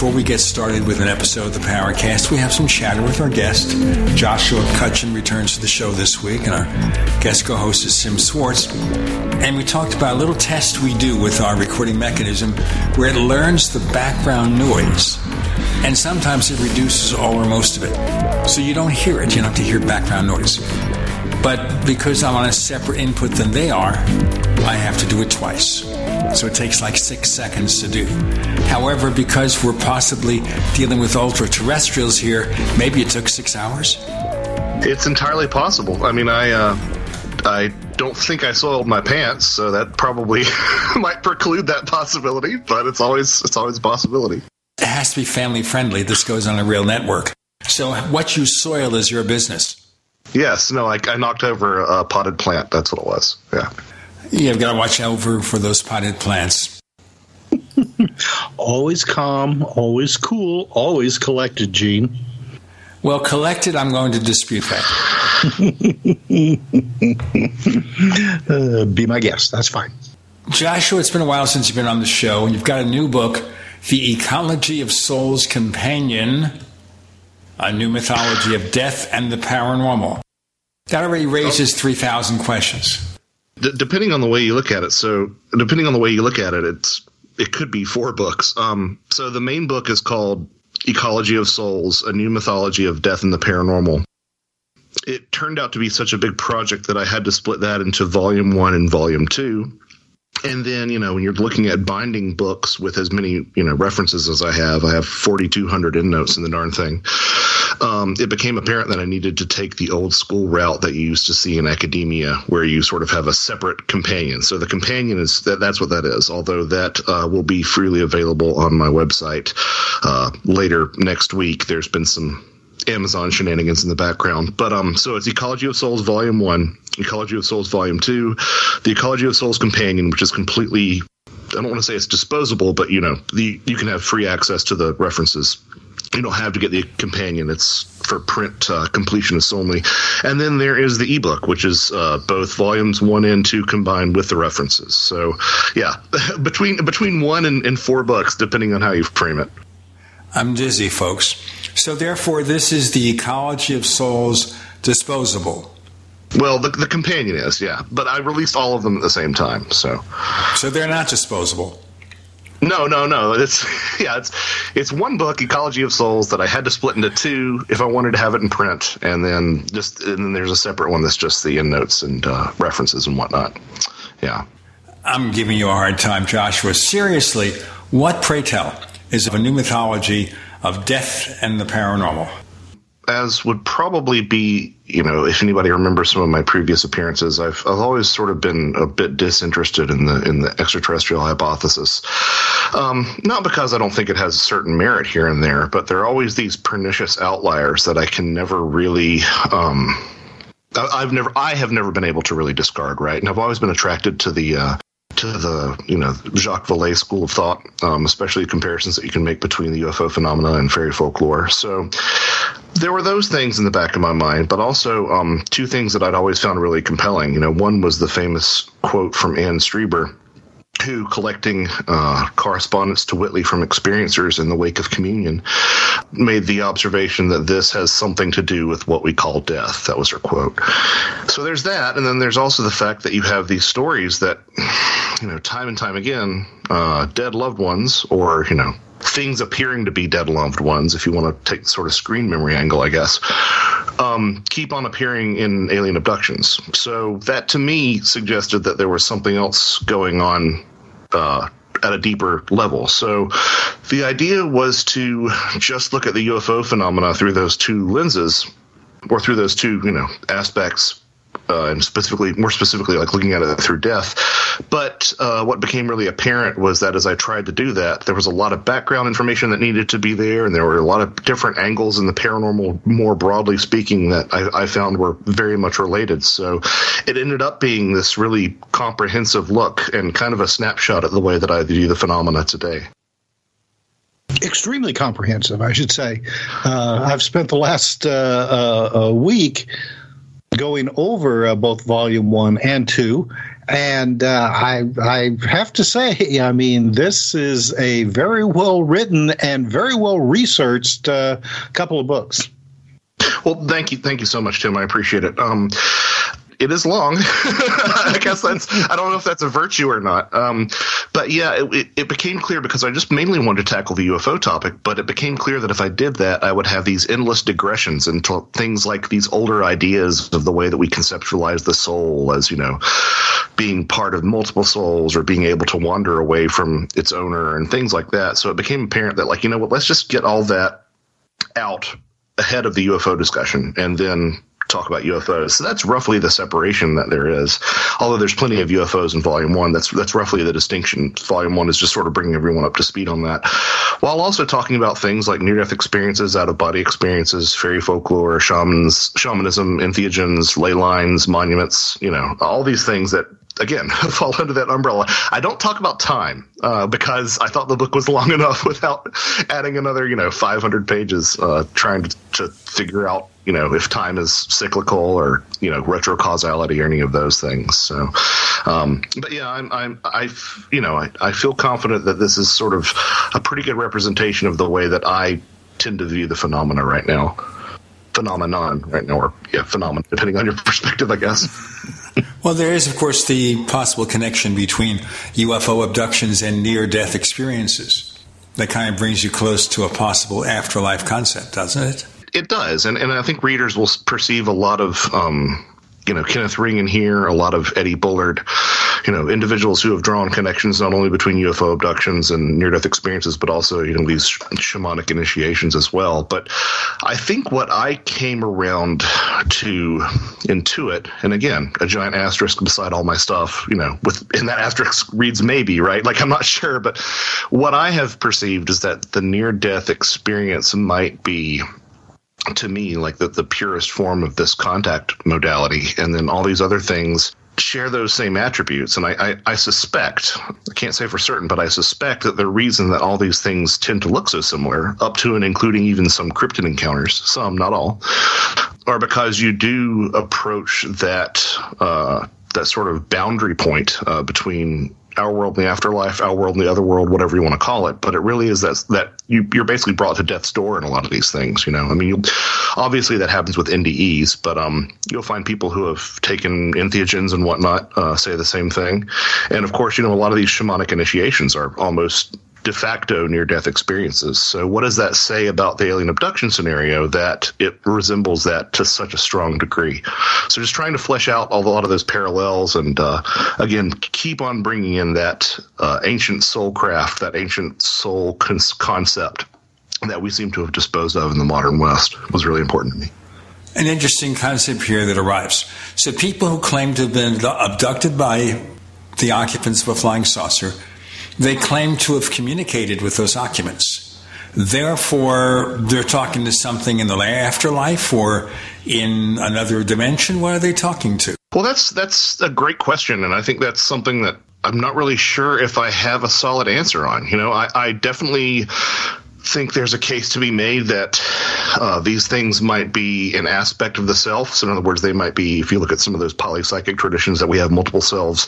before we get started with an episode of the Paracast, we have some chatter with our guest. Joshua Cutchin returns to the show this week, and our guest co host is Tim Swartz. And we talked about a little test we do with our recording mechanism where it learns the background noise and sometimes it reduces all or most of it. So you don't hear it, you don't have to hear background noise. But because I'm on a separate input than they are, I have to do it twice. So it takes like six seconds to do. However, because we're possibly dealing with ultra terrestrials here, maybe it took six hours. It's entirely possible. I mean, I uh, I don't think I soiled my pants, so that probably might preclude that possibility. But it's always it's always a possibility it has to be family friendly. This goes on a real network. So what you soil is your business. Yes, no, I, I knocked over a potted plant. That's what it was. Yeah. Yeah, you've got to watch over for those potted plants. always calm, always cool, always collected, Gene. Well, collected, I'm going to dispute that. uh, be my guest. That's fine. Joshua, it's been a while since you've been on the show. You've got a new book the Ecology of Souls Companion, a new mythology of death and the paranormal. That already raises 3,000 questions. D- depending on the way you look at it. So, depending on the way you look at it, it's it could be four books. Um, so the main book is called Ecology of Souls, a new mythology of death and the paranormal. It turned out to be such a big project that I had to split that into volume one and volume two and then you know when you're looking at binding books with as many you know references as i have i have 4200 endnotes in the darn thing. Um, it became apparent that i needed to take the old school route that you used to see in academia where you sort of have a separate companion. So the companion is that that's what that is although that uh, will be freely available on my website uh, later next week. There's been some Amazon shenanigans in the background. But um, so it's Ecology of Souls Volume One, Ecology of Souls Volume Two, the Ecology of Souls Companion, which is completely I don't want to say it's disposable, but you know, the you can have free access to the references. You don't have to get the companion; it's for print uh, completionists only. And then there is the ebook, which is uh, both volumes one and two combined with the references. So, yeah, between between one and, and four books, depending on how you frame it. I'm dizzy, folks. So, therefore, this is the ecology of souls disposable. Well, the, the companion is, yeah. But I released all of them at the same time, so. So they're not disposable. No, no, no. It's yeah, it's it's one book, Ecology of Souls, that I had to split into two if I wanted to have it in print, and then just and then there's a separate one that's just the endnotes and uh, references and whatnot. Yeah. I'm giving you a hard time, Joshua. Seriously, what, pray tell, is of a new mythology of death and the paranormal? As would probably be, you know, if anybody remembers some of my previous appearances, I've I've always sort of been a bit disinterested in the in the extraterrestrial hypothesis. Um, not because I don't think it has a certain merit here and there, but there are always these pernicious outliers that I can never really. Um, I've never, I have never been able to really discard, right? And I've always been attracted to the uh, to the you know Jacques Vallée school of thought, um, especially comparisons that you can make between the UFO phenomena and fairy folklore. So there were those things in the back of my mind, but also um, two things that I'd always found really compelling. You know, one was the famous quote from Anne Strieber who, collecting uh, correspondence to Whitley from experiencers in the wake of communion, made the observation that this has something to do with what we call death. That was her quote. So there's that, and then there's also the fact that you have these stories that, you know, time and time again, uh, dead loved ones, or you know, things appearing to be dead loved ones, if you want to take the sort of screen memory angle, I guess, um, keep on appearing in alien abductions. So that to me suggested that there was something else going on uh, at a deeper level. So the idea was to just look at the UFO phenomena through those two lenses or through those two, you know, aspects uh, and specifically, more specifically, like looking at it through death. But uh, what became really apparent was that as I tried to do that, there was a lot of background information that needed to be there, and there were a lot of different angles in the paranormal, more broadly speaking, that I, I found were very much related. So it ended up being this really comprehensive look and kind of a snapshot at the way that I view the phenomena today. extremely comprehensive, I should say. Uh, I've spent the last uh, uh, week going over uh, both volume one and two. And uh, I, I have to say, I mean, this is a very well written and very well researched uh, couple of books. Well, thank you, thank you so much, Tim. I appreciate it. Um, it is long. I guess that's I don't know if that's a virtue or not. Um, but yeah, it, it, became clear because I just mainly wanted to tackle the UFO topic. But it became clear that if I did that, I would have these endless digressions into things like these older ideas of the way that we conceptualize the soul as you know being part of multiple souls or being able to wander away from its owner and things like that. So it became apparent that like you know what, let's just get all that out ahead of the UFO discussion and then talk about UFOs. So that's roughly the separation that there is. Although there's plenty of UFOs in Volume One, that's that's roughly the distinction. Volume One is just sort of bringing everyone up to speed on that, while also talking about things like near-death experiences, out-of-body experiences, fairy folklore, shamans, shamanism, entheogens, ley lines, monuments. You know, all these things that again fall under that umbrella. I don't talk about time uh, because I thought the book was long enough without adding another, you know, 500 pages uh, trying to, to, figure out, you know, if time is cyclical or you know retrocausality or any of those things. So, um, but yeah, I'm, I'm, I, you know, I, I feel confident that this is sort of a pretty good representation of the way that I tend to view the phenomena right now phenomenon right now, or yeah, phenomenon, depending on your perspective, I guess. well, there is, of course, the possible connection between UFO abductions and near death experiences. That kind of brings you close to a possible afterlife concept, doesn't it? It does, and and I think readers will perceive a lot of um, you know Kenneth Ring in here, a lot of Eddie Bullard, you know individuals who have drawn connections not only between UFO abductions and near death experiences, but also you know these shamanic initiations as well. But I think what I came around to intuit, and again a giant asterisk beside all my stuff, you know, with in that asterisk reads maybe right, like I'm not sure, but what I have perceived is that the near death experience might be to me like the, the purest form of this contact modality and then all these other things share those same attributes. And I, I, I, suspect i can't say for certain but i suspect that the reason that all these things tend to look so similar up to and including even some cryptid encounters some not all are because you do approach that uh, that sort of boundary point uh, between our world and the afterlife, our world and the other world, whatever you want to call it. But it really is that that you, you're basically brought to death's door in a lot of these things. You know, I mean, you, obviously that happens with NDEs, but um, you'll find people who have taken entheogens and whatnot uh, say the same thing. And of course, you know, a lot of these shamanic initiations are almost de facto near death experiences. So, what does that say about the alien abduction scenario that it resembles that to such a strong degree? So, just trying to flesh out a lot of those parallels and, uh, again, keep on bringing in that uh, ancient soul craft, that ancient soul con- concept that we seem to have disposed of in the modern West was really important to me. An interesting concept here that arrives. So, people who claim to have been abducted by the occupants of a flying saucer they claim to have communicated with those occupants. Therefore, they're talking to something in the afterlife or in another dimension. What are they talking to? Well, that's that's a great question, and I think that's something that I'm not really sure if I have a solid answer on. You know, I, I definitely think there's a case to be made that uh, these things might be an aspect of the self. So, in other words, they might be, if you look at some of those polypsychic traditions that we have multiple selves,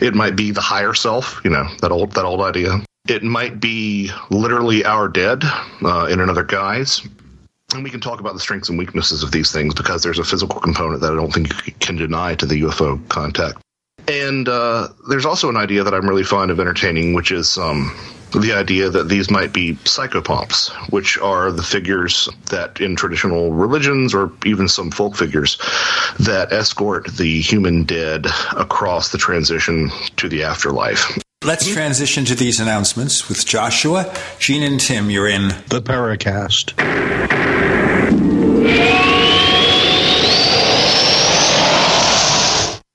it might be the higher self. You know that old that old idea. It might be literally our dead uh, in another guise. And we can talk about the strengths and weaknesses of these things because there's a physical component that I don't think you can deny to the UFO contact. And uh, there's also an idea that I'm really fond of entertaining, which is um, the idea that these might be psychopomps, which are the figures that in traditional religions or even some folk figures that escort the human dead across the transition to the afterlife. Let's transition to these announcements with Joshua, Gene, and Tim. You're in the Paracast.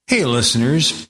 Hey, listeners.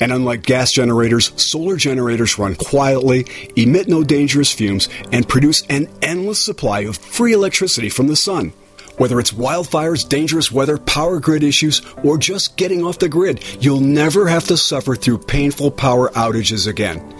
And unlike gas generators, solar generators run quietly, emit no dangerous fumes, and produce an endless supply of free electricity from the sun. Whether it's wildfires, dangerous weather, power grid issues, or just getting off the grid, you'll never have to suffer through painful power outages again.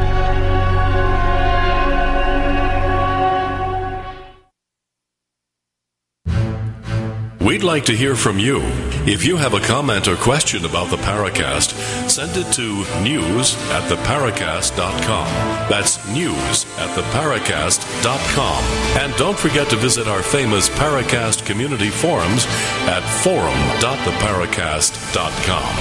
We'd like to hear from you. If you have a comment or question about the Paracast, send it to news at theparacast.com. That's news at theparacast.com. And don't forget to visit our famous Paracast community forums at forum.theparacast.com.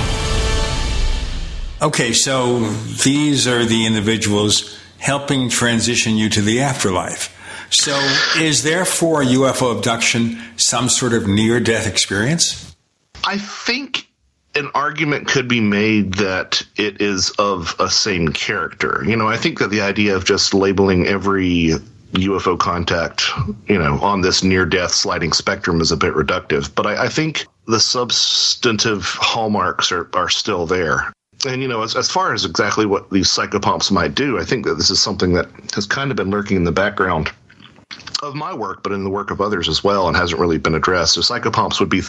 Okay, so these are the individuals helping transition you to the afterlife. So, is there for a UFO abduction some sort of near death experience? I think an argument could be made that it is of a same character. You know, I think that the idea of just labeling every UFO contact, you know, on this near death sliding spectrum is a bit reductive, but I, I think the substantive hallmarks are, are still there. And, you know, as, as far as exactly what these psychopomps might do, I think that this is something that has kind of been lurking in the background of my work, but in the work of others as well, and hasn't really been addressed. So psychopomps would be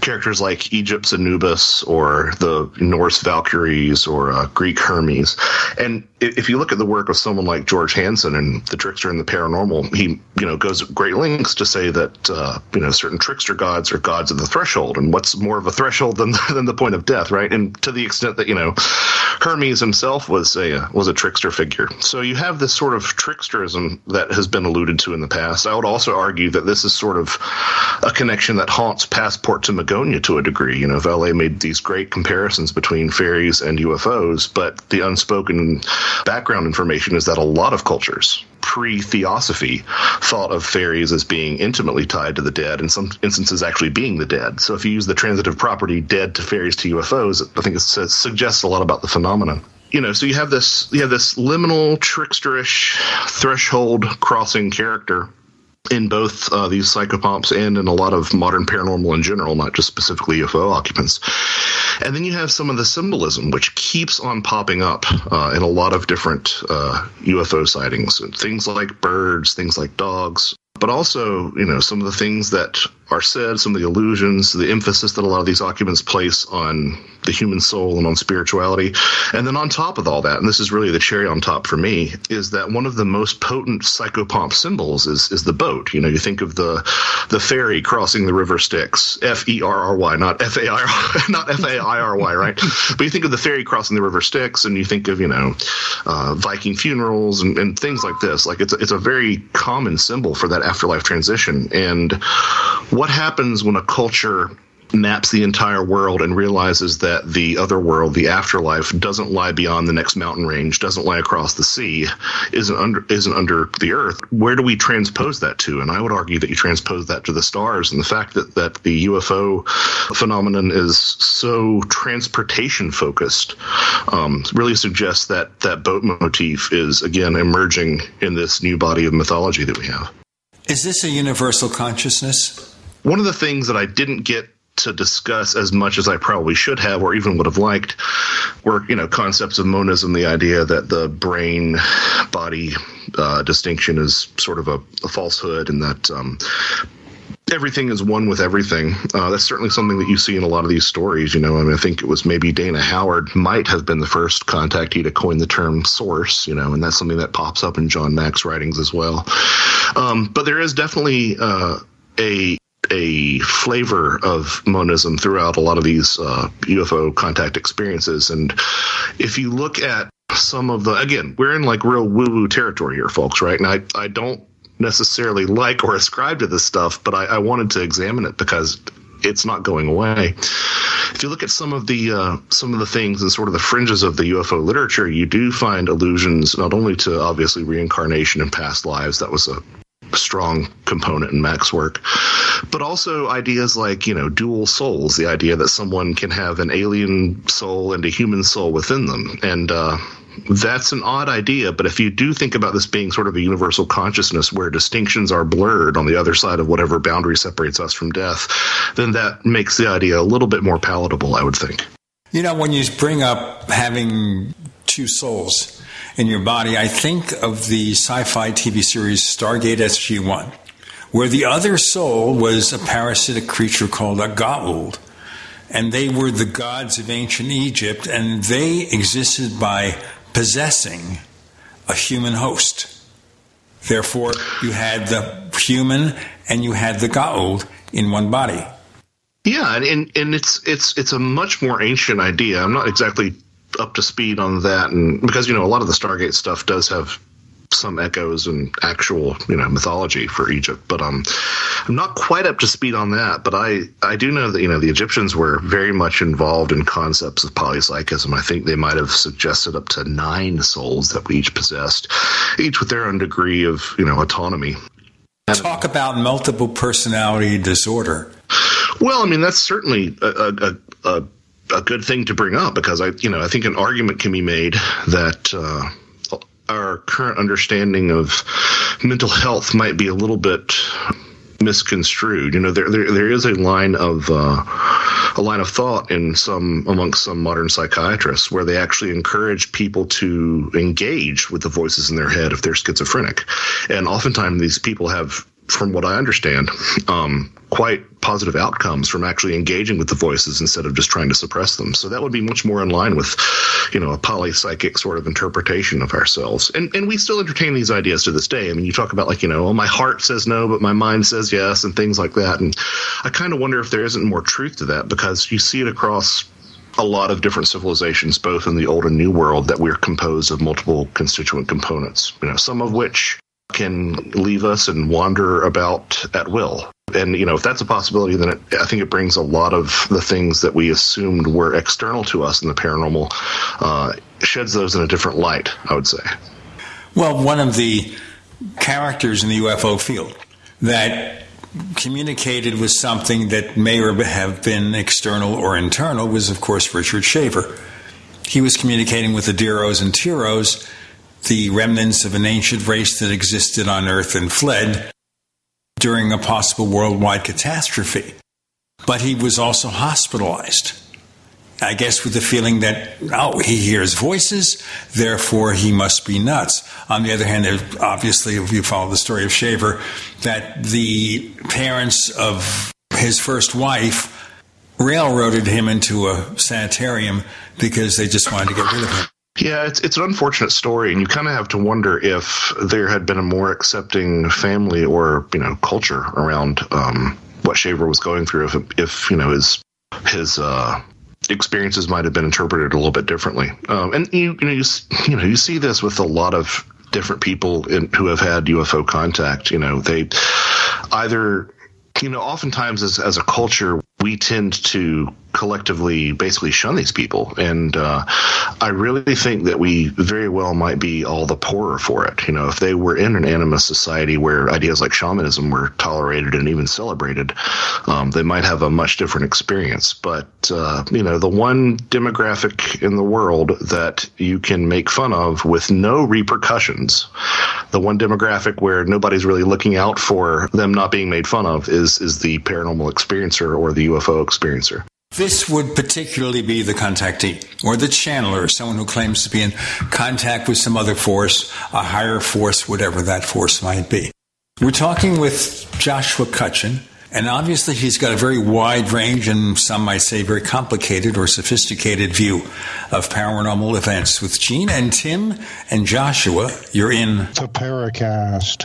characters like Egypt's Anubis or the Norse Valkyries or uh, Greek Hermes. And if you look at the work of someone like George Hansen and the trickster and the paranormal, he you know goes great lengths to say that uh, you know certain trickster gods are gods of the threshold, and what's more of a threshold than than the point of death, right? And to the extent that you know Hermes himself was a was a trickster figure. So you have this sort of tricksterism that has been alluded to in the past. I would also argue that this is sort of a connection that haunts Passport to Magonia to a degree. You know, Vallée made these great comparisons between fairies and UFOs, but the unspoken background information is that a lot of cultures pre theosophy thought of fairies as being intimately tied to the dead, in some instances actually being the dead. So if you use the transitive property dead to fairies to UFOs, I think it suggests a lot about the phenomenon you know, so you have this you have this liminal tricksterish threshold crossing character in both uh, these psychopomps and in a lot of modern paranormal in general, not just specifically UFO occupants. And then you have some of the symbolism, which keeps on popping up uh, in a lot of different uh, UFO sightings. Things like birds, things like dogs, but also, you know, some of the things that are said, some of the illusions, the emphasis that a lot of these occupants place on the human soul and on spirituality. And then on top of all that, and this is really the cherry on top for me, is that one of the most potent psychopomp symbols is is the boat. You know, you think of the the ferry crossing the river Styx, F E R R Y, not F A I not F A I R Y, right? but you think of the ferry crossing the river Styx, and you think of you know uh, Viking funerals and, and things like this. Like it's a, it's a very common symbol for that afterlife transition. And what happens when a culture maps the entire world and realizes that the other world, the afterlife, doesn't lie beyond the next mountain range, doesn't lie across the sea, isn't under isn't under the earth. Where do we transpose that to? And I would argue that you transpose that to the stars. And the fact that that the UFO phenomenon is so transportation focused um, really suggests that that boat motif is again emerging in this new body of mythology that we have. Is this a universal consciousness? One of the things that I didn't get to discuss as much as I probably should have, or even would have liked, were you know concepts of monism, the idea that the brain body uh, distinction is sort of a, a falsehood, and that um, everything is one with everything. Uh, that's certainly something that you see in a lot of these stories. You know, I mean, I think it was maybe Dana Howard might have been the first contactee to coin the term source. You know, and that's something that pops up in John Mack's writings as well. Um, but there is definitely uh, a a flavor of monism throughout a lot of these uh, UFO contact experiences. And if you look at some of the, again, we're in like real woo woo territory here, folks, right? And I, I don't necessarily like or ascribe to this stuff, but I, I wanted to examine it because it's not going away. If you look at some of the uh, some of the things and sort of the fringes of the UFO literature, you do find allusions not only to obviously reincarnation and past lives. That was a strong component in Mack's work, but also ideas like, you know, dual souls, the idea that someone can have an alien soul and a human soul within them. And, uh, that's an odd idea, but if you do think about this being sort of a universal consciousness where distinctions are blurred on the other side of whatever boundary separates us from death, then that makes the idea a little bit more palatable, I would think. You know, when you bring up having two souls, in your body, I think of the sci fi TV series Stargate SG 1, where the other soul was a parasitic creature called a Goa'uld. And they were the gods of ancient Egypt, and they existed by possessing a human host. Therefore, you had the human and you had the Goa'uld in one body. Yeah, and, and it's it's it's a much more ancient idea. I'm not exactly up to speed on that, and because you know a lot of the Stargate stuff does have some echoes and actual you know mythology for Egypt, but um, I'm not quite up to speed on that. But I I do know that you know the Egyptians were very much involved in concepts of polypsychism. I think they might have suggested up to nine souls that we each possessed, each with their own degree of you know autonomy. Talk about multiple personality disorder. Well, I mean that's certainly a, a, a a good thing to bring up because I, you know, I think an argument can be made that uh, our current understanding of mental health might be a little bit misconstrued. You know, there there, there is a line of uh, a line of thought in some amongst some modern psychiatrists where they actually encourage people to engage with the voices in their head if they're schizophrenic. And oftentimes these people have from what I understand, um, quite positive outcomes from actually engaging with the voices instead of just trying to suppress them. So that would be much more in line with, you know, a polypsychic sort of interpretation of ourselves. And and we still entertain these ideas to this day. I mean, you talk about like, you know, oh, my heart says no, but my mind says yes, and things like that. And I kind of wonder if there isn't more truth to that because you see it across a lot of different civilizations, both in the old and new world, that we're composed of multiple constituent components. You know, some of which can leave us and wander about at will. And, you know, if that's a possibility, then it, I think it brings a lot of the things that we assumed were external to us in the paranormal, uh, sheds those in a different light, I would say. Well, one of the characters in the UFO field that communicated with something that may or have been external or internal was, of course, Richard Shaver. He was communicating with the Deros and Teros the remnants of an ancient race that existed on Earth and fled during a possible worldwide catastrophe. But he was also hospitalized. I guess with the feeling that, oh, he hears voices, therefore he must be nuts. On the other hand, obviously, if you follow the story of Shaver, that the parents of his first wife railroaded him into a sanitarium because they just wanted to get rid of him. Yeah, it's it's an unfortunate story, and you kind of have to wonder if there had been a more accepting family or you know culture around um, what Shaver was going through. If if you know his his uh, experiences might have been interpreted a little bit differently. Um, and you you know you, you know you see this with a lot of different people in, who have had UFO contact. You know they either you know oftentimes as as a culture we tend to collectively basically shun these people. And uh, I really think that we very well might be all the poorer for it. You know, if they were in an animist society where ideas like shamanism were tolerated and even celebrated, um, they might have a much different experience. But, uh, you know, the one demographic in the world that you can make fun of with no repercussions, the one demographic where nobody's really looking out for them not being made fun of is, is the paranormal experiencer or the UFO experiencer. This would particularly be the contactee or the channeler, someone who claims to be in contact with some other force, a higher force, whatever that force might be. We're talking with Joshua Cutchin, and obviously he's got a very wide range and some might say very complicated or sophisticated view of paranormal events. With Gene and Tim and Joshua, you're in the Paracast.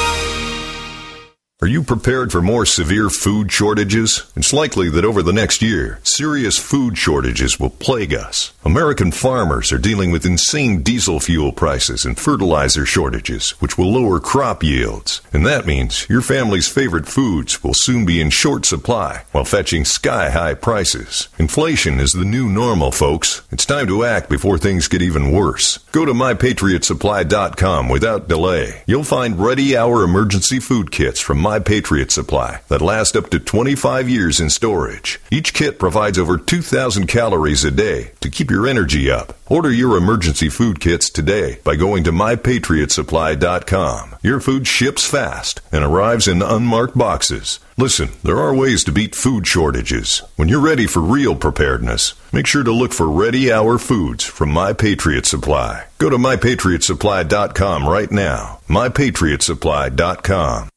Are you prepared for more severe food shortages? It's likely that over the next year, serious food shortages will plague us. American farmers are dealing with insane diesel fuel prices and fertilizer shortages, which will lower crop yields. And that means your family's favorite foods will soon be in short supply while fetching sky high prices. Inflation is the new normal, folks. It's time to act before things get even worse. Go to mypatriotsupply.com without delay. You'll find ready hour emergency food kits from My Patriot Supply that last up to 25 years in storage. Each kit provides over 2,000 calories a day to keep your energy up. Order your emergency food kits today by going to mypatriotsupply.com. Your food ships fast and arrives in unmarked boxes. Listen, there are ways to beat food shortages. When you're ready for real preparedness, make sure to look for Ready Hour Foods from My Patriot Supply. Go to mypatriotsupply.com right now. mypatriotsupply.com.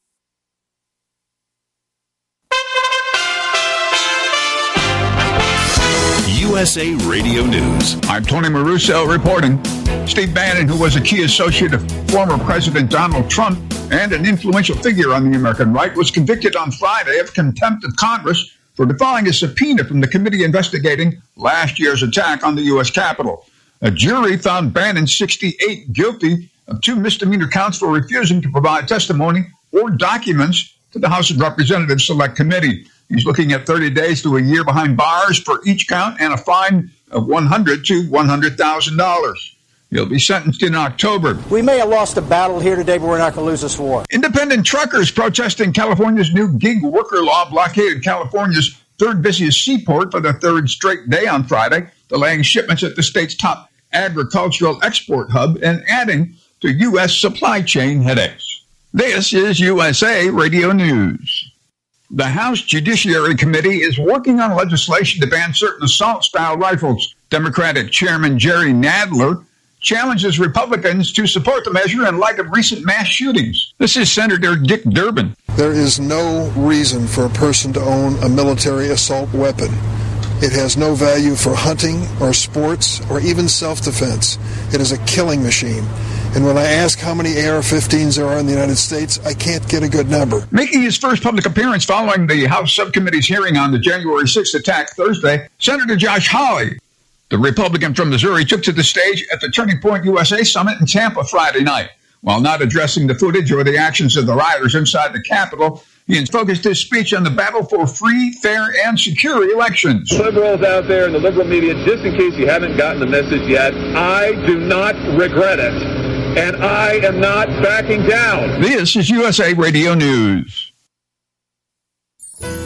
USA Radio News. I'm Tony Maruso reporting. Steve Bannon, who was a key associate of former President Donald Trump and an influential figure on the American right, was convicted on Friday of contempt of Congress for defying a subpoena from the committee investigating last year's attack on the U.S. Capitol. A jury found Bannon 68 guilty of two misdemeanor counts for refusing to provide testimony or documents to the House of Representatives Select Committee. He's looking at 30 days to a year behind bars for each count and a fine of 100 to 100,000 dollars. He'll be sentenced in October. We may have lost a battle here today, but we're not going to lose this war. Independent truckers protesting California's new gig worker law blockaded California's third busiest seaport for the third straight day on Friday, delaying shipments at the state's top agricultural export hub and adding to U.S. supply chain headaches. This is USA Radio News. The House Judiciary Committee is working on legislation to ban certain assault style rifles. Democratic Chairman Jerry Nadler challenges Republicans to support the measure in light of recent mass shootings. This is Senator Dick Durbin. There is no reason for a person to own a military assault weapon. It has no value for hunting or sports or even self defense. It is a killing machine. And when I ask how many AR 15s there are in the United States, I can't get a good number. Making his first public appearance following the House Subcommittee's hearing on the January 6th attack Thursday, Senator Josh Hawley the Republican from Missouri took to the stage at the Turning Point USA Summit in Tampa Friday night. While not addressing the footage or the actions of the rioters inside the Capitol, he focused his speech on the battle for free, fair, and secure elections. Liberals out there in the liberal media, just in case you haven't gotten the message yet, I do not regret it. And I am not backing down. This is USA Radio News.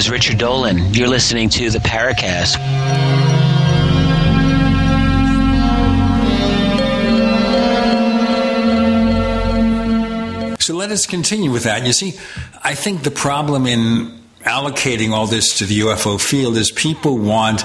Is Richard Dolan. You're listening to the Paracast. So let us continue with that. You see, I think the problem in allocating all this to the UFO field is people want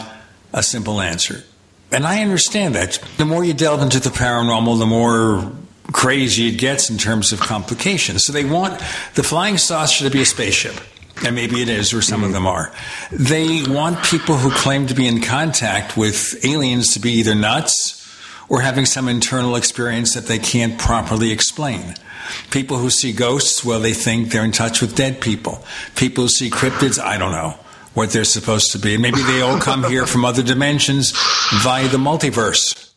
a simple answer. And I understand that. The more you delve into the paranormal, the more crazy it gets in terms of complications. So they want the flying saucer to be a spaceship and maybe it is, or some of them are. They want people who claim to be in contact with aliens to be either nuts or having some internal experience that they can't properly explain. People who see ghosts, well, they think they're in touch with dead people. People who see cryptids, I don't know what they're supposed to be. Maybe they all come here from other dimensions via the multiverse.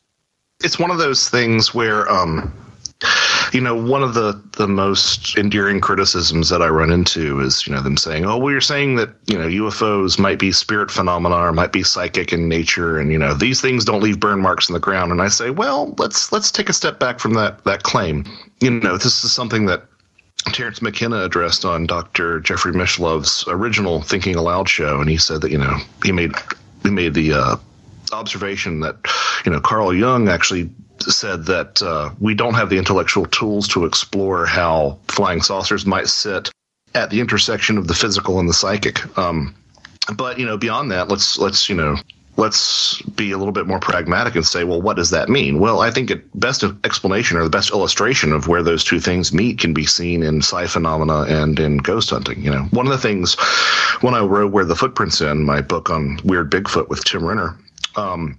It's one of those things where, um, you know, one of the the most endearing criticisms that I run into is, you know, them saying, "Oh, well, you're saying that you know UFOs might be spirit phenomena or might be psychic in nature, and you know these things don't leave burn marks in the ground." And I say, well, let's let's take a step back from that that claim. You know, this is something that Terence McKenna addressed on Dr. Jeffrey Mishlove's original Thinking Aloud show, and he said that you know he made he made the uh, observation that you know Carl Jung actually said that uh, we don't have the intellectual tools to explore how flying saucers might sit at the intersection of the physical and the psychic. Um, but you know, beyond that, let's let's you know let's be a little bit more pragmatic and say, well, what does that mean? Well, I think the best explanation or the best illustration of where those two things meet can be seen in psi phenomena and in ghost hunting. You know, one of the things when I wrote Where the Footprints End, my book on weird Bigfoot with Tim Renner, um,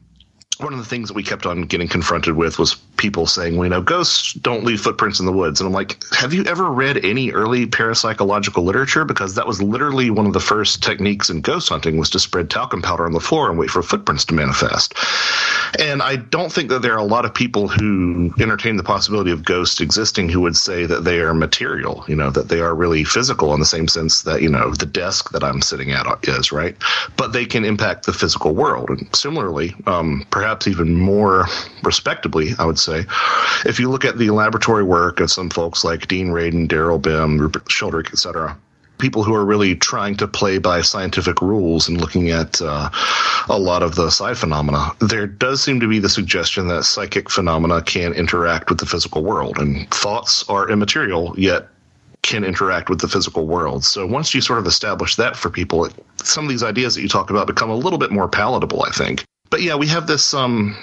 one of the things that we kept on getting confronted with was people saying, well, you know, ghosts don't leave footprints in the woods. And I'm like, have you ever read any early parapsychological literature? Because that was literally one of the first techniques in ghost hunting was to spread talcum powder on the floor and wait for footprints to manifest. And I don't think that there are a lot of people who entertain the possibility of ghosts existing who would say that they are material, you know, that they are really physical in the same sense that, you know, the desk that I'm sitting at is, right? But they can impact the physical world. And similarly, um, perhaps even more respectably, I would say. If you look at the laboratory work of some folks like Dean Radin, Daryl Bem, Rupert Sheldrake, etc., people who are really trying to play by scientific rules and looking at uh, a lot of the psi phenomena, there does seem to be the suggestion that psychic phenomena can interact with the physical world, and thoughts are immaterial, yet can interact with the physical world. So once you sort of establish that for people, some of these ideas that you talk about become a little bit more palatable, I think. But yeah, we have this um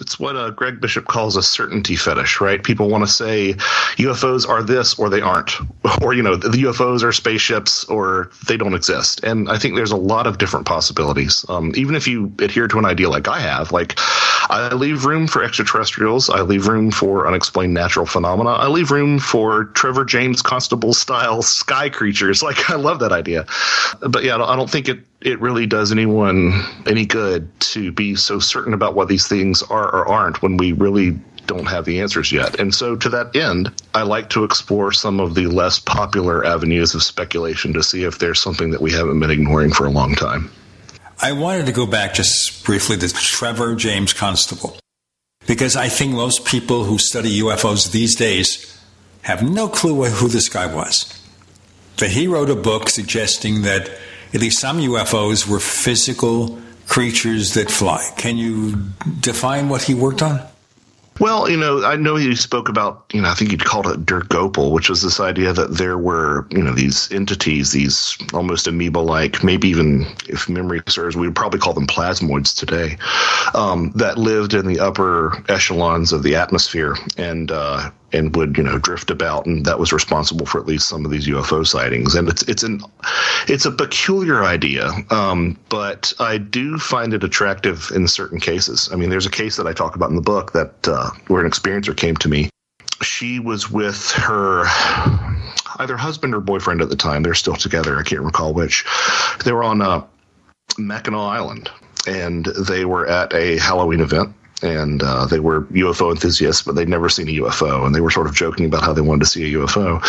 it's what uh, Greg Bishop calls a certainty fetish, right? People want to say UFOs are this or they aren't, or you know, the UFOs are spaceships or they don't exist. And I think there's a lot of different possibilities. Um, even if you adhere to an idea like I have, like I leave room for extraterrestrials, I leave room for unexplained natural phenomena, I leave room for Trevor James Constable style sky creatures. Like I love that idea, but yeah, I don't, I don't think it it really does anyone any good to be so certain about what these things are or aren't when we really don't have the answers yet. And so, to that end, I like to explore some of the less popular avenues of speculation to see if there's something that we haven't been ignoring for a long time. I wanted to go back just briefly to Trevor James Constable, because I think most people who study UFOs these days have no clue who this guy was. But he wrote a book suggesting that at least some UFOs were physical creatures that fly. Can you define what he worked on? Well, you know, I know you spoke about, you know, I think you'd called it Dirk Dirigible, which was this idea that there were, you know, these entities, these almost amoeba like, maybe even if memory serves, we would probably call them plasmoids today, um, that lived in the upper echelons of the atmosphere and, uh, and would you know drift about, and that was responsible for at least some of these UFO sightings. And it's it's an it's a peculiar idea, um, but I do find it attractive in certain cases. I mean, there's a case that I talk about in the book that uh, where an experiencer came to me. She was with her either husband or boyfriend at the time. They're still together. I can't recall which. They were on uh, Mackinac Island, and they were at a Halloween event and uh, they were UFO enthusiasts, but they'd never seen a UFO, and they were sort of joking about how they wanted to see a UFO.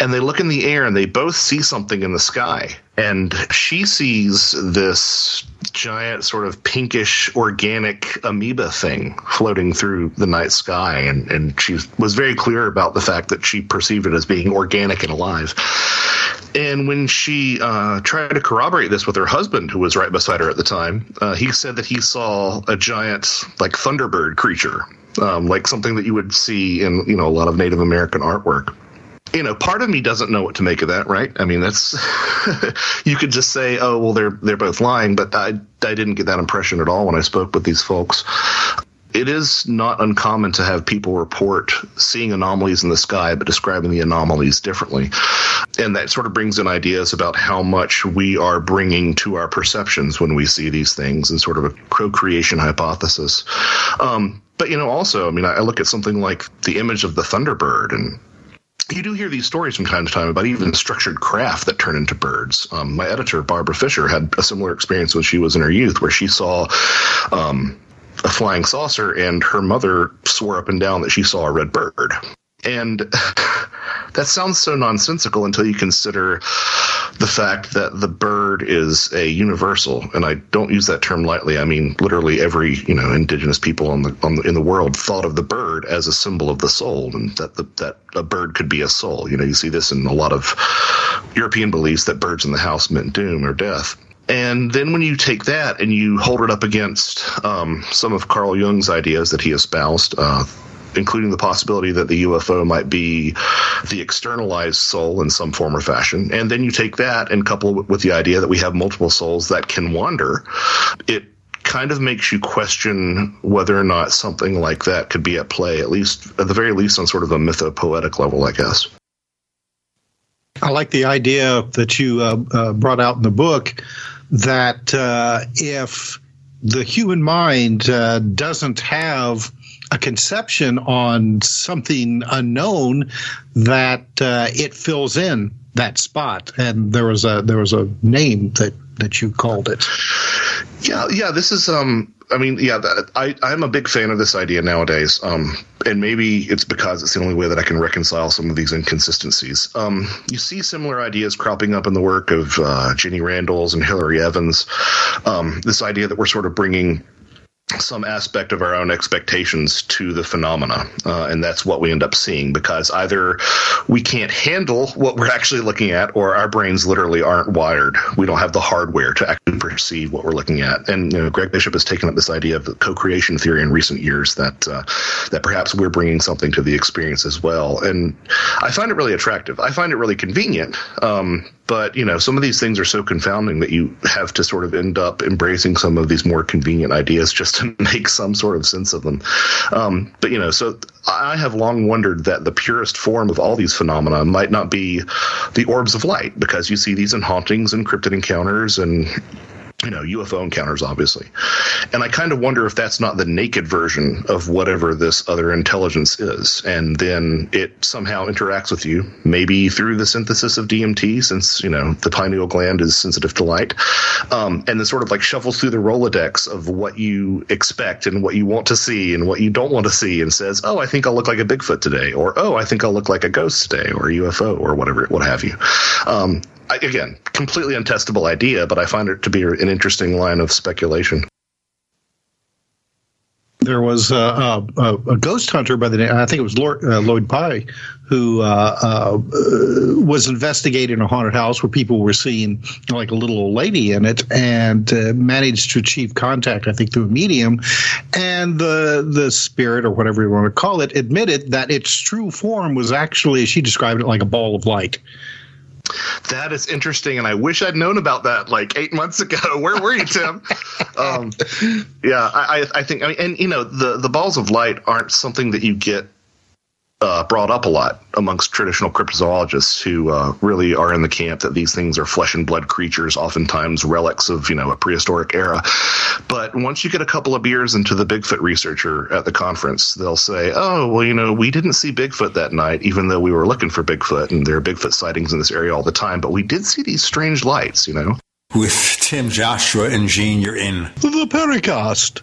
And they look in the air, and they both see something in the sky, and she sees this giant, sort of pinkish, organic amoeba thing floating through the night sky, and and she was very clear about the fact that she perceived it as being organic and alive. And when she uh, tried to corroborate this with her husband, who was right beside her at the time, uh, he said that he saw a giant, like thunderbird creature, um, like something that you would see in you know a lot of Native American artwork. You know, part of me doesn't know what to make of that, right? I mean, that's you could just say, "Oh, well, they're they're both lying," but I I didn't get that impression at all when I spoke with these folks it is not uncommon to have people report seeing anomalies in the sky, but describing the anomalies differently. And that sort of brings in ideas about how much we are bringing to our perceptions when we see these things and sort of a co creation hypothesis. Um, but, you know, also, I mean, I look at something like the image of the Thunderbird and you do hear these stories from time to time about even structured craft that turn into birds. Um, my editor, Barbara Fisher, had a similar experience when she was in her youth, where she saw um, a flying saucer, and her mother swore up and down that she saw a red bird. And that sounds so nonsensical until you consider the fact that the bird is a universal, and I don't use that term lightly. I mean, literally every you know indigenous people on the, on the in the world thought of the bird as a symbol of the soul, and that the, that a bird could be a soul. You know, you see this in a lot of European beliefs that birds in the house meant doom or death. And then when you take that and you hold it up against um, some of Carl Jung's ideas that he espoused, uh, including the possibility that the UFO might be the externalized soul in some form or fashion, and then you take that and couple it with the idea that we have multiple souls that can wander, it kind of makes you question whether or not something like that could be at play, at least at the very least on sort of a mythopoetic level, I guess. I like the idea that you uh, uh, brought out in the book that uh, if the human mind uh, doesn't have a conception on something unknown, that uh, it fills in that spot. And there was a there was a name that that you called it. Yeah, yeah. This is um. I mean, yeah. That, I I'm a big fan of this idea nowadays. Um, and maybe it's because it's the only way that I can reconcile some of these inconsistencies. Um, you see similar ideas cropping up in the work of uh, Jenny Randles and Hilary Evans. Um, this idea that we're sort of bringing some aspect of our own expectations to the phenomena. Uh, and that's what we end up seeing because either we can't handle what we're actually looking at or our brains literally aren't wired. We don't have the hardware to actually perceive what we're looking at. And, you know, Greg Bishop has taken up this idea of the co-creation theory in recent years that, uh, that perhaps we're bringing something to the experience as well. And I find it really attractive. I find it really convenient. Um, but you know some of these things are so confounding that you have to sort of end up embracing some of these more convenient ideas just to make some sort of sense of them. Um, but you know so i have long wondered that the purest form of all these phenomena might not be the orbs of light because you see these in hauntings and cryptid encounters and you know, UFO encounters, obviously. And I kind of wonder if that's not the naked version of whatever this other intelligence is. And then it somehow interacts with you, maybe through the synthesis of DMT, since, you know, the pineal gland is sensitive to light. Um, and then sort of like shuffles through the Rolodex of what you expect and what you want to see and what you don't want to see and says, oh, I think I'll look like a Bigfoot today. Or, oh, I think I'll look like a ghost today or a UFO or whatever, what have you. Um, again, completely untestable idea, but I find it to be an interesting line of speculation. There was a, a, a ghost hunter by the name, I think it was Lord, uh, Lloyd Pye, who uh, uh, was investigating a haunted house where people were seeing like a little old lady in it, and uh, managed to achieve contact, I think, through a medium. And the the spirit, or whatever you want to call it, admitted that its true form was actually, as she described it like a ball of light. That is interesting, and I wish I'd known about that like eight months ago. Where were you, Tim? um, yeah, I, I think, I mean, and you know, the the balls of light aren't something that you get uh, brought up a lot amongst traditional cryptozoologists who uh, really are in the camp that these things are flesh and blood creatures, oftentimes relics of you know a prehistoric era. But once you get a couple of beers into the Bigfoot researcher at the conference, they'll say, "Oh, well, you know, we didn't see Bigfoot that night, even though we were looking for Bigfoot, and there are Bigfoot sightings in this area all the time. But we did see these strange lights, you know." With Tim, Joshua, and Gene, you're in the Paracast.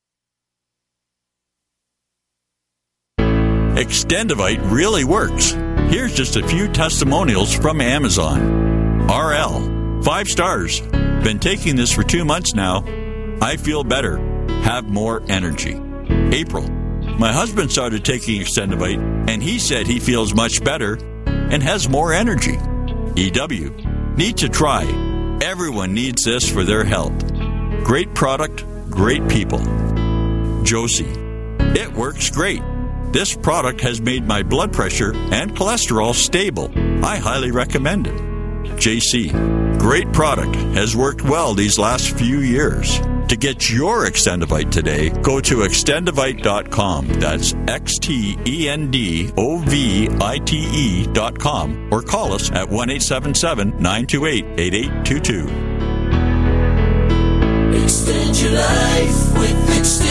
Extendivite really works. Here's just a few testimonials from Amazon. RL, five stars. Been taking this for two months now. I feel better, have more energy. April, my husband started taking Extendivite and he said he feels much better and has more energy. EW, need to try. Everyone needs this for their health. Great product, great people. Josie. It works great. This product has made my blood pressure and cholesterol stable. I highly recommend it. JC, great product, has worked well these last few years. To get your Extendivite today, go to extendovite.com. That's X T E N D O V I T E.com or call us at 1 877 928 8822. Extend your life with Extendovite.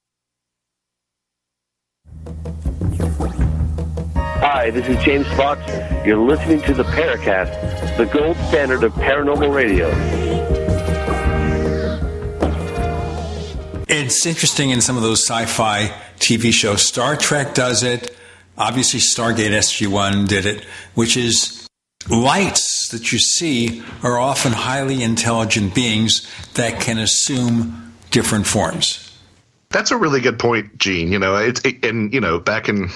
Hi, this is James Fox. You're listening to the Paracast, the gold standard of paranormal radio. It's interesting in some of those sci fi TV shows. Star Trek does it. Obviously, Stargate SG 1 did it, which is lights that you see are often highly intelligent beings that can assume different forms. That's a really good point, Gene. You know, it's it, and you know, back in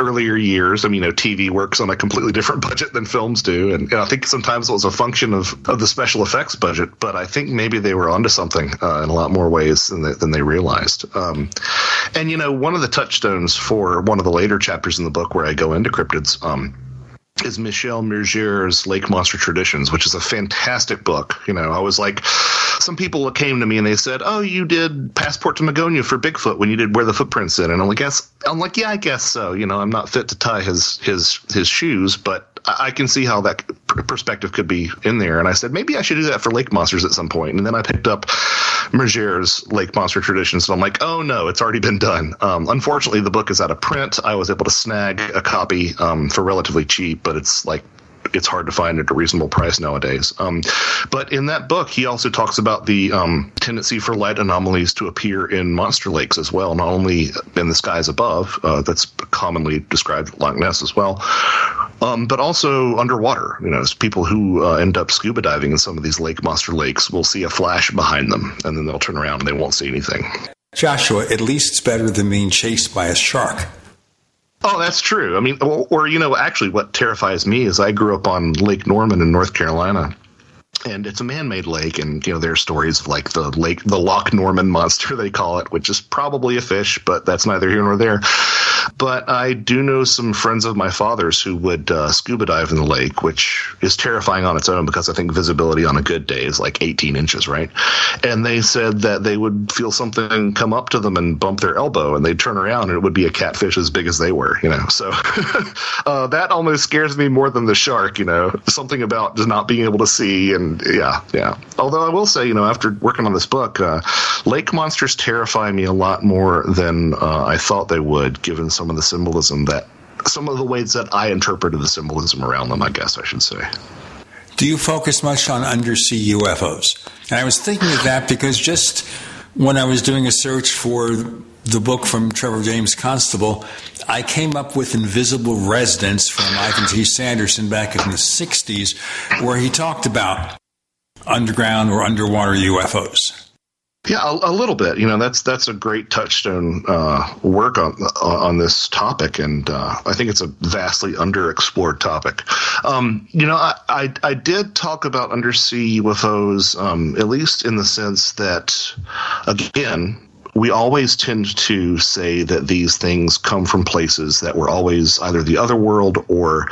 earlier years, I mean, you know, TV works on a completely different budget than films do, and, and I think sometimes it was a function of, of the special effects budget. But I think maybe they were onto something uh, in a lot more ways than they, than they realized. Um, and you know, one of the touchstones for one of the later chapters in the book where I go into cryptids. Um, is Michel Meurger's Lake Monster Traditions, which is a fantastic book. You know, I was like, some people came to me and they said, "Oh, you did Passport to Magonia for Bigfoot when you did Where the Footprints End," and I'm like, "Yes." I'm like, "Yeah, I guess so." You know, I'm not fit to tie his his his shoes, but I can see how that perspective could be in there. And I said, maybe I should do that for Lake Monsters at some point. And then I picked up Meurger's Lake Monster Traditions, and I'm like, oh no, it's already been done. Um, unfortunately, the book is out of print. I was able to snag a copy um, for relatively cheap, but it's like it's hard to find at a reasonable price nowadays. Um, but in that book, he also talks about the um, tendency for light anomalies to appear in monster lakes as well, not only in the skies above, uh, that's commonly described Loch Ness as well, um, but also underwater. You know, people who uh, end up scuba diving in some of these lake monster lakes will see a flash behind them, and then they'll turn around and they won't see anything. Joshua, at least it's better than being chased by a shark. Oh, that's true. I mean, or, or, you know, actually, what terrifies me is I grew up on Lake Norman in North Carolina, and it's a man-made lake, and you know, there are stories of like the lake, the Loch Norman monster they call it, which is probably a fish, but that's neither here nor there. But I do know some friends of my father's who would uh, scuba dive in the lake, which is terrifying on its own because I think visibility on a good day is like 18 inches, right? And they said that they would feel something come up to them and bump their elbow, and they'd turn around and it would be a catfish as big as they were, you know. So uh, that almost scares me more than the shark, you know. Something about just not being able to see, and yeah, yeah. Although I will say, you know, after working on this book, uh, lake monsters terrify me a lot more than uh, I thought they would, given some of the symbolism that some of the ways that I interpreted the symbolism around them, I guess I should say. Do you focus much on undersea UFOs? And I was thinking of that because just when I was doing a search for the book from Trevor James Constable, I came up with Invisible Residents from Ivan T. Sanderson back in the 60s, where he talked about underground or underwater UFOs. Yeah, a, a, little bit. You know, that's that's a great touchstone uh, work on on this topic, and uh, I think it's a vastly underexplored topic. Um, you know, I, I, I did talk about undersea UFOs, um, at least in the sense that, again, we always tend to say that these things come from places that were always either the other world or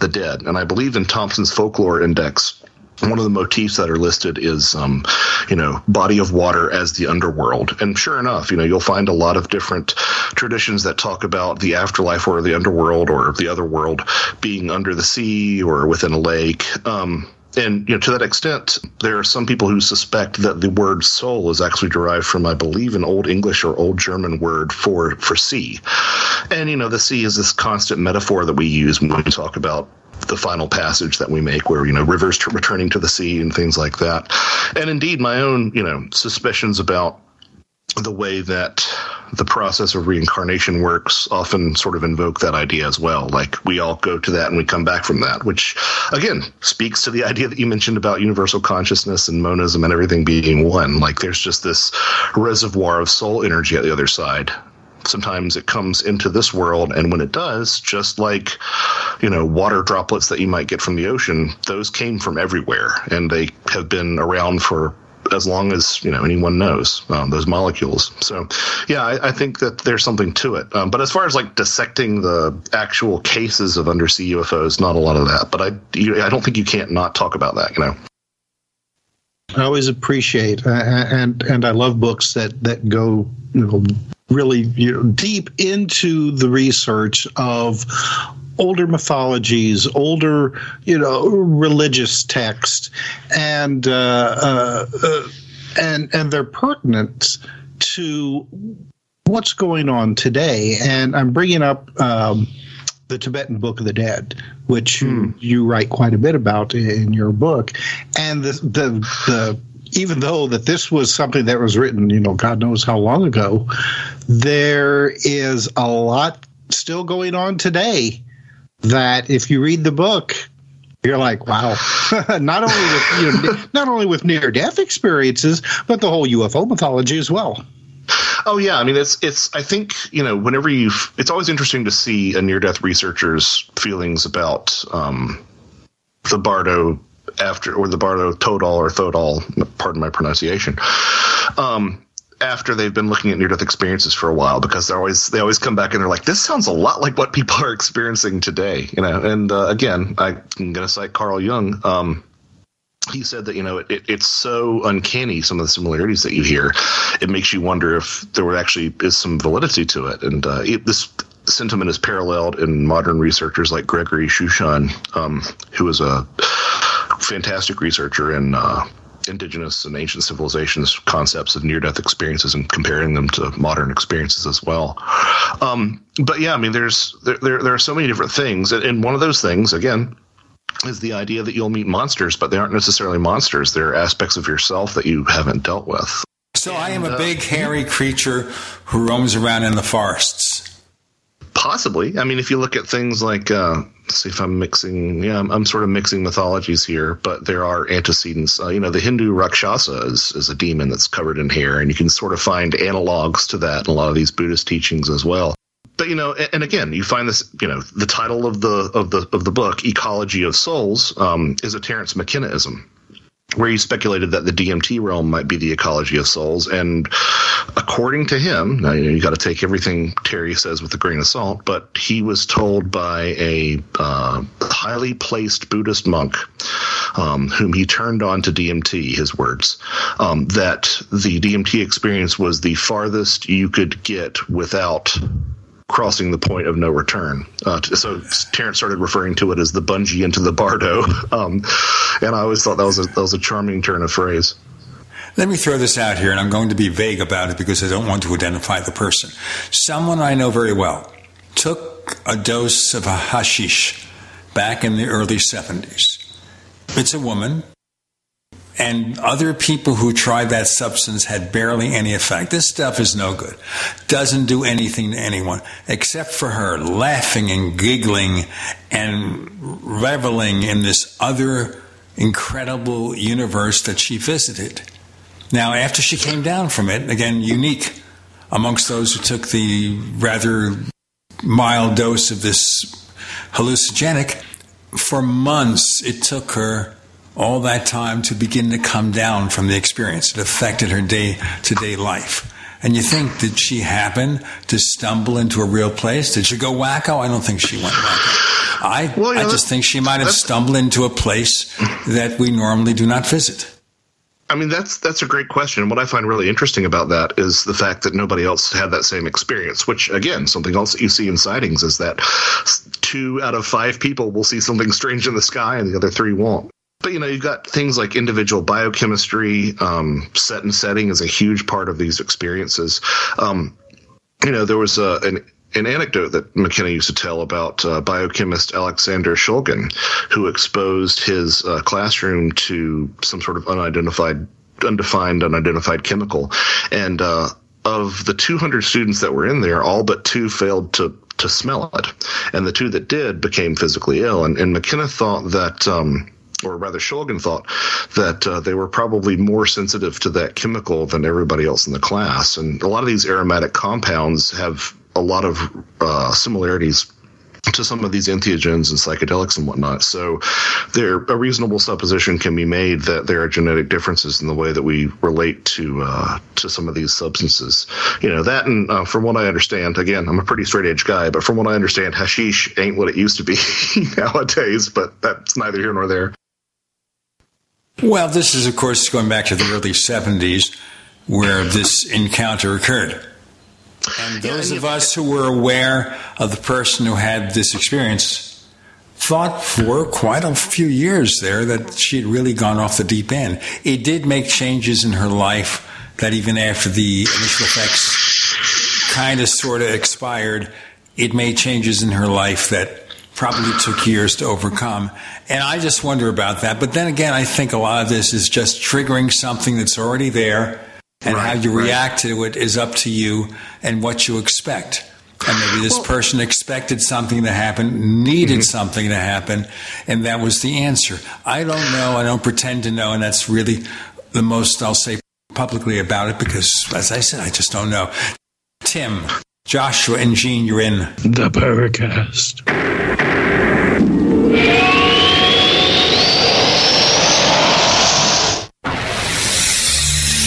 the dead, and I believe in Thompson's folklore index one of the motifs that are listed is, um, you know, body of water as the underworld. And sure enough, you know, you'll find a lot of different traditions that talk about the afterlife or the underworld or the other world being under the sea or within a lake. Um, and you know, to that extent, there are some people who suspect that the word soul is actually derived from, I believe, an Old English or Old German word for for sea. And you know, the sea is this constant metaphor that we use when we talk about the final passage that we make, where you know rivers t- returning to the sea and things like that. And indeed, my own you know suspicions about the way that the process of reincarnation works often sort of invoke that idea as well. Like we all go to that and we come back from that, which again speaks to the idea that you mentioned about universal consciousness and monism and everything being one. Like there's just this reservoir of soul energy at the other side. Sometimes it comes into this world, and when it does, just like you know, water droplets that you might get from the ocean, those came from everywhere, and they have been around for as long as you know anyone knows um, those molecules. So, yeah, I, I, think that there's something to it. Um, but as far as like dissecting the actual cases of undersea UFOs, not a lot of that. But I, you, I don't think you can't not talk about that. You know. I always appreciate uh, and and I love books that that go you know really you know deep into the research of older mythologies, older, you know, religious texts, and uh, uh, uh, and and they're pertinent to what's going on today. And I'm bringing up. Um, the Tibetan Book of the Dead, which hmm. you write quite a bit about in your book, and the the the even though that this was something that was written, you know, God knows how long ago, there is a lot still going on today that if you read the book, you're like, wow. not only with you know, not only with near death experiences, but the whole UFO mythology as well. Oh yeah, I mean it's it's I think you know whenever you it's always interesting to see a near death researcher's feelings about um, the Bardo after or the Bardo Todol or Thodol, pardon my pronunciation. Um, after they've been looking at near death experiences for a while because they always they always come back and they're like this sounds a lot like what people are experiencing today you know and uh, again i'm going to cite carl jung um, he said that you know it, it's so uncanny some of the similarities that you hear it makes you wonder if there actually is some validity to it and uh, it, this sentiment is paralleled in modern researchers like gregory shushan um, who is a fantastic researcher in uh, indigenous and ancient civilizations concepts of near death experiences and comparing them to modern experiences as well. Um, but yeah, I mean, there's there, there, there are so many different things, and one of those things again is the idea that you'll meet monsters, but they aren't necessarily monsters. They're aspects of yourself that you haven't dealt with. So I am a big hairy creature who roams around in the forests. Possibly. I mean, if you look at things like, uh, see if I'm mixing, yeah, I'm, I'm, sort of mixing mythologies here, but there are antecedents. Uh, you know, the Hindu Rakshasa is, is a demon that's covered in hair, and you can sort of find analogs to that in a lot of these Buddhist teachings as well. But you know, and, and again, you find this. You know, the title of the of the of the book, "Ecology of Souls," um, is a Terence McKennaism where he speculated that the DMT realm might be the ecology of souls. And according to him, now you, know, you got to take everything Terry says with a grain of salt, but he was told by a uh, highly placed Buddhist monk, um, whom he turned on to DMT, his words, um, that the DMT experience was the farthest you could get without crossing the point of no return. Uh, so Terence started referring to it as the bungee into the bardo, um, and I always thought that was a, that was a charming turn of phrase. Let me throw this out here, and I'm going to be vague about it because I don't want to identify the person. Someone I know very well took a dose of a hashish back in the early 70s. It's a woman and other people who tried that substance had barely any effect. This stuff is no good. Doesn't do anything to anyone except for her laughing and giggling and reveling in this other incredible universe that she visited. Now, after she came down from it, again, unique amongst those who took the rather mild dose of this hallucinogenic, for months it took her all that time to begin to come down from the experience. It affected her day to day life. And you think, did she happen to stumble into a real place? Did she go wacko? I don't think she went wacko. I, well, I just think she might have stumbled into a place that we normally do not visit? I mean, that's that's a great question. What I find really interesting about that is the fact that nobody else had that same experience. Which, again, something else that you see in sightings is that two out of five people will see something strange in the sky, and the other three won't. But you know, you've got things like individual biochemistry. Um, set and setting is a huge part of these experiences. Um, you know, there was a, an an anecdote that McKenna used to tell about uh, biochemist Alexander Shulgin, who exposed his uh, classroom to some sort of unidentified, undefined, unidentified chemical, and uh, of the 200 students that were in there, all but two failed to to smell it, and the two that did became physically ill. And, and McKenna thought that. Um, or rather Shulgin thought that uh, they were probably more sensitive to that chemical than everybody else in the class. And a lot of these aromatic compounds have a lot of uh, similarities to some of these entheogens and psychedelics and whatnot. So there a reasonable supposition can be made that there are genetic differences in the way that we relate to uh, to some of these substances. You know, that and uh, from what I understand, again, I'm a pretty straight edge guy, but from what I understand, hashish ain't what it used to be nowadays, but that's neither here nor there. Well, this is, of course, going back to the early 70s where this encounter occurred. And those of us who were aware of the person who had this experience thought for quite a few years there that she had really gone off the deep end. It did make changes in her life that even after the initial effects kind of sort of expired, it made changes in her life that probably took years to overcome. And I just wonder about that. But then again, I think a lot of this is just triggering something that's already there and right, how you right. react to it is up to you and what you expect. And maybe this well, person expected something to happen, needed mm-hmm. something to happen, and that was the answer. I don't know. I don't pretend to know, and that's really the most I'll say publicly about it because, as I said, I just don't know. Tim, Joshua, and Gene, you're in the Paracast.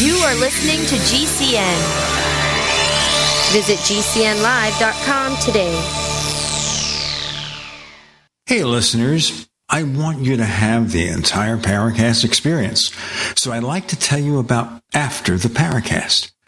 You are listening to GCN. Visit GCNlive.com today. Hey, listeners. I want you to have the entire Paracast experience. So I'd like to tell you about After the Paracast.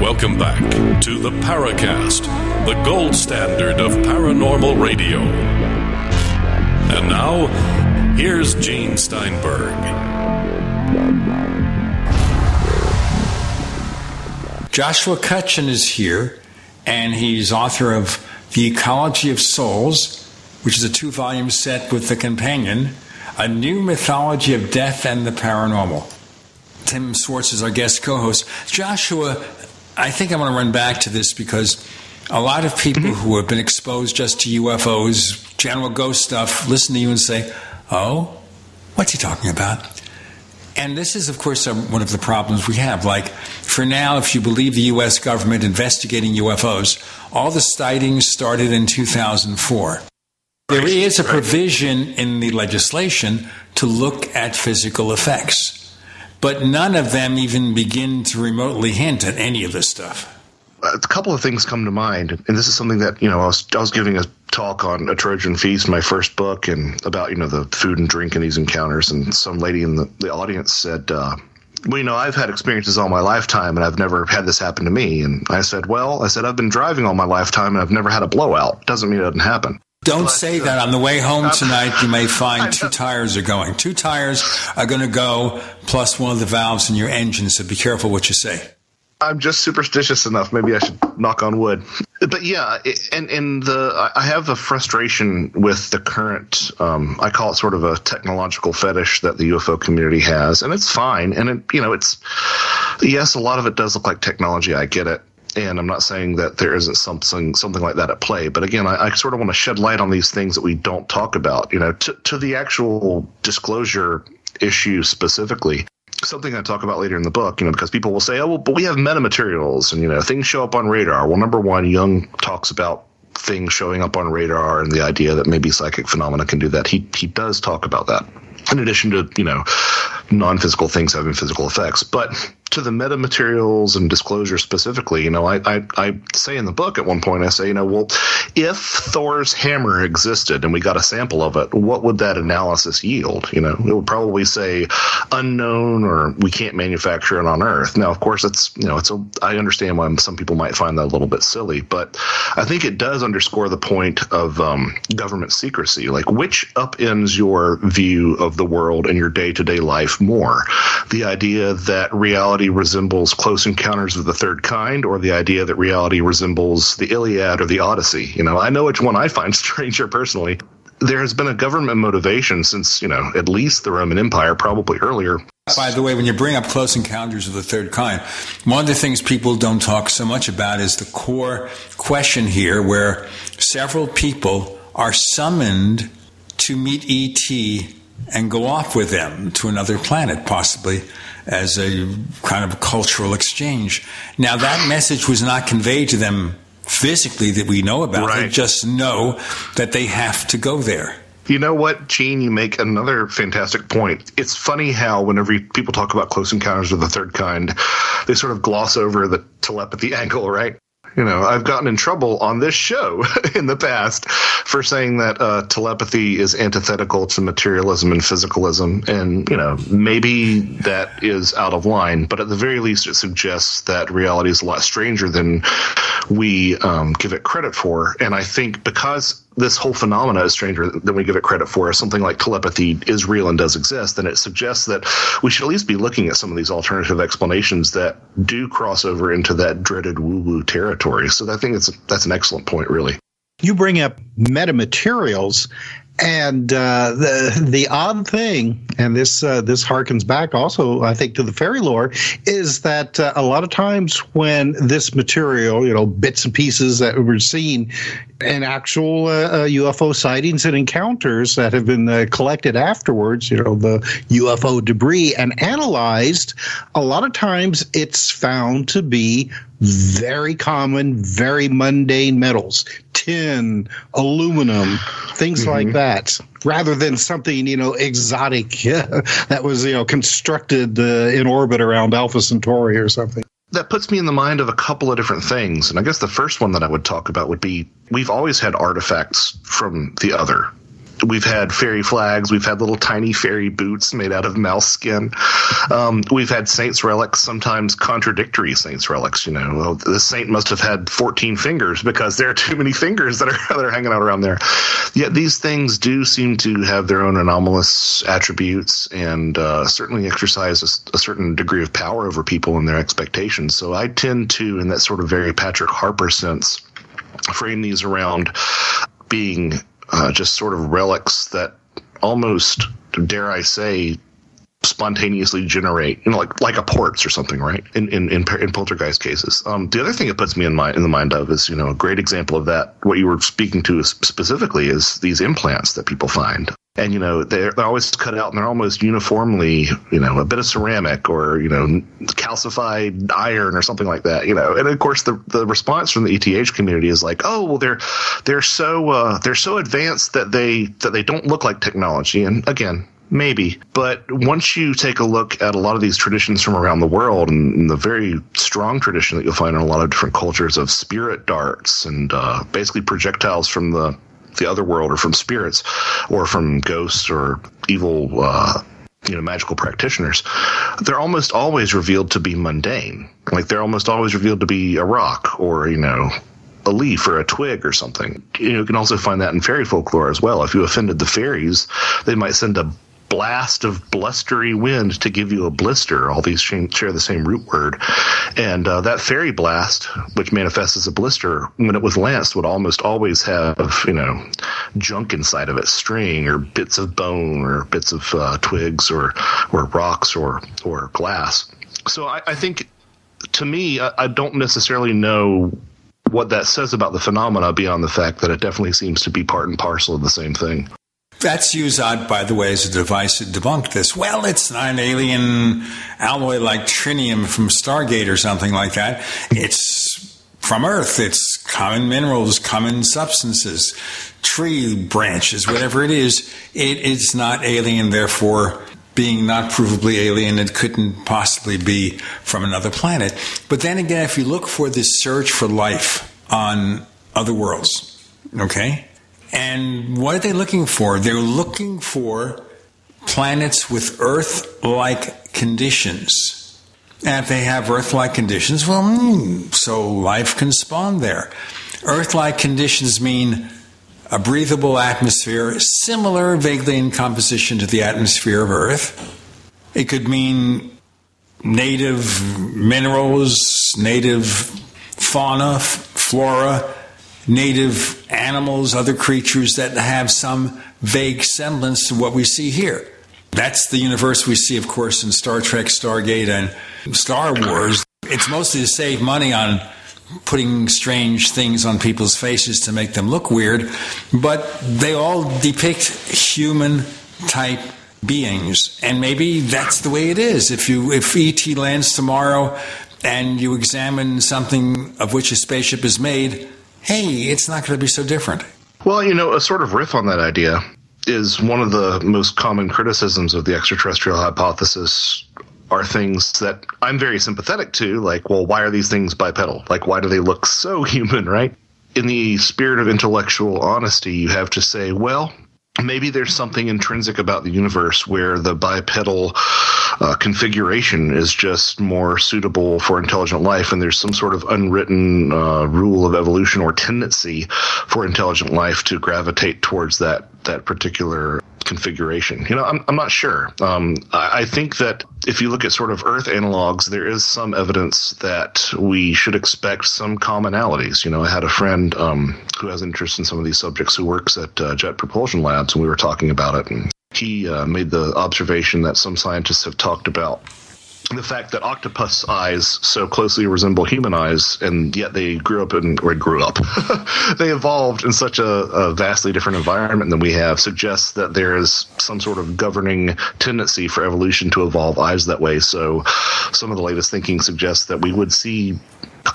Welcome back to the Paracast, the gold standard of paranormal radio. And now, here's Gene Steinberg. Joshua Cutchin is here, and he's author of The Ecology of Souls, which is a two volume set with the companion, a new mythology of death and the paranormal. Tim Swartz is our guest co host. Joshua, I think I want to run back to this because a lot of people mm-hmm. who have been exposed just to UFOs, general ghost stuff, listen to you and say, Oh, what's he talking about? And this is, of course, one of the problems we have. Like, for now, if you believe the U.S. government investigating UFOs, all the sightings started in 2004. There is a provision in the legislation to look at physical effects, but none of them even begin to remotely hint at any of this stuff a couple of things come to mind, and this is something that you know I was I was giving a talk on a Trojan Feast, my first book, and about you know the food and drink in these encounters, and some lady in the, the audience said. Uh, well, you know, I've had experiences all my lifetime and I've never had this happen to me. And I said, well, I said, I've been driving all my lifetime and I've never had a blowout. Doesn't mean it doesn't happen. Don't say that. On the way home tonight, you may find two tires are going. Two tires are going to go, plus one of the valves in your engine. So be careful what you say. I'm just superstitious enough. Maybe I should knock on wood. But yeah, and and the I have a frustration with the current. Um, I call it sort of a technological fetish that the UFO community has, and it's fine. And it, you know, it's yes, a lot of it does look like technology. I get it. And I'm not saying that there isn't something something like that at play, but again, I, I sort of want to shed light on these things that we don't talk about. You know, to, to the actual disclosure issue specifically something I talk about later in the book, you know, because people will say, oh, well, but we have metamaterials and, you know, things show up on radar. Well, number one, Jung talks about things showing up on radar and the idea that maybe psychic phenomena can do that. He, he does talk about that in addition to, you know, non-physical things having physical effects. But to the metamaterials and disclosure specifically, you know, I, I, I, say in the book at one point, I say, you know, well, if Thor's hammer existed and we got a sample of it, what would that analysis yield? You know, it would probably say unknown or we can't manufacture it on Earth. Now, of course, it's, you know, it's a, I understand why some people might find that a little bit silly, but I think it does underscore the point of um, government secrecy. Like, which upends your view of the world and your day to day life more? The idea that reality resembles Close Encounters of the Third Kind, or the idea that reality resembles the Iliad or the Odyssey. You know, I know which one I find stranger personally. There has been a government motivation since, you know, at least the Roman Empire, probably earlier, by the way, when you bring up close encounters of the third kind, one of the things people don't talk so much about is the core question here, where several people are summoned to meet ET and go off with them to another planet, possibly as a kind of cultural exchange. Now, that message was not conveyed to them physically that we know about. Right. They just know that they have to go there. You know what, Gene? You make another fantastic point. It's funny how whenever people talk about close encounters of the third kind, they sort of gloss over the telepathy angle, right? You know, I've gotten in trouble on this show in the past for saying that uh, telepathy is antithetical to materialism and physicalism. And, you know, maybe that is out of line, but at the very least, it suggests that reality is a lot stranger than we um, give it credit for. And I think because this whole phenomena is stranger than we give it credit for, something like telepathy is real and does exist, then it suggests that we should at least be looking at some of these alternative explanations that do cross over into that dreaded woo woo territory. So I think it's that's an excellent point, really you bring up metamaterials and uh, the the odd thing, and this uh, this harkens back also, I think, to the fairy lore, is that uh, a lot of times when this material, you know, bits and pieces that were seen in actual UFO uh, uh, sightings and encounters that have been uh, collected afterwards, you know, the UFO debris and analyzed, a lot of times it's found to be very common, very mundane metals, tin, aluminum, things mm-hmm. like that, rather than something, you know, exotic that was, you know, constructed uh, in orbit around Alpha Centauri or something. That puts me in the mind of a couple of different things. And I guess the first one that I would talk about would be we've always had artifacts from the other We've had fairy flags. We've had little tiny fairy boots made out of mouse skin. Um, we've had saints relics, sometimes contradictory saints relics. You know, well, the saint must have had 14 fingers because there are too many fingers that are that are hanging out around there. Yet these things do seem to have their own anomalous attributes and uh, certainly exercise a, a certain degree of power over people and their expectations. So I tend to, in that sort of very Patrick Harpur sense, frame these around being uh, just sort of relics that almost dare I say, spontaneously generate, you know, like like apports or something, right? In in in, in poltergeist cases. Um, the other thing it puts me in mind in the mind of is, you know, a great example of that. What you were speaking to specifically is these implants that people find. And you know they're, they're always cut out, and they're almost uniformly, you know, a bit of ceramic or you know calcified iron or something like that. You know, and of course the the response from the ETH community is like, oh well, they're they're so uh, they're so advanced that they that they don't look like technology. And again, Maybe. But once you take a look at a lot of these traditions from around the world and the very strong tradition that you'll find in a lot of different cultures of spirit darts and uh, basically projectiles from the, the other world or from spirits or from ghosts or evil, uh, you know, magical practitioners, they're almost always revealed to be mundane. Like they're almost always revealed to be a rock or, you know, a leaf or a twig or something. You, know, you can also find that in fairy folklore as well. If you offended the fairies, they might send a blast of blustery wind to give you a blister. All these share the same root word. And uh, that fairy blast, which manifests as a blister, when it was lanced, would almost always have, you know, junk inside of it, string or bits of bone or bits of uh, twigs or, or rocks or, or glass. So I, I think, to me, I, I don't necessarily know what that says about the phenomena beyond the fact that it definitely seems to be part and parcel of the same thing. That's used by the way, as a device to debunk this. Well, it's not an alien alloy like trinium from Stargate or something like that. It's from Earth. It's common minerals, common substances, tree branches, whatever it is. It is not alien, therefore, being not provably alien, it couldn't possibly be from another planet. But then again, if you look for this search for life on other worlds, okay? And what are they looking for? They're looking for planets with Earth like conditions. And if they have Earth like conditions, well, hmm, so life can spawn there. Earth like conditions mean a breathable atmosphere, similar vaguely in composition to the atmosphere of Earth. It could mean native minerals, native fauna, flora, native animals, other creatures that have some vague semblance to what we see here. That's the universe we see, of course, in Star Trek, Stargate, and Star Wars. It's mostly to save money on putting strange things on people's faces to make them look weird, but they all depict human type beings. And maybe that's the way it is. If you if ET lands tomorrow and you examine something of which a spaceship is made, hey, it's not going to be so different. Well, you know, a sort of riff on that idea is one of the most common criticisms of the extraterrestrial hypothesis are things that I'm very sympathetic to, like, well, why are these things bipedal? Like, why do they look so human, right? In the spirit of intellectual honesty, you have to say, well, maybe there's something intrinsic about the universe where the bipedal uh, configuration is just more suitable for intelligent life, and there's some sort of unwritten uh, rule of evolution or tendency for intelligent life to gravitate towards that that particular configuration. You know, I'm, I'm not sure. Um, I, I, think that if you look at sort of Earth analogs, there is some evidence that we should expect some commonalities. You know, I had a friend um, who has interest in some of these subjects who works at uh, Jet Propulsion Labs, and we were talking about it, and he uh, made the observation that some scientists have talked about the fact that octopus eyes so closely resemble human eyes, and yet they grew up in or grew up, they evolved in such a, a, vastly different environment than we have, suggests that there is some sort of governing tendency for evolution to evolve eyes that way. So, some of the latest thinking suggests that we would see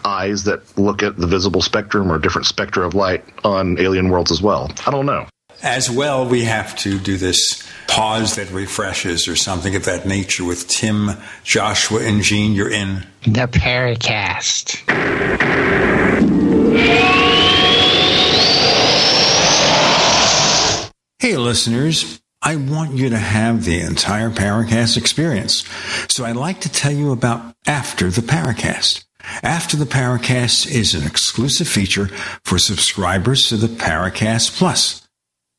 eyes that look at the visible spectrum or different spectra of light on alien worlds as well. I don't know. As well, we have to do this pause that refreshes or something of that nature with Tim, Joshua, and Gene. You're in the Paracast. Hey, listeners. I want you to have the entire Paracast experience. So I'd like to tell you about After the Paracast. After the Paracast is an exclusive feature for subscribers to the Paracast Plus.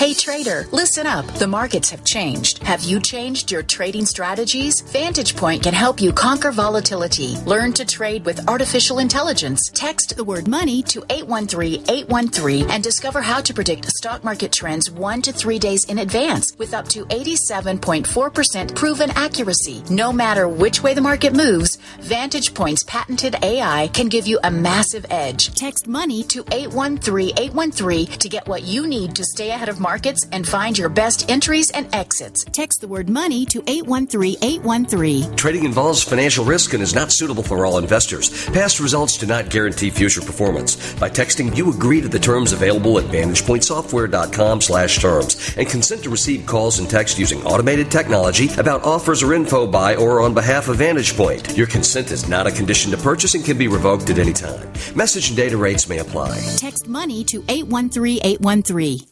Hey trader, listen up. The markets have changed. Have you changed your trading strategies? Vantage Point can help you conquer volatility. Learn to trade with artificial intelligence. Text the word money to 813-813 and discover how to predict stock market trends 1 to 3 days in advance with up to 87.4% proven accuracy. No matter which way the market moves, Vantage Point's patented AI can give you a massive edge. Text money to 813-813 to get what you need to stay ahead of markets and find your best entries and exits. Text the word money to 813-813. Trading involves financial risk and is not suitable for all investors. Past results do not guarantee future performance. By texting, you agree to the terms available at VantagePointSoftware.com slash terms and consent to receive calls and text using automated technology about offers or info by or on behalf of Vantage Point. Your consent is not a condition to purchase and can be revoked at any time. Message and data rates may apply. Text money to 813-813.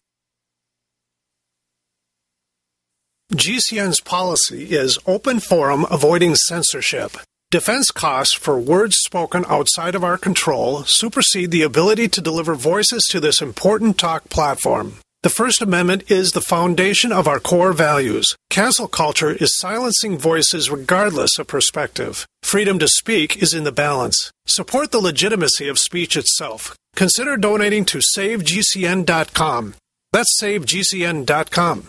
GCN's policy is open forum avoiding censorship. Defense costs for words spoken outside of our control supersede the ability to deliver voices to this important talk platform. The First Amendment is the foundation of our core values. Cancel culture is silencing voices regardless of perspective. Freedom to speak is in the balance. Support the legitimacy of speech itself. Consider donating to SaveGCN.com. That's SaveGCN.com.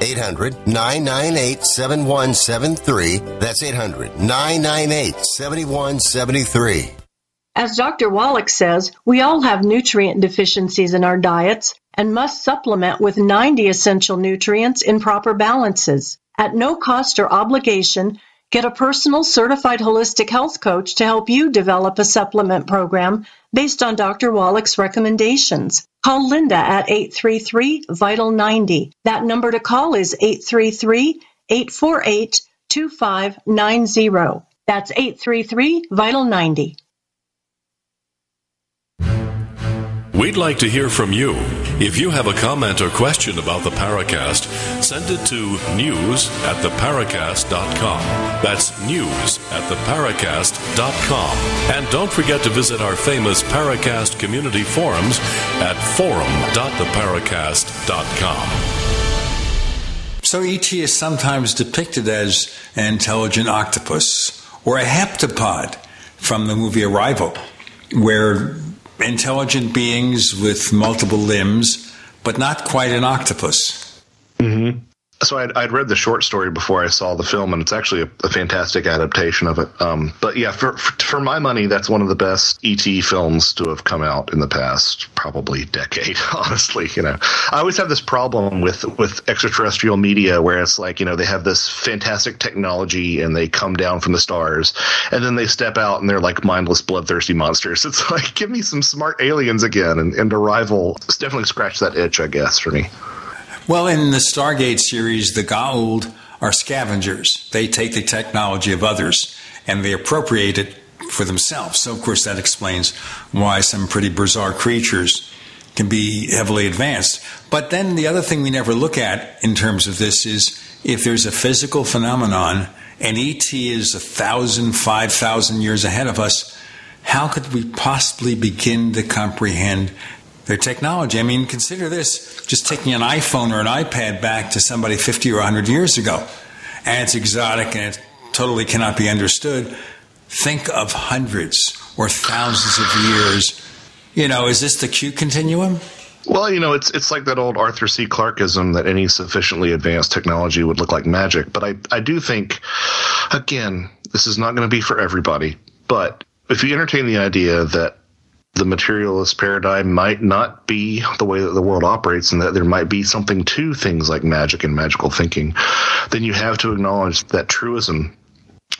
800 998 7173. That's 800 998 7173. As Dr. Wallach says, we all have nutrient deficiencies in our diets and must supplement with 90 essential nutrients in proper balances. At no cost or obligation, get a personal certified holistic health coach to help you develop a supplement program based on Dr. Wallach's recommendations. Call Linda at 833 Vital 90. That number to call is 833 848 2590. That's 833 Vital 90. We'd like to hear from you. If you have a comment or question about the Paracast, send it to news at theparacast.com. That's news at theparacast.com. And don't forget to visit our famous Paracast community forums at forum.theparacast.com. So ET is sometimes depicted as an intelligent octopus or a heptapod from the movie Arrival, where intelligent beings with multiple limbs, but not quite an octopus. Mm-hmm. So I'd, I'd, read the short story before I saw the film, and it's actually a, a fantastic adaptation of it. Um, but yeah, for, for, for my money, that's one of the best ET films to have come out in the past probably decade. Honestly, you know, I always have this problem with with extraterrestrial media where it's like you know they have this fantastic technology and they come down from the stars, and then they step out and they're like mindless, bloodthirsty monsters. It's like give me some smart aliens again, and, and Arrival definitely scratched that itch, I guess, for me. Well, in the Stargate series, the Goa'uld are scavengers. They take the technology of others and they appropriate it for themselves. So, of course, that explains why some pretty bizarre creatures can be heavily advanced. But then the other thing we never look at in terms of this is if there's a physical phenomenon and ET is a thousand, five thousand years ahead of us, how could we possibly begin to comprehend their technology? I mean, consider this just taking an iPhone or an iPad back to somebody 50 or 100 years ago, and it's exotic and it totally cannot be understood. Think of hundreds or thousands of years. You know, is this the Q continuum? Well, you know, it's it's like that old Arthur C. Clarkeism that any sufficiently advanced technology would look like magic. But I, I do think, again, this is not going to be for everybody. But if you entertain the idea that the materialist paradigm might not be the way that the world operates and that there might be something to things like magic and magical thinking, then you have to acknowledge that truism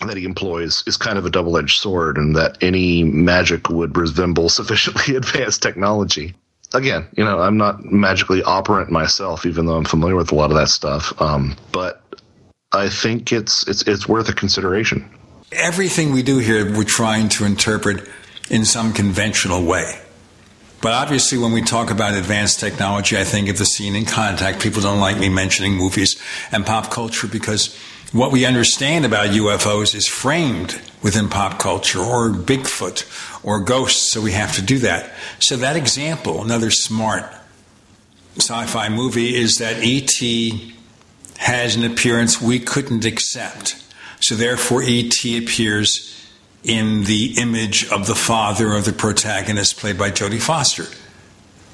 that he employs is kind of a double edged sword and that any magic would resemble sufficiently advanced technology again, you know, I'm not magically operant myself, even though I'm familiar with a lot of that stuff. Um, but I think it's it's it's worth a consideration. Everything we do here, we're trying to interpret in some conventional way. But obviously, when we talk about advanced technology, I think of the scene in contact. People don't like me mentioning movies and pop culture because what we understand about UFOs is framed within pop culture or Bigfoot or ghosts, so we have to do that. So, that example, another smart sci fi movie, is that E.T. has an appearance we couldn't accept. So, therefore, E.T. appears in the image of the father of the protagonist, played by Jodie Foster.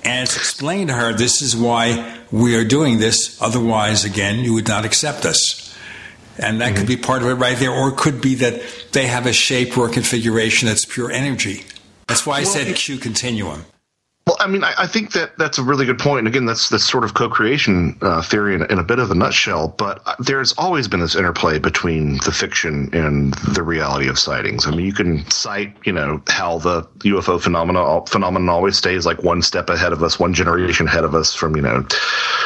And it's explained to her this is why we are doing this, otherwise, again, you would not accept us. And that mm-hmm. could be part of it right there, or it could be that they have a shape or a configuration that's pure energy. That's why I well, said Q continuum. I mean, I, I, think that that's a really good point. And again, that's the sort of co-creation uh, theory in, in, a bit of a nutshell. But uh, there's always been this interplay between the fiction and the reality of sightings. I mean, you can cite, you know, how the UFO phenomena phenomenon always stays like one step ahead of us, one generation ahead of us, from you know,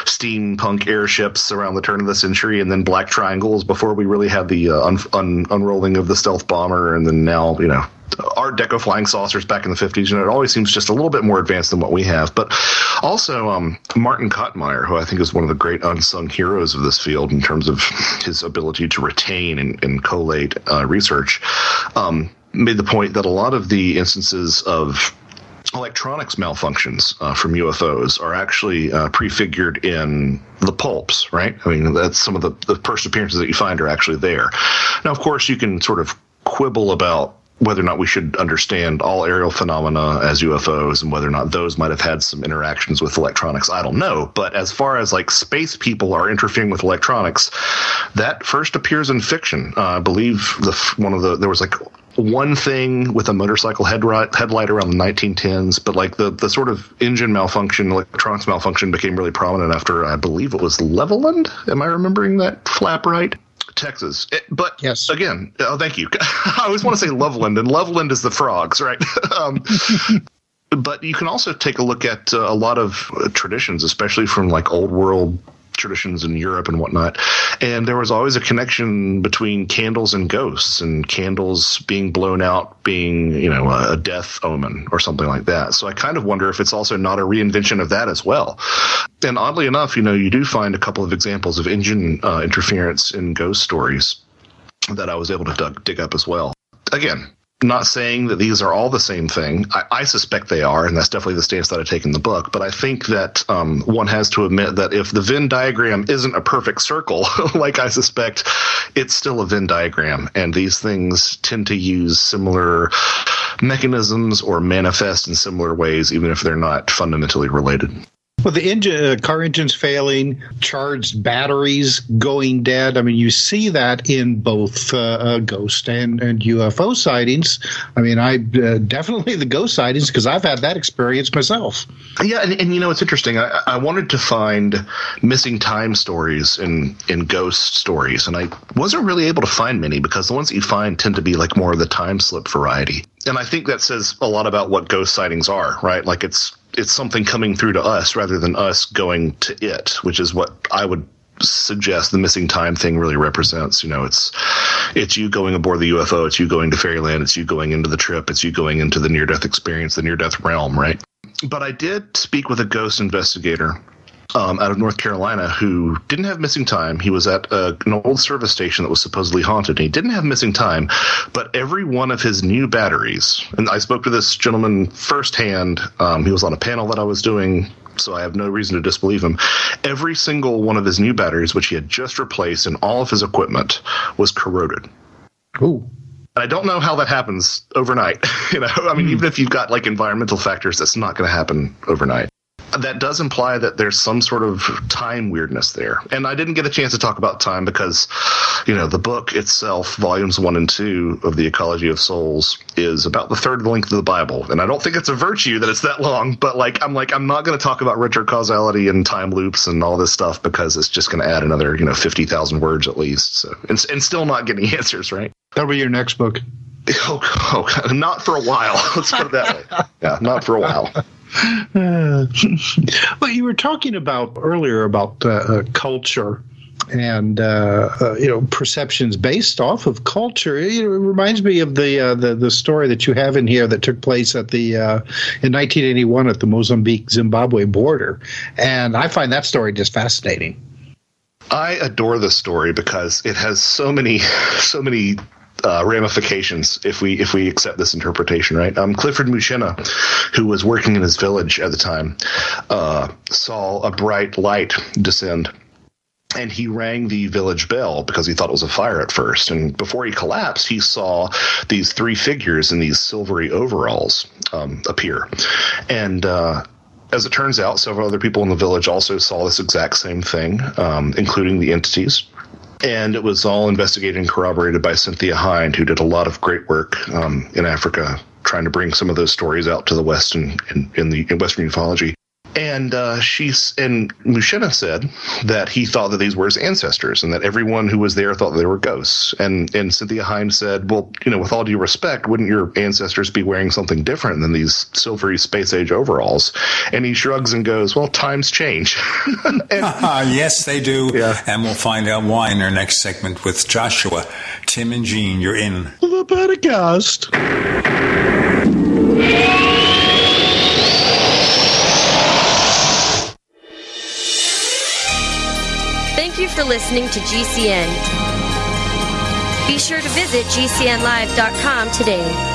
steampunk airships around the turn of the century, and then black triangles before we really had the uh, un- un- unrolling of the stealth bomber, and then now, you know, Art Deco flying saucers back in the 50s, and it always seems just a little bit more advanced than what we have. But also, um, Martin Kottmeyer, who I think is one of the great unsung heroes of this field in terms of his ability to retain and, and collate uh, research, um, made the point that a lot of the instances of electronics malfunctions uh, from UFOs are actually uh, prefigured in the pulps, right? I mean, that's some of the, the first appearances that you find are actually there. Now, of course, you can sort of quibble about whether or not we should understand all aerial phenomena as UFOs and whether or not those might have had some interactions with electronics, I don't know. But as far as like space people are interfering with electronics, that first appears in fiction. Uh, I believe the one of the there was like one thing with a motorcycle headlight, headlight around the 1910s, but like the, the sort of engine malfunction, electronics malfunction became really prominent after I believe it was Levelland. Am I remembering that flap right? Texas. It, but yes, again, oh, thank you. I always want to say Loveland, and Loveland is the frogs, right? um, but you can also take a look at uh, a lot of uh, traditions, especially from like old world traditions in Europe and whatnot. And there was always a connection between candles and ghosts, and candles being blown out being, you know, a death omen or something like that. So I kind of wonder if it's also not a reinvention of that as well. And oddly enough, you know, you do find a couple of examples of engine uh, interference in ghost stories that I was able to dig up as well. Again, not saying that these are all the same thing. I, I, suspect they are, and that's definitely the stance that I take in the book. But I think that um, one has to admit that if the Venn diagram isn't a perfect circle, like I suspect, it's still a Venn diagram, and these things tend to use similar mechanisms or manifest in similar ways, even if they're not fundamentally related. Well, the engine, uh, car engines failing, charged batteries going dead. I mean, you see that in both uh, uh, ghost and, and UFO sightings. I mean, I uh, definitely the ghost sightings because I've had that experience myself. Yeah, and, and you know, it's interesting. I, I, wanted to find missing time stories in in ghost stories, and I wasn't really able to find many because the ones that you find tend to be like more of the time slip variety. And I think that says a lot about what ghost sightings are, right? Like it's it's something coming through to us rather than us going to it, which is what I would suggest the missing time thing really represents. You know, it's it's you going aboard the UFO, it's you going to fairyland, it's you going into the trip, it's you going into the near death experience, the near death realm, right? But I did speak with a ghost investigator um, out of North Carolina who didn't have missing time. He was at a, an old service station that was supposedly haunted. And he didn't have missing time, but every one of his new batteries, and I spoke to this gentleman firsthand. Um, he was on a panel that I was doing so I have no reason to disbelieve him. Every single one of his new batteries, which he had just replaced, and all of his equipment was corroded. Ooh. I don't know how that happens overnight. you know, I mean, mm. even if you've got like environmental factors, that's not going to happen overnight that does imply that there's some sort of time weirdness there. And I didn't get a chance to talk about time because, you know, the book itself, volumes one and two of the Ecology of Souls, is about the third length of the Bible. And I don't think it's a virtue that it's that long, but like, I'm like, I'm not going to talk about retrocausality and time loops and all this stuff because it's just going to add another, you know, 50,000 words at least. So, and, and still not getting answers, right? That'll be your next book. Oh, oh, not for a while. Let's put it that way. Yeah, not for a while. Uh, well, you were talking about earlier about uh, uh, culture and uh, uh, you know perceptions based off of culture. It, reminds me of the, uh, the the story that you have in here that took place at the in 1981 at the Mozambique Zimbabwe border, and I find that story just fascinating. I adore this story because it has so many so many uh, ramifications if we if we accept this interpretation, right? Um, Clifford Mushena, who was working in his village at the time, uh, saw a bright light descend. And he rang the village bell because he thought it was a fire at first. And before he collapsed, he saw these three figures in these silvery overalls um, appear. And uh, as it turns out, several other people in the village also saw this exact same thing, um, including the entities and it was all investigated and corroborated by Cynthia Hind, who did a lot of great work um, in Africa, trying to bring some of those stories out to the West and in, in, the in Western ufology. And uh, she's and Mushena said that he thought that these were his ancestors, and that everyone who was there thought they were ghosts. And and Cynthia Hind said, "Well, you know, with all due respect, wouldn't your ancestors be wearing something different than these silvery space age overalls?" And he shrugs and goes, "Well, times change." and, yes, they do. Yeah. And we'll find out why in our next segment with Joshua, Tim, and Gene. You're in the Paracast. Thank you for listening to GCN. Be sure to visit GCNlive.com today.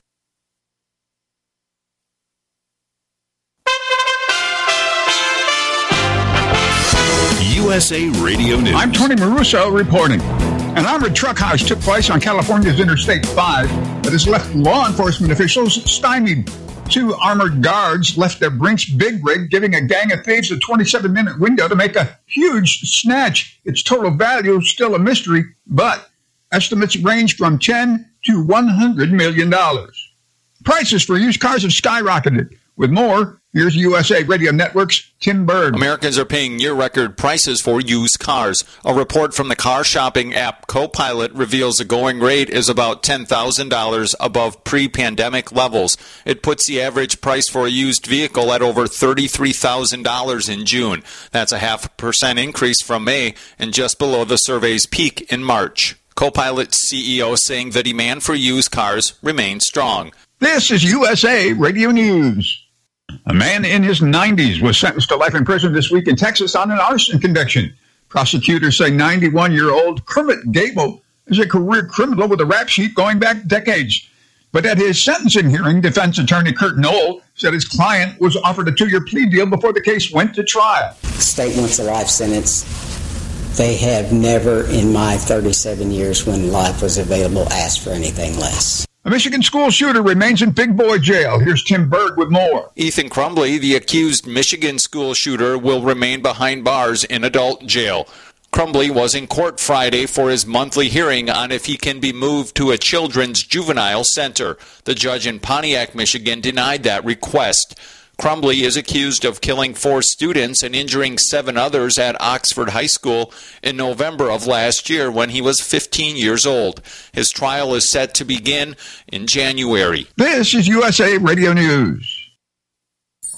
USA Radio News. I'm Tony Maruso reporting. An armored truck house took place on California's Interstate 5 that has left law enforcement officials stymied. Two armored guards left their Brinks big rig, giving a gang of thieves a 27 minute window to make a huge snatch. Its total value is still a mystery, but estimates range from 10 to 100 million dollars. Prices for used cars have skyrocketed. With more, Here's USA Radio Network's Tim Berg. Americans are paying near record prices for used cars. A report from the car shopping app Copilot reveals the going rate is about $10,000 above pre pandemic levels. It puts the average price for a used vehicle at over $33,000 in June. That's a half percent increase from May and just below the survey's peak in March. Copilot CEO saying the demand for used cars remains strong. This is USA Radio News. A man in his 90s was sentenced to life in prison this week in Texas on an arson conviction. Prosecutors say 91 year old Kermit Gable is a career criminal with a rap sheet going back decades. But at his sentencing hearing, defense attorney Kurt Knoll said his client was offered a two year plea deal before the case went to trial. The state wants a life sentence. They have never, in my 37 years when life was available, asked for anything less. A Michigan school shooter remains in Big Boy jail. Here's Tim Berg with more. Ethan Crumbley, the accused Michigan school shooter, will remain behind bars in adult jail. Crumbley was in court Friday for his monthly hearing on if he can be moved to a children's juvenile center. The judge in Pontiac, Michigan denied that request. Crumbley is accused of killing four students and injuring seven others at Oxford High School in November of last year when he was 15 years old. His trial is set to begin in January. This is USA Radio News.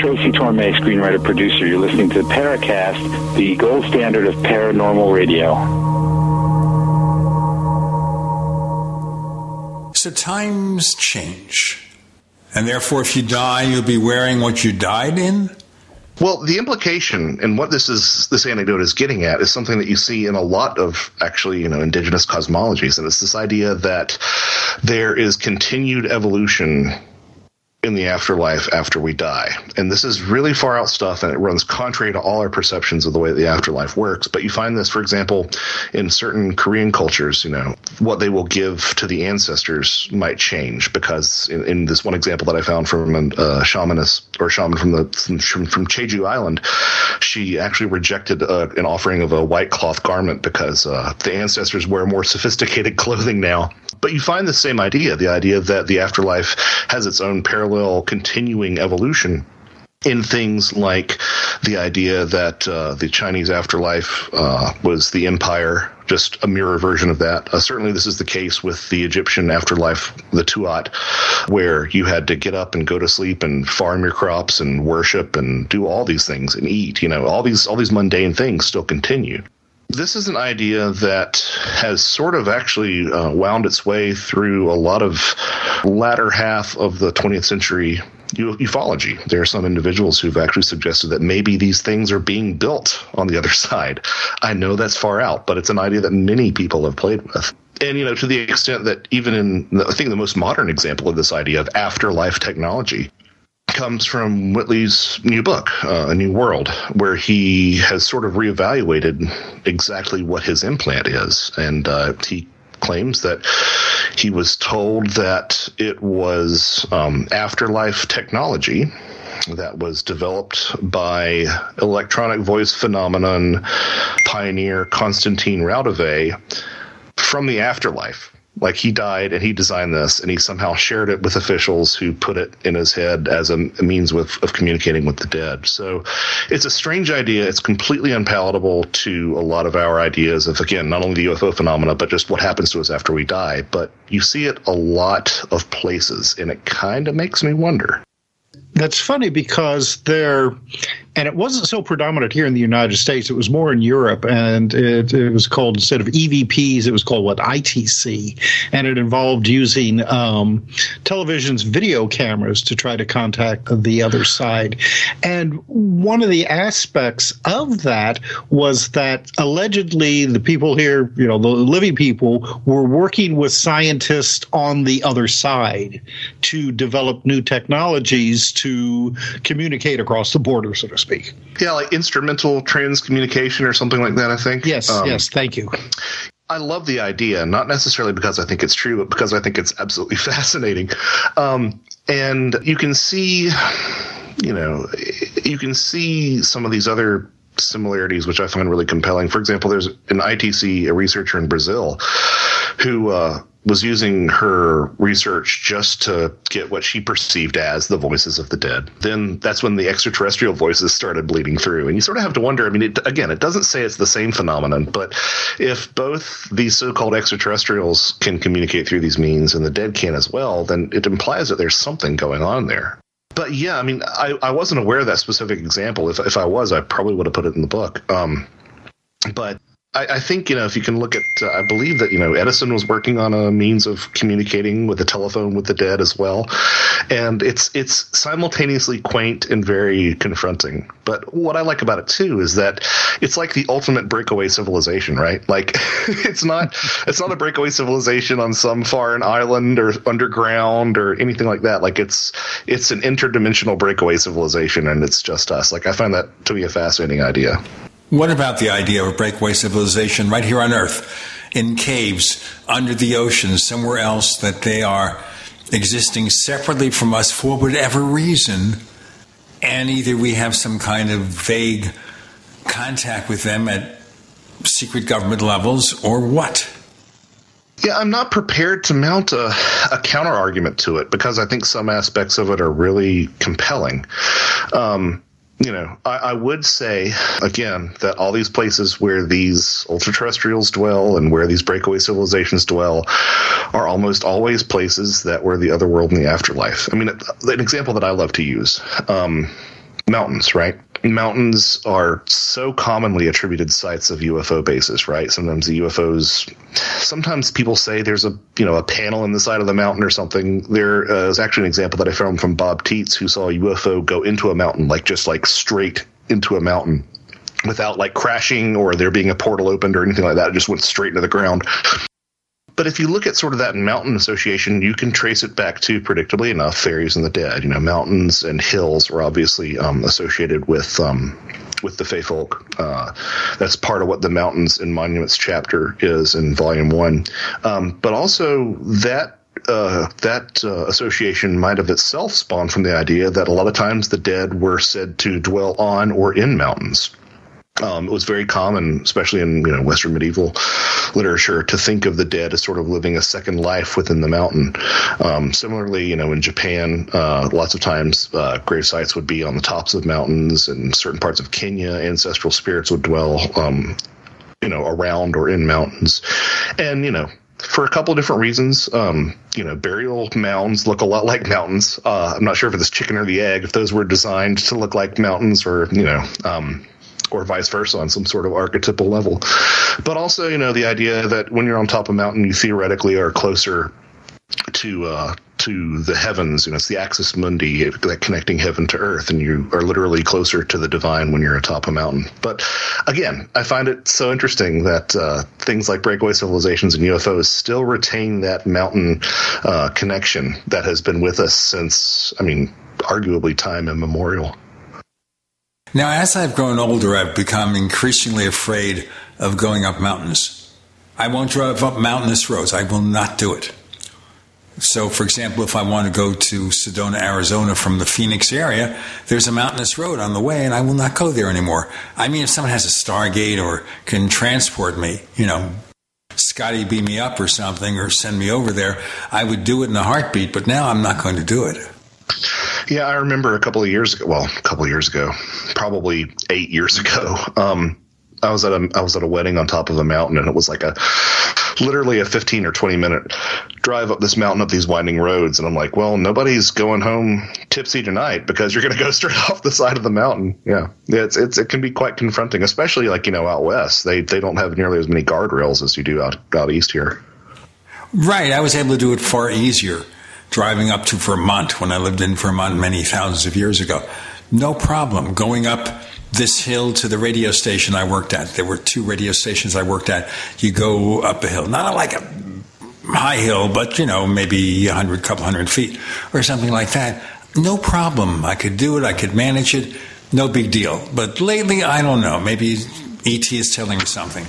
Tracy Torme, screenwriter producer. You're listening to Paracast, the gold standard of paranormal radio. So times change. And therefore, if you die, you'll be wearing what you died in? Well, the implication and what this is this anecdote is getting at is something that you see in a lot of actually, you know, indigenous cosmologies, and it's this idea that there is continued evolution in the afterlife after we die. And this is really far out stuff and it runs contrary to all our perceptions of the way the afterlife works. But you find this, for example, in certain Korean cultures, you know, what they will give to the ancestors might change because in, in this one example that I found from a uh, or shaman from the from, from Island, she actually rejected uh, an offering of a white cloth garment because uh, the ancestors wear more sophisticated clothing now. But you find the same idea, the idea that the afterlife has its own parallel parallel continuing evolution in things like the idea that uh, the Chinese afterlife uh, was the empire, just a mirror version of that. Uh, certainly, this is the case with the Egyptian afterlife, the Tuat, where you had to get up and go to sleep and farm your crops and worship and do all these things and eat. You know, all these all these mundane things still continue this is an idea that has sort of actually uh, wound its way through a lot of latter half of the 20th century ufology. There are some individuals who've actually suggested that maybe these things are being built on the other side. I know that's far out, but it's an idea that many people have played with. And, you know, to the extent that even in, the, I think the most modern example of this idea of afterlife technology comes from Whitley's new book, uh, A New World, where he has sort of reevaluated exactly what his implant is. And uh, he claims that he was told that it was um, afterlife technology that was developed by electronic voice phenomenon pioneer Konstantin Raudive from the afterlife like he died and he designed this and he somehow shared it with officials who put it in his head as a, a means with, of communicating with the dead. So it's a strange idea. It's completely unpalatable to a lot of our ideas of, again, not only the UFO phenomena, but just what happens to us after we die. But you see it a lot of places and it kind of makes me wonder. That's funny because there and it wasn't so predominant here in the United States. It was more in Europe, and it, it was called instead of EVPs, it was called what ITC, and it involved using um, television's video cameras to try to contact the other side. And one of the aspects of that was that allegedly the people here, you know, the living people, were working with scientists on the other side to develop new technologies to communicate across the border, so speak. Yeah, like instrumental transcommunication or something like that. I think. Yes. Um, yes. Thank you. I love the idea, not necessarily because I think it's true, but because I think it's absolutely fascinating. Um, and you can see, you know, you can see some of these other similarities, which I find really compelling. For example, there's an ITC, a researcher in Brazil, who uh, was using her research just to get what she perceived as the voices of the dead. Then that's when the extraterrestrial voices started bleeding through. And you sort of have to wonder I mean, it, again, it doesn't say it's the same phenomenon, but if both these so called extraterrestrials can communicate through these means and the dead can as well, then it implies that there's something going on there. But yeah, I mean, I, I wasn't aware of that specific example. If, if I was, I probably would have put it in the book. Um, but I, I, think you know if you can look at, uh, I believe that you know Edison was working on a means of communicating with the telephone with the dead as well, and it's it's simultaneously quaint and very confronting. But what I like about it too is that it's like the ultimate breakaway civilization, right? Like it's not it's not a breakaway civilization on some foreign island or underground or anything like that. Like it's it's an interdimensional breakaway civilization, and it's just us. Like I find that to be a fascinating idea. What about the idea of a breakaway civilization right here on Earth, in caves, under the ocean, somewhere else, that they are existing separately from us for whatever reason, and either we have some kind of vague contact with them at secret government levels, or what? Yeah, I'm not prepared to mount a, a counter argument to it because I think some aspects of it are really compelling. Um, you know, I, I, would say again that all these places where these ultra terrestrials dwell and where these breakaway civilizations dwell are almost always places that were the other world in the afterlife. I mean, an example that I love to use um, mountains, right? Mountains are so commonly attributed sites of UFO bases, right? Sometimes the UFOs, sometimes people say there's a you know a panel in the side of the mountain or something. There uh, is actually an example that I found from Bob Tietz, who saw a UFO go into a mountain, like just like straight into a mountain. Without like crashing or there being a portal opened or anything like that, it just went straight into the ground. But if you look at sort of that mountain association, you can trace it back to, predictably enough, fairies and the dead. You know, mountains and hills were obviously um, associated with um, with the Fey folk. Uh, that's part of what the Mountains and Monuments chapter is in Volume One. Um, but also that uh, that uh, association might have itself spawned from the idea that a lot of times the dead were said to dwell on or in mountains. Um, it was very common, especially in you know Western medieval literature, to think of the dead as sort of living a second life within the mountain. Um, similarly, you know, in Japan, uh, lots of times uh, grave sites would be on the tops of mountains, and certain parts of Kenya, ancestral spirits would dwell, um, you know, around or in mountains, and you know. For a couple of different reasons, um, you know, burial mounds look a lot like mountains. Uh, I'm not sure if it's chicken or the egg, if those were designed to look like mountains, or you know, um, or vice versa on some sort of archetypal level. But also, you know, the idea that when you're on top of a mountain, you theoretically are closer to uh, to the heavens. You know, it's the axis mundi, that connecting heaven to earth, and you are literally closer to the divine when you're atop a mountain. But again, I find it so interesting that uh, things like breakaway civilizations and UFOs still retain that mountain uh, connection that has been with us since, I mean, arguably time immemorial. Now, as I've grown older, I've become increasingly afraid of going up mountains. I won't drive up mountainous roads. I will not do it. So, for example, if I want to go to Sedona, Arizona from the Phoenix area, there's a mountainous road on the way, and I will not go there anymore. I mean, if someone has a Stargate or can transport me, you know, Scotty beam me up or something, or send me over there, I would do it in a heartbeat, but now I'm not going to do it. Yeah, I remember a couple of years ago. Well, a couple of years ago, probably eight years ago. Um, I was at a I was at a wedding on top of a mountain, and it was like a literally a fifteen or twenty minute drive up this mountain up these winding roads. And I'm like, well, nobody's going home tipsy tonight because you're going to go straight off the side of the mountain. Yeah, it's it's it can be quite confronting, especially like you know out west. They they don't have nearly as many guardrails as you do out out east here. Right, I was able to do it far easier driving up to Vermont when I lived in Vermont many thousands of years ago. No problem going up this hill to the radio station I worked at. There were two radio stations I worked at. You go up a hill, not like a high hill, but you know, maybe a hundred, couple hundred feet or something like that. No problem. I could do it. I could manage it. no big deal. But lately, I don't know. Maybe ET is telling me something.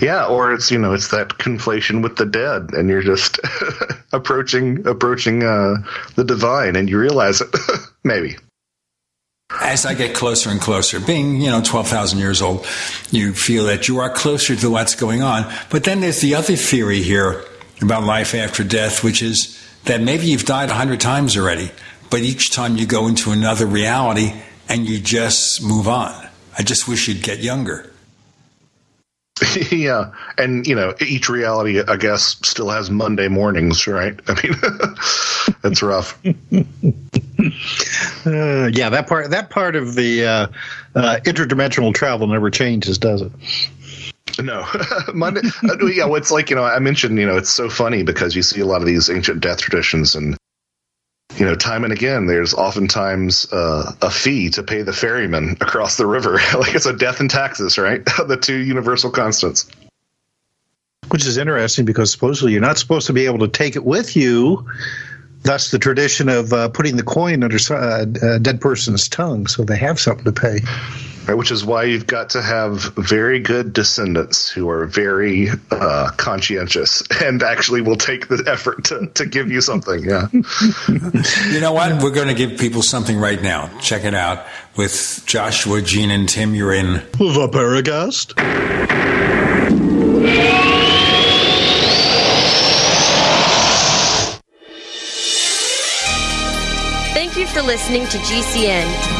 Yeah, or it's you know it's that conflation with the dead, and you're just approaching approaching uh, the divine, and you realize it. Maybe as I get closer and closer, being, you know, 12,000 years old, you feel that you are closer to what's going on. But then there's the other theory here about life after death, which is that maybe you've died a 100 times already, but each time you go into another reality and you just move on. I just wish you'd get younger. yeah, and you know, each reality, I guess, still has Monday mornings, right? I mean, it's rough. uh, yeah, that part that part of the uh, uh, interdimensional travel never changes, does it? No, Monday. Uh, yeah, well, it's like you know, I mentioned, you know, it's so funny because you see a lot of these ancient death traditions, and you know, time and again, there's oftentimes uh, a fee to pay the ferryman across the river. like it's a death and taxes, right? the two universal constants. Which is interesting because supposedly you're not supposed to be able to take it with you. That's the tradition of uh, putting the coin under uh, a dead person's tongue, so they have something to pay right? Which is why you've got to have very good descendants who are very uh, conscientious and actually will take the effort to, to give you something. Yeah. you know what? We're going to give people something right now. Check it out with Joshua, Gene, and Tim. You're in the Paracast. Thank you for listening to GCN.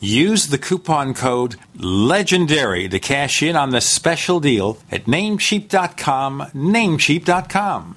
Use the coupon code LEGENDARY to cash in on the special deal at namecheap.com, namecheap.com.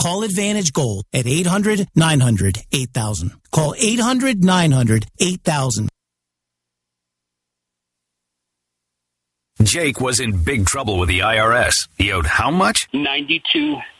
Call Advantage Gold at 800 900 8000. Call 800 900 8000. Jake was in big trouble with the IRS. He owed how much? 92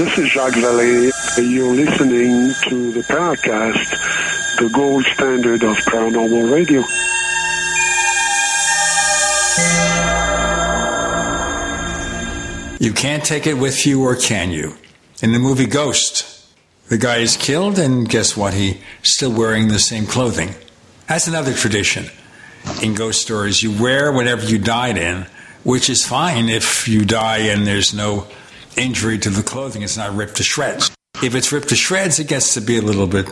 This is Jacques Vallée. You're listening to the Paracast, the gold standard of paranormal radio. You can't take it with you, or can you? In the movie Ghost, the guy is killed, and guess what? He's still wearing the same clothing. That's another tradition in ghost stories. You wear whatever you died in, which is fine if you die and there's no injury to the clothing. It's not ripped to shreds. If it's ripped to shreds, it gets to be a little bit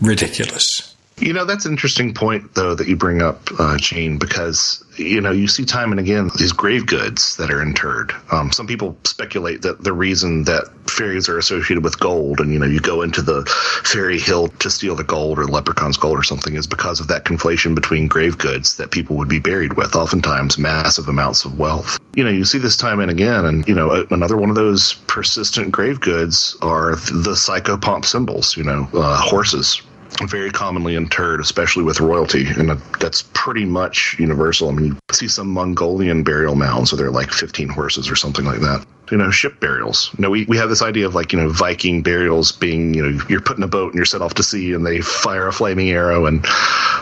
ridiculous. You know, that's an interesting point, though, that you bring up, uh, because, you know, you see time and again these grave goods that are interred. Um, some people speculate that the reason that fairies are associated with gold and, you know, you go into the fairy hill to steal the gold or leprechaun's gold or something is because of that conflation between grave goods that people would be buried with, oftentimes massive amounts of wealth. You know, you see this time and again, and, you know, another one of those persistent grave goods are the psychopomp symbols, you know, uh, horses very commonly interred, especially with royalty, and that's pretty much universal. I mean, you see some Mongolian burial mounds where there are like 15 horses or something like that. You know, ship burials. You know, we, we have this idea of like, you know, Viking burials being, you know, you're put in a boat and you're set off to sea and they fire a flaming arrow. And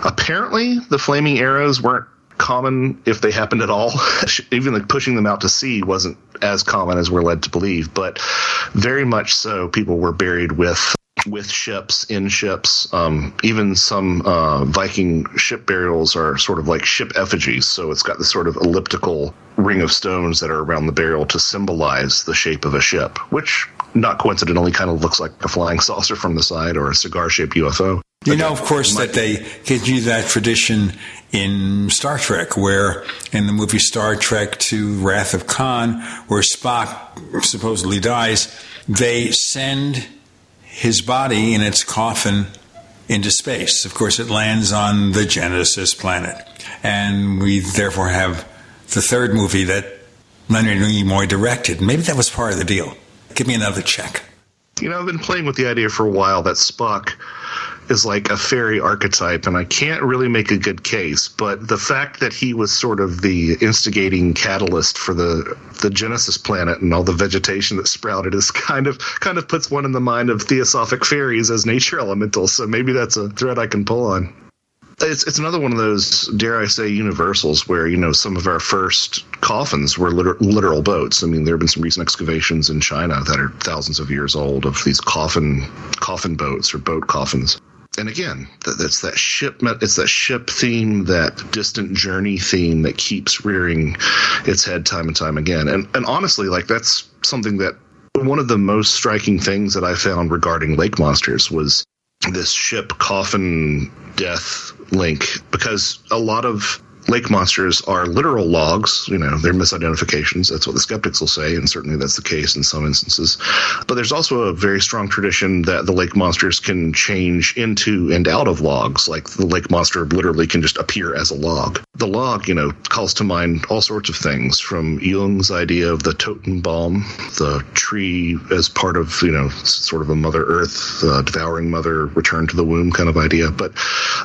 apparently the flaming arrows weren't common if they happened at all. Even like pushing them out to sea wasn't as common as we're led to believe, but very much so people were buried with with ships in ships. Um, even some uh, Viking ship burials are sort of like ship effigies. So it's got this sort of elliptical ring of stones that are around the burial to symbolize the shape of a ship, which not coincidentally kind of looks like a flying saucer from the side or a cigar shaped UFO. You know, of course, that they continue that tradition in Star Trek, where in the movie Star Trek to Wrath of Khan, where Spock supposedly dies, they send his body in its coffin into space. Of course, it lands on the Genesis planet. And we therefore have the third movie that Leonard Nimoy directed. Maybe that was part of the deal. Give me another check. You know, I've been playing with the idea for a while that Spock is like a fairy archetype, and I can't really make a good case. But the fact that he was sort of the instigating catalyst for the the Genesis planet and all the vegetation that sprouted is kind of kind of puts one in the mind of theosophic fairies as nature elementals. So maybe that's a thread I can pull on. It's it's another one of those dare I say universals where you know some of our first coffins were liter- literal boats. I mean, there have been some recent excavations in China that are thousands of years old of these coffin coffin boats or boat coffins and again, that's that ship. It's that ship theme, that distant journey theme that keeps rearing its head time and time again. And and honestly, like that's something that one of the most striking things that I found regarding lake monsters was this ship coffin death link because a lot of lake monsters are literal logs. You know, they're misidentifications. That's what the skeptics will say, and certainly that's the case in some instances. But there's also a very strong tradition that the lake monsters can change into and out of logs. Like the lake monster literally can just appear as a log. The log, you know, calls to mind all sorts of things from Jung's idea of the Totenbaum, the tree as part of, you know, sort of a Mother Earth, uh, devouring mother, return to the womb kind of idea. But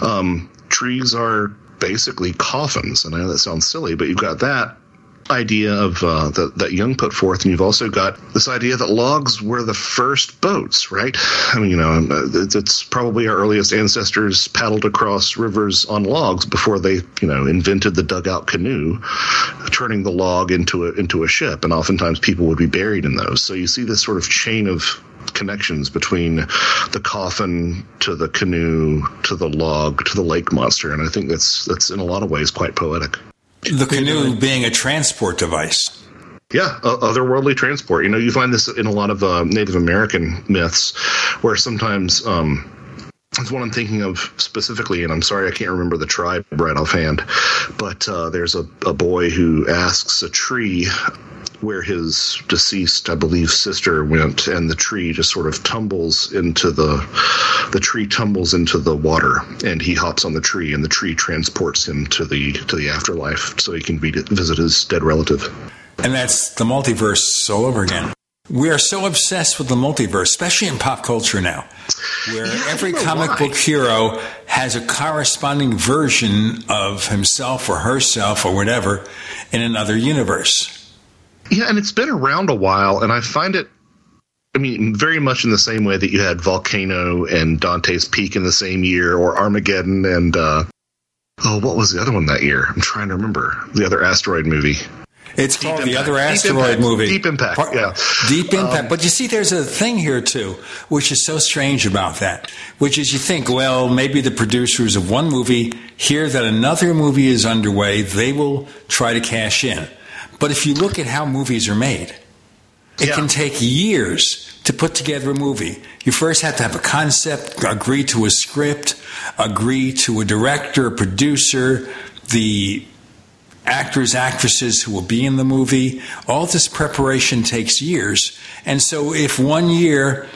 um, trees are basically coffins. And I know that sounds silly, but you've got that idea of uh, that, that Jung put forth, and you've also got this idea that logs were the first boats, right? I mean, you know, um, uh, it's probably our earliest ancestors paddled across rivers on logs before they, you know, invented the dugout canoe, turning the log into a into a ship, and oftentimes people would be buried in those. So you see this sort of chain of connections between the coffin to the canoe to the log to the lake monster, and I think that's that's in a lot of ways quite poetic. The canoe being a transport device. Yeah, otherworldly transport. You know, you find this in a lot of uh, Native American myths, where sometimes um, that's what I'm thinking of specifically, and I'm sorry I can't remember the tribe right offhand, but uh, there's a, a boy who asks a tree where his deceased, I believe, sister went, and the tree just sort of tumbles into the the tree tumbles into the water, and he hops on the tree, and the tree transports him to the to the afterlife, so he can visit his dead relative. And that's the multiverse all over again. We are so obsessed with the multiverse, especially in pop culture now, where yeah, every comic why. book hero has a corresponding version of himself or herself or whatever in another universe. Yeah, and it's been around a while, and I find it. I mean, very much in the same way that you had Volcano and Dante's Peak in the same year, or Armageddon and uh, oh, what was the other one that year? I'm trying to remember the other asteroid movie. It's Deep called Impact. the other asteroid Deep movie. Deep Impact. Yeah. Deep Impact. Um, but you see, there's a thing here too, which is so strange about that, which is you think, well, maybe the producers of one movie hear that another movie is underway, they will try to cash in. But if you look at how movies are made, it yeah. can take years to put together a movie. You first have to have a concept, agree to a script, agree to a director, a producer, the actors, actresses who will be in the movie. All this preparation takes years. And so if one year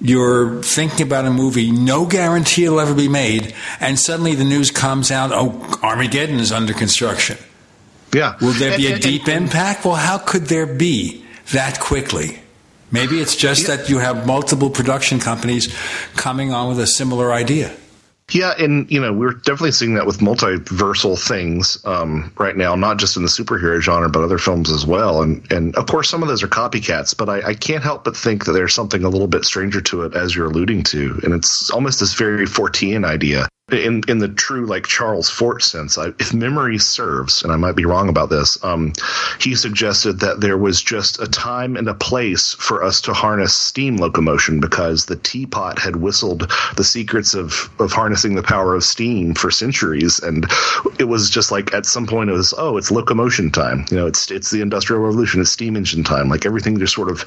you're thinking about a movie, no guarantee it'll ever be made, and suddenly the news comes out, oh, Armageddon is under construction. Yeah. Will there be a deep impact? Well, how could there be that quickly? Maybe it's just yeah. that you have multiple production companies coming on with a similar idea. Yeah, and you know we're definitely seeing that with multiversal things um, right now, not just in the superhero genre, but other films as well. And and of course, some of those are copycats, but I, I can't help but think that there's something a little bit stranger to it, as you're alluding to, and it's almost this very Fortean idea in in the true like Charles Fort sense, I, if memory serves, and I might be wrong about this, um, he suggested that there was just a time and a place for us to harness steam locomotion because the teapot had whistled the secrets of of harnessing the power of steam for centuries, and it was just like at some point it was oh it's locomotion time, you know it's it's the industrial revolution, it's steam engine time, like everything just sort of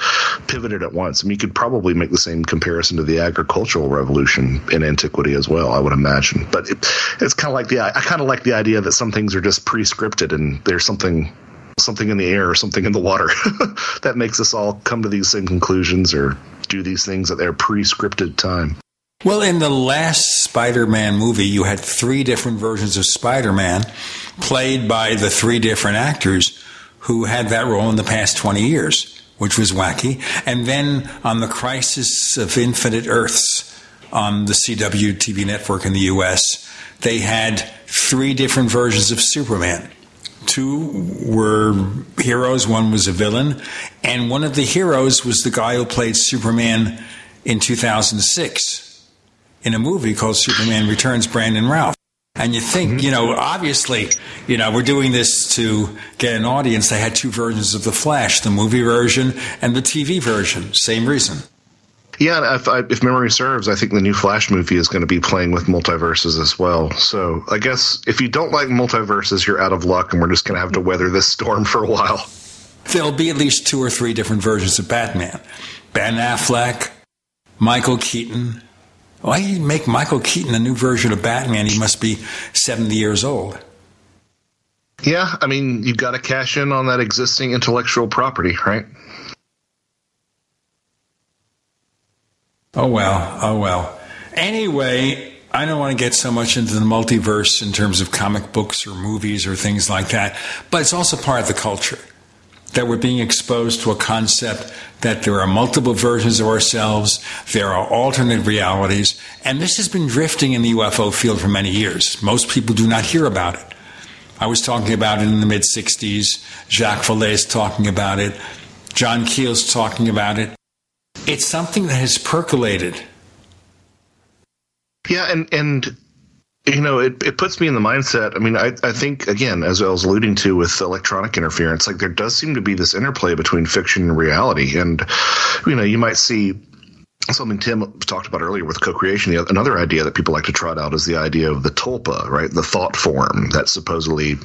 pivoted at once. I mean you could probably make the same comparison to the agricultural revolution in antiquity as well, I would imagine. But it, it's kind of like the I kind of like the idea that some things are just pre-scripted and there's something something in the air or something in the water that makes us all come to these same conclusions or do these things at their pre-scripted time. Well, in the last Spider Man movie, you had three different versions of Spider Man played by the three different actors who had that role in the past 20 years, which was wacky. And then on the Crisis of Infinite Earths, on the CW TV network in the US, they had three different versions of Superman. Two were heroes, one was a villain, and one of the heroes was the guy who played Superman in 2006 in a movie called Superman Returns, Brandon Routh. And you think, mm-hmm. you know, obviously, you know, we're doing this to get an audience. They had two versions of The Flash, the movie version and the TV version. Same reason. Yeah, if, if memory serves, I think the new Flash movie is going to be playing with multiverses as well. So I guess if you don't like multiverses, you're out of luck, and we're just going to have to weather this storm for a while. There'll be at least two or three different versions of Batman. Ben Affleck, Michael Keaton. Why you make Michael Keaton a new version of Batman? He must be 70 years old. Yeah, I mean, you've got to cash in on that existing intellectual property, right? Oh, well. Oh, well. Anyway, I don't want to get so much into the multiverse in terms of comic books or movies or things like that, but it's also part of the culture that we're being exposed to a concept that there are multiple versions of ourselves, there are alternate realities, and this has been drifting in the UFO field for many years. Most people do not hear about it. I was talking about it in the mid 60s. Jacques Vallée is talking about it. John Keel's talking about it. It's something that has percolated. Yeah, and and you know, it, it puts me in the mindset. I mean, I, I think, again, as I was alluding to with electronic interference, like there does seem to be this interplay between fiction and reality. And, you know, you might see something Tim talked about earlier with co-creation. Another idea that people like to trot out is the idea of the tulpa, right? The thought form that supposedly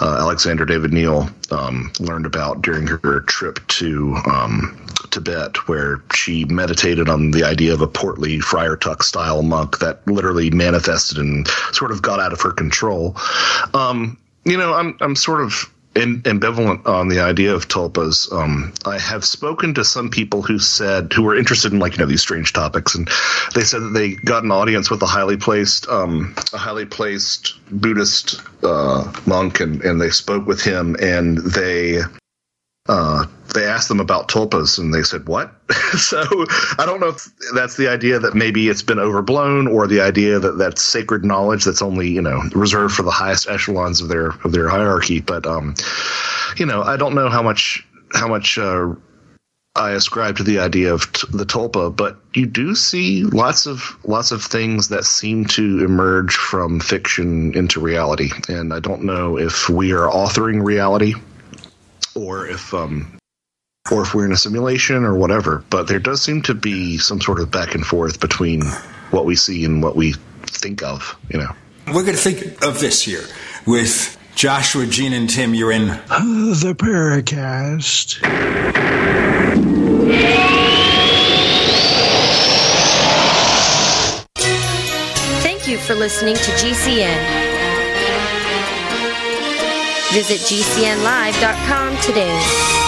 uh, Alexandra David-Néel um, learned about during her trip to um, Tibet, where she meditated on the idea of a portly Friar Tuck style monk that literally manifested and sort of got out of her control. Um, you know, I'm I'm sort of ambivalent on the idea of tulpas. Um, I have spoken to some people who said who were interested in like you know these strange topics, and they said that they got an audience with a highly placed um, a highly placed Buddhist uh, monk, and and they spoke with him, and they uh, asked them about tulpas and they said what? So i don't know if that's the idea that maybe it's been overblown or the idea that that's sacred knowledge that's only you know reserved for the highest echelons of their of their hierarchy. But um you know i don't know how much how much uh, I ascribe to the idea of t- the tulpa, but you do see lots of lots of things that seem to emerge from fiction into reality, and I don't know if we are authoring reality or if um, or if we're in a simulation or whatever. But there does seem to be some sort of back and forth between what we see and what we think of. You know, we're going to think of this here with Joshua, Gene, and Tim. You're in the Paracast. Thank you for listening to GCN. Visit GCNlive.com today.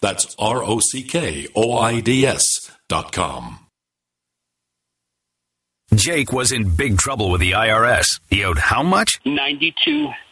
That's R O C K O I D S dot com. Jake was in big trouble with the IRS. He owed how much? Ninety-two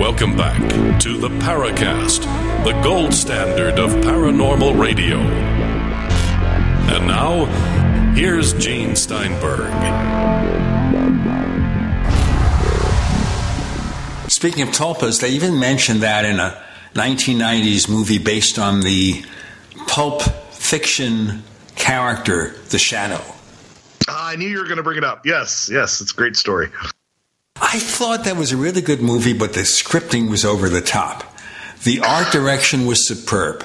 Welcome back to the Paracast, the gold standard of paranormal radio. And now, here's Gene Steinberg. Speaking of tulpas, they even mentioned that in a 1990s movie based on the pulp fiction character, The Shadow. I knew you were going to bring it up. Yes, yes, it's a great story. I thought that was a really good movie, but the scripting was over the top. The art direction was superb.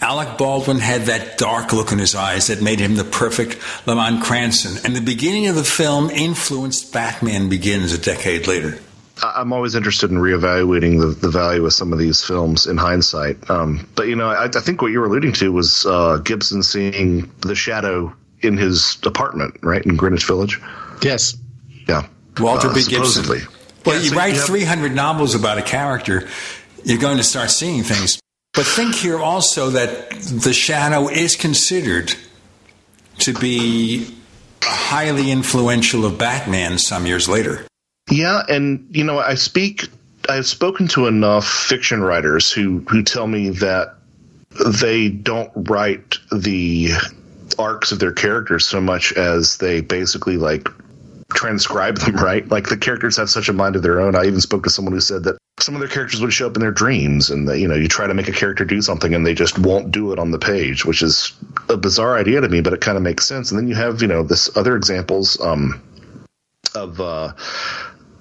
Alec Baldwin had that dark look in his eyes that made him the perfect Lamont Cranston, and the beginning of the film influenced Batman Begins a decade later. I'm always interested in reevaluating the, the value of some of these films in hindsight. Um, but you know, I, I, think what you were alluding to was uh, Gibson seeing the shadow in his apartment, right in Greenwich Village. Yes. Yeah. Walter uh, B. supposedly. Gibson. Well, Yeah, you so write you have- 300 novels about a character, you're going to start seeing things. But think here also that the shadow is considered to be highly influential of Batman some years later. Yeah, and you know, I speak. I've spoken to enough fiction writers who who tell me that they don't write the arcs of their characters so much as they basically like transcribe them right? Like the characters have such a mind of their own. I even spoke to someone who said that some of their characters would show up in their dreams and that you know you try to make a character do something and they just won't do it on the page which is a bizarre idea to me but it kind of makes sense. And then you have you know this other examples um of uh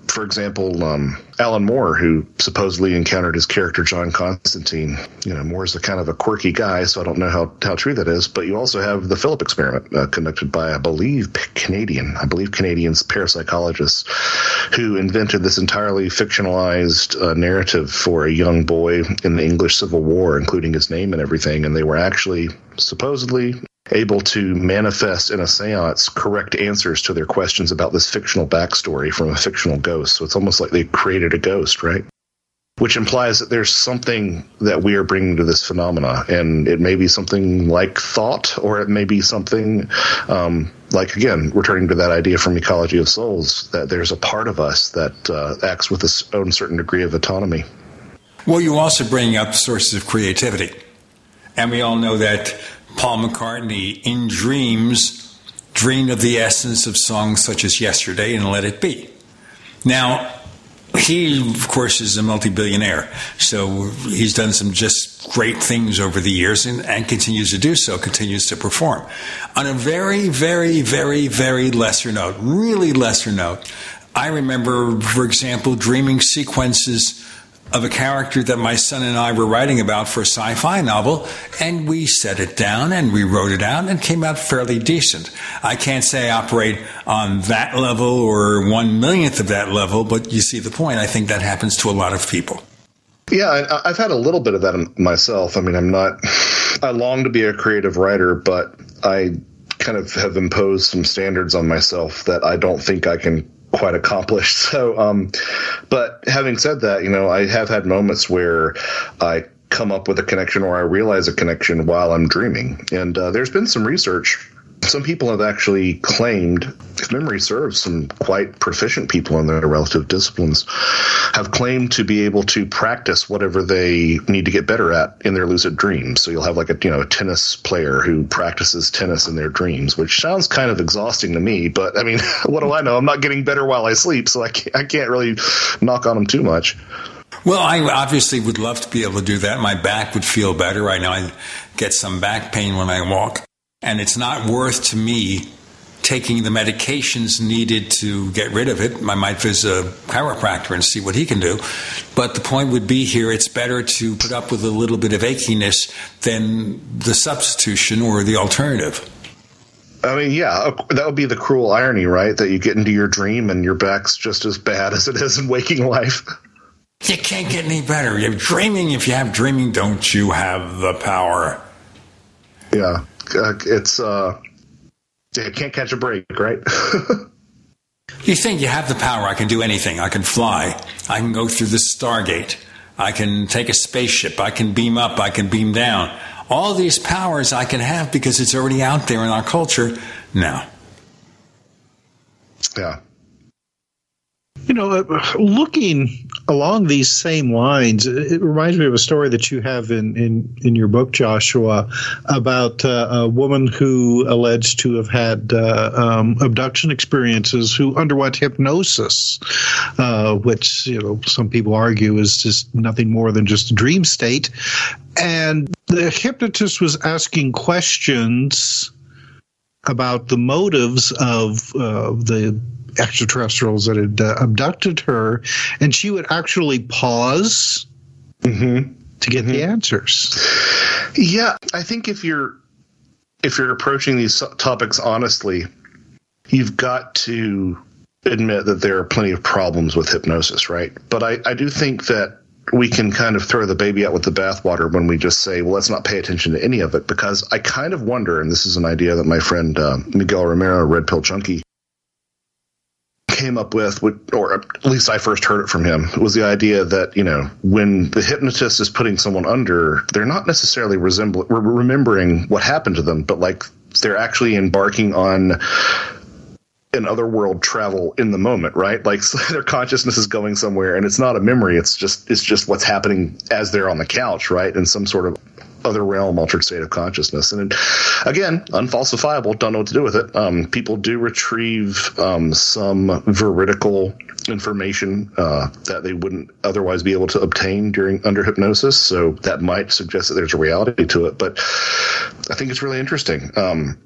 for example, um, Alan Moore, who supposedly encountered his character John Constantine. You know, Moore's a kind of a quirky guy, so I don't know how, how true that is. But you also have the Philip experiment uh, conducted by, I believe, Canadian, I believe Canadian parapsychologists who invented this entirely fictionalized uh, narrative for a young boy in the English Civil War, including his name and everything. And they were actually supposedly able to manifest in a seance correct answers to their questions about this fictional backstory from a fictional ghost. So it's almost like they created a ghost, right? Which implies that there's something that we are bringing to this phenomena, and it may be something like thought, or it may be something um, like again, returning to that idea from Ecology of Souls, that there's a part of us that uh, acts with its own certain degree of autonomy. Well, you also bring up sources of creativity. And we all know that Paul McCartney, in dreams, dreamed of the essence of songs such as Yesterday and Let It Be. Now, he, of course, is a multi billionaire. So he's done some just great things over the years and, and continues to do so, continues to perform. On a very, very, very, very lesser note, really lesser note, I remember, for example, dreaming sequences of a character that my son and I were writing about for a sci fi novel, and we set it down and we wrote it out and came out fairly decent. I can't say I operate on that level or one millionth of that level, but you see the point. I think that happens to a lot of people. Yeah, I, I've had a little bit of that myself. I mean, I'm not. I long to be a creative writer, but I kind of have imposed some standards on myself that I don't think I can quite accomplished. So, um, but having said that, you know, I have had moments where I come up with a connection or I realize a connection while I'm dreaming. And uh, there's been some research. Some people have actually claimed, if memory serves, some quite proficient people in their relative disciplines have claimed to be able to practice whatever they need to get better at in their lucid dreams. So you'll have like a you know a tennis player who practices tennis in their dreams, which sounds kind of exhausting to me. But I mean, what do I know? I'm not getting better while I sleep, so I can't, I can't really knock on them too much. Well, I obviously would love to be able to do that. My back would feel better. Right now, I get some back pain when I walk. And it's not worth to me taking the medications needed to get rid of it. I might visit a chiropractor and see what he can do. But the point would be here it's better to put up with a little bit of achiness than the substitution or the alternative. I mean, yeah, that would be the cruel irony, right? That you get into your dream and your back's just as bad as it is in waking life. You can't get any better. You're dreaming. If you have dreaming, don't you have the power? Yeah, uh, it's uh, you can't catch a break, right? You think you have the power. I can do anything. I can fly. I can go through the Stargate. I can take a spaceship. I can beam up. I can beam down. All these powers I can have because it's already out there in our culture. now. Yeah. You know, uh, looking along these same lines, it reminds me of a story that you have in, in, in your book, Joshua, about uh, a woman who alleged to have had uh, um, abduction experiences who underwent hypnosis, uh, which, you know, some people argue is just nothing more than just a dream state. And the hypnotist was asking questions about the motives of the extraterrestrials that had uh, abducted her, and she would actually pause Mm-hmm. to get the answers. Yeah, I think if you're if you're approaching these topics honestly, you've got to admit that there are plenty of problems with hypnosis, right? But I, I do think that we can kind of throw the baby out with the bathwater when we just say, well, let's not pay attention to any of it, because I kind of wonder, and this is an idea that my friend uh, Miguel Romero, Red Pill Junkie, came up with, or at least I first heard it from him, was the idea that, you know, when the hypnotist is putting someone under, they're not necessarily resembling, remembering what happened to them, but like they're actually embarking on an otherworld travel in the moment, right? Like so their consciousness is going somewhere and it's not a memory. It's just, it's just what's happening as they're on the couch, right? In some sort of other realm, altered state of consciousness. And again, unfalsifiable. Don't know what to do with it. Um, people do retrieve um, some veridical information uh, that they wouldn't otherwise be able to obtain during under hypnosis. So that might suggest that there's a reality to it. But I think it's really interesting. Um,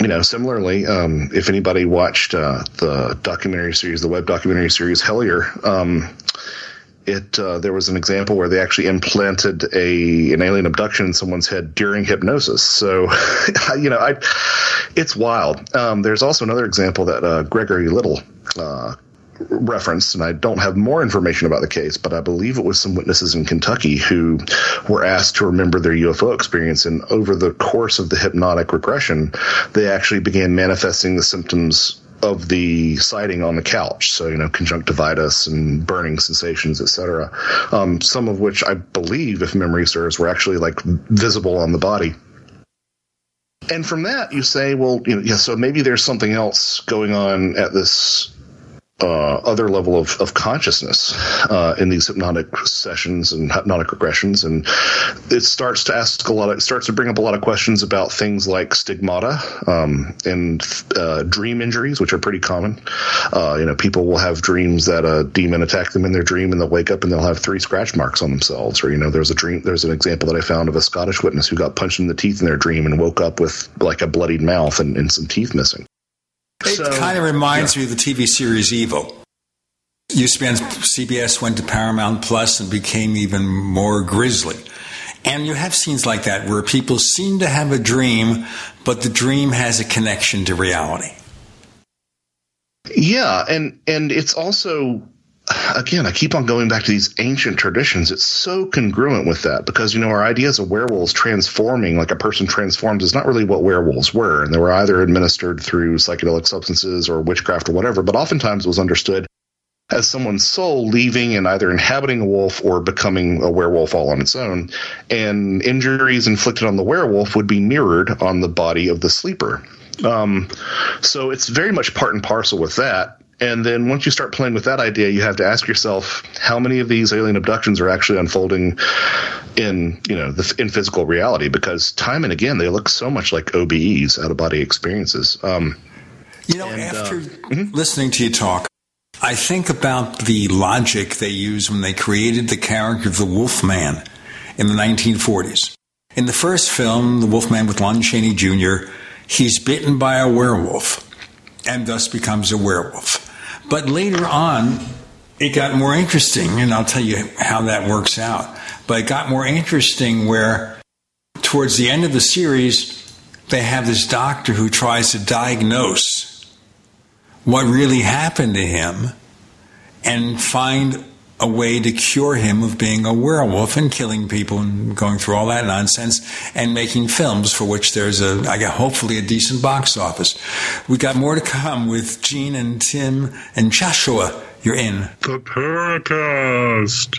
you know, similarly, um, if anybody watched uh, the documentary series, the web documentary series Hellier, um, it uh, there was an example where they actually implanted a an alien abduction in someone's head during hypnosis. So, you know, I it's wild. Um, there's also another example that uh, Gregory Little uh, referenced, and I don't have more information about the case, but I believe it was some witnesses in Kentucky who were asked to remember their UFO experience. And over the course of the hypnotic regression, they actually began manifesting the symptoms of the sighting on the couch. So, you know, conjunctivitis and burning sensations, etc. Um, some of which I believe, if memory serves, were actually like visible on the body. And from that, you say, well, you know, yeah, so maybe there's something else going on at this uh, other level of, of consciousness uh, in these hypnotic sessions and hypnotic regressions, and it starts to ask a lot. Of, it starts to bring up a lot of questions about things like stigmata um, and uh, dream injuries, which are pretty common. Uh, you know, people will have dreams that a demon attacked them in their dream, and they'll wake up and they'll have three scratch marks on themselves. Or you know, there's a dream. There's an example that I found of a Scottish witness who got punched in the teeth in their dream and woke up with like a bloodied mouth and, and some teeth missing. It so, kind of reminds yeah. me of the TV series Evil. Used to CBS, went to Paramount Plus, and became even more grisly. And you have scenes like that where people seem to have a dream, but the dream has a connection to reality. Yeah, and and it's also again, I keep on going back to these ancient traditions. It's so congruent with that because, you know, our ideas of werewolves transforming, like a person transforms, is not really what werewolves were. And they were either administered through psychedelic substances or witchcraft or whatever, but oftentimes it was understood as someone's soul leaving and either inhabiting a wolf or becoming a werewolf all on its own. And injuries inflicted on the werewolf would be mirrored on the body of the sleeper. Um, so it's very much part and parcel with that. And then once you start playing with that idea, you have to ask yourself how many of these alien abductions are actually unfolding in you know the, in physical reality because time and again they look so much like OBEs out of body experiences. Um, you know, and, after uh, mm-hmm. listening to you talk, I think about the logic they used when they created the character of the Wolfman in the 1940s. In the first film, The Wolfman with Lon Chaney Jr., he's bitten by a werewolf and thus becomes a werewolf. But later on, it got more interesting, and I'll tell you how that works out. But it got more interesting where, towards the end of the series, they have this doctor who tries to diagnose what really happened to him and find a way to cure him of being a werewolf and killing people and going through all that nonsense and making films for which there's a, I got hopefully a decent box office. We got more to come with Gene and Tim and Joshua. You're in the Paracast.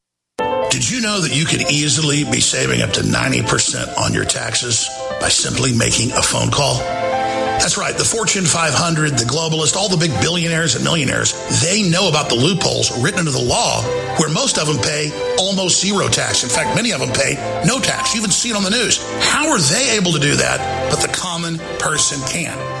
Did you know that you could easily be saving up to 90% on your taxes by simply making a phone call? That's right. The Fortune 500, the globalists, all the big billionaires and millionaires, they know about the loopholes written into the law where most of them pay almost zero tax. In fact, many of them pay no tax. You even see it on the news. How are they able to do that, but the common person can?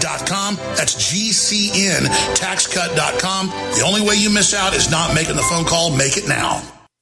GCNTaxCut.com. That's GCNTaxCut.com. The only way you miss out is not making the phone call. Make it now.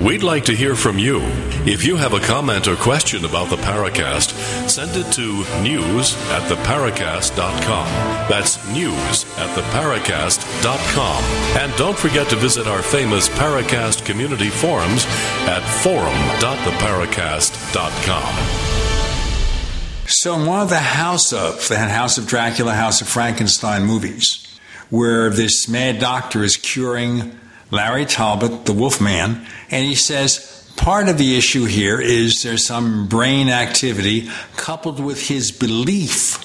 We'd like to hear from you. If you have a comment or question about the Paracast, send it to news at theparacast.com. That's news at theparacast.com. And don't forget to visit our famous Paracast community forums at forum.theparacast.com. So in one of the House of, the House of Dracula, House of Frankenstein movies, where this mad doctor is curing Larry Talbot, the Wolfman, and he says part of the issue here is there's some brain activity coupled with his belief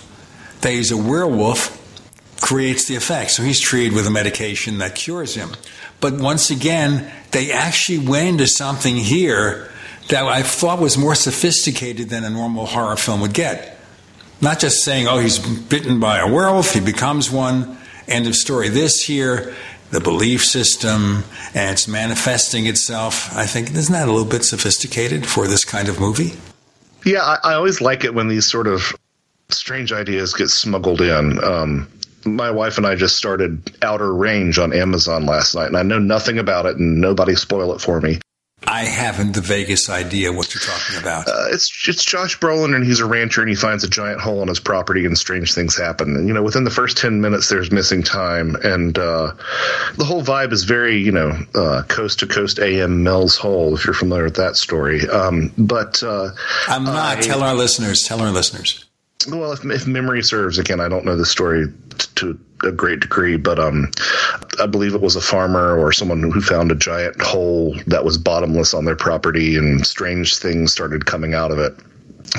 that he's a werewolf creates the effect. So he's treated with a medication that cures him. But once again, they actually went into something here that I thought was more sophisticated than a normal horror film would get. Not just saying, oh, he's bitten by a werewolf, he becomes one, end of story. This here the belief system and it's manifesting itself. I think isn't that a little bit sophisticated for this kind of movie? Yeah, I, I always like it when these sort of strange ideas get smuggled in. Um, my wife and I just started Outer Range on Amazon last night, and I know nothing about it, and nobody spoil it for me. I haven't the vaguest idea what you're talking about. Uh, it's it's Josh Brolin, and he's a rancher, and he finds a giant hole in his property, and strange things happen. And you know, within the first ten minutes, there's missing time, and uh, the whole vibe is very you know uh, coast to coast AM Mel's Hole, if you're familiar with that story. Um, but uh, I'm not. I, tell our listeners. Tell our listeners. Well, if, if memory serves, again, I don't know the story to a great degree, but um, I believe it was a farmer or someone who found a giant hole that was bottomless on their property, and strange things started coming out of it.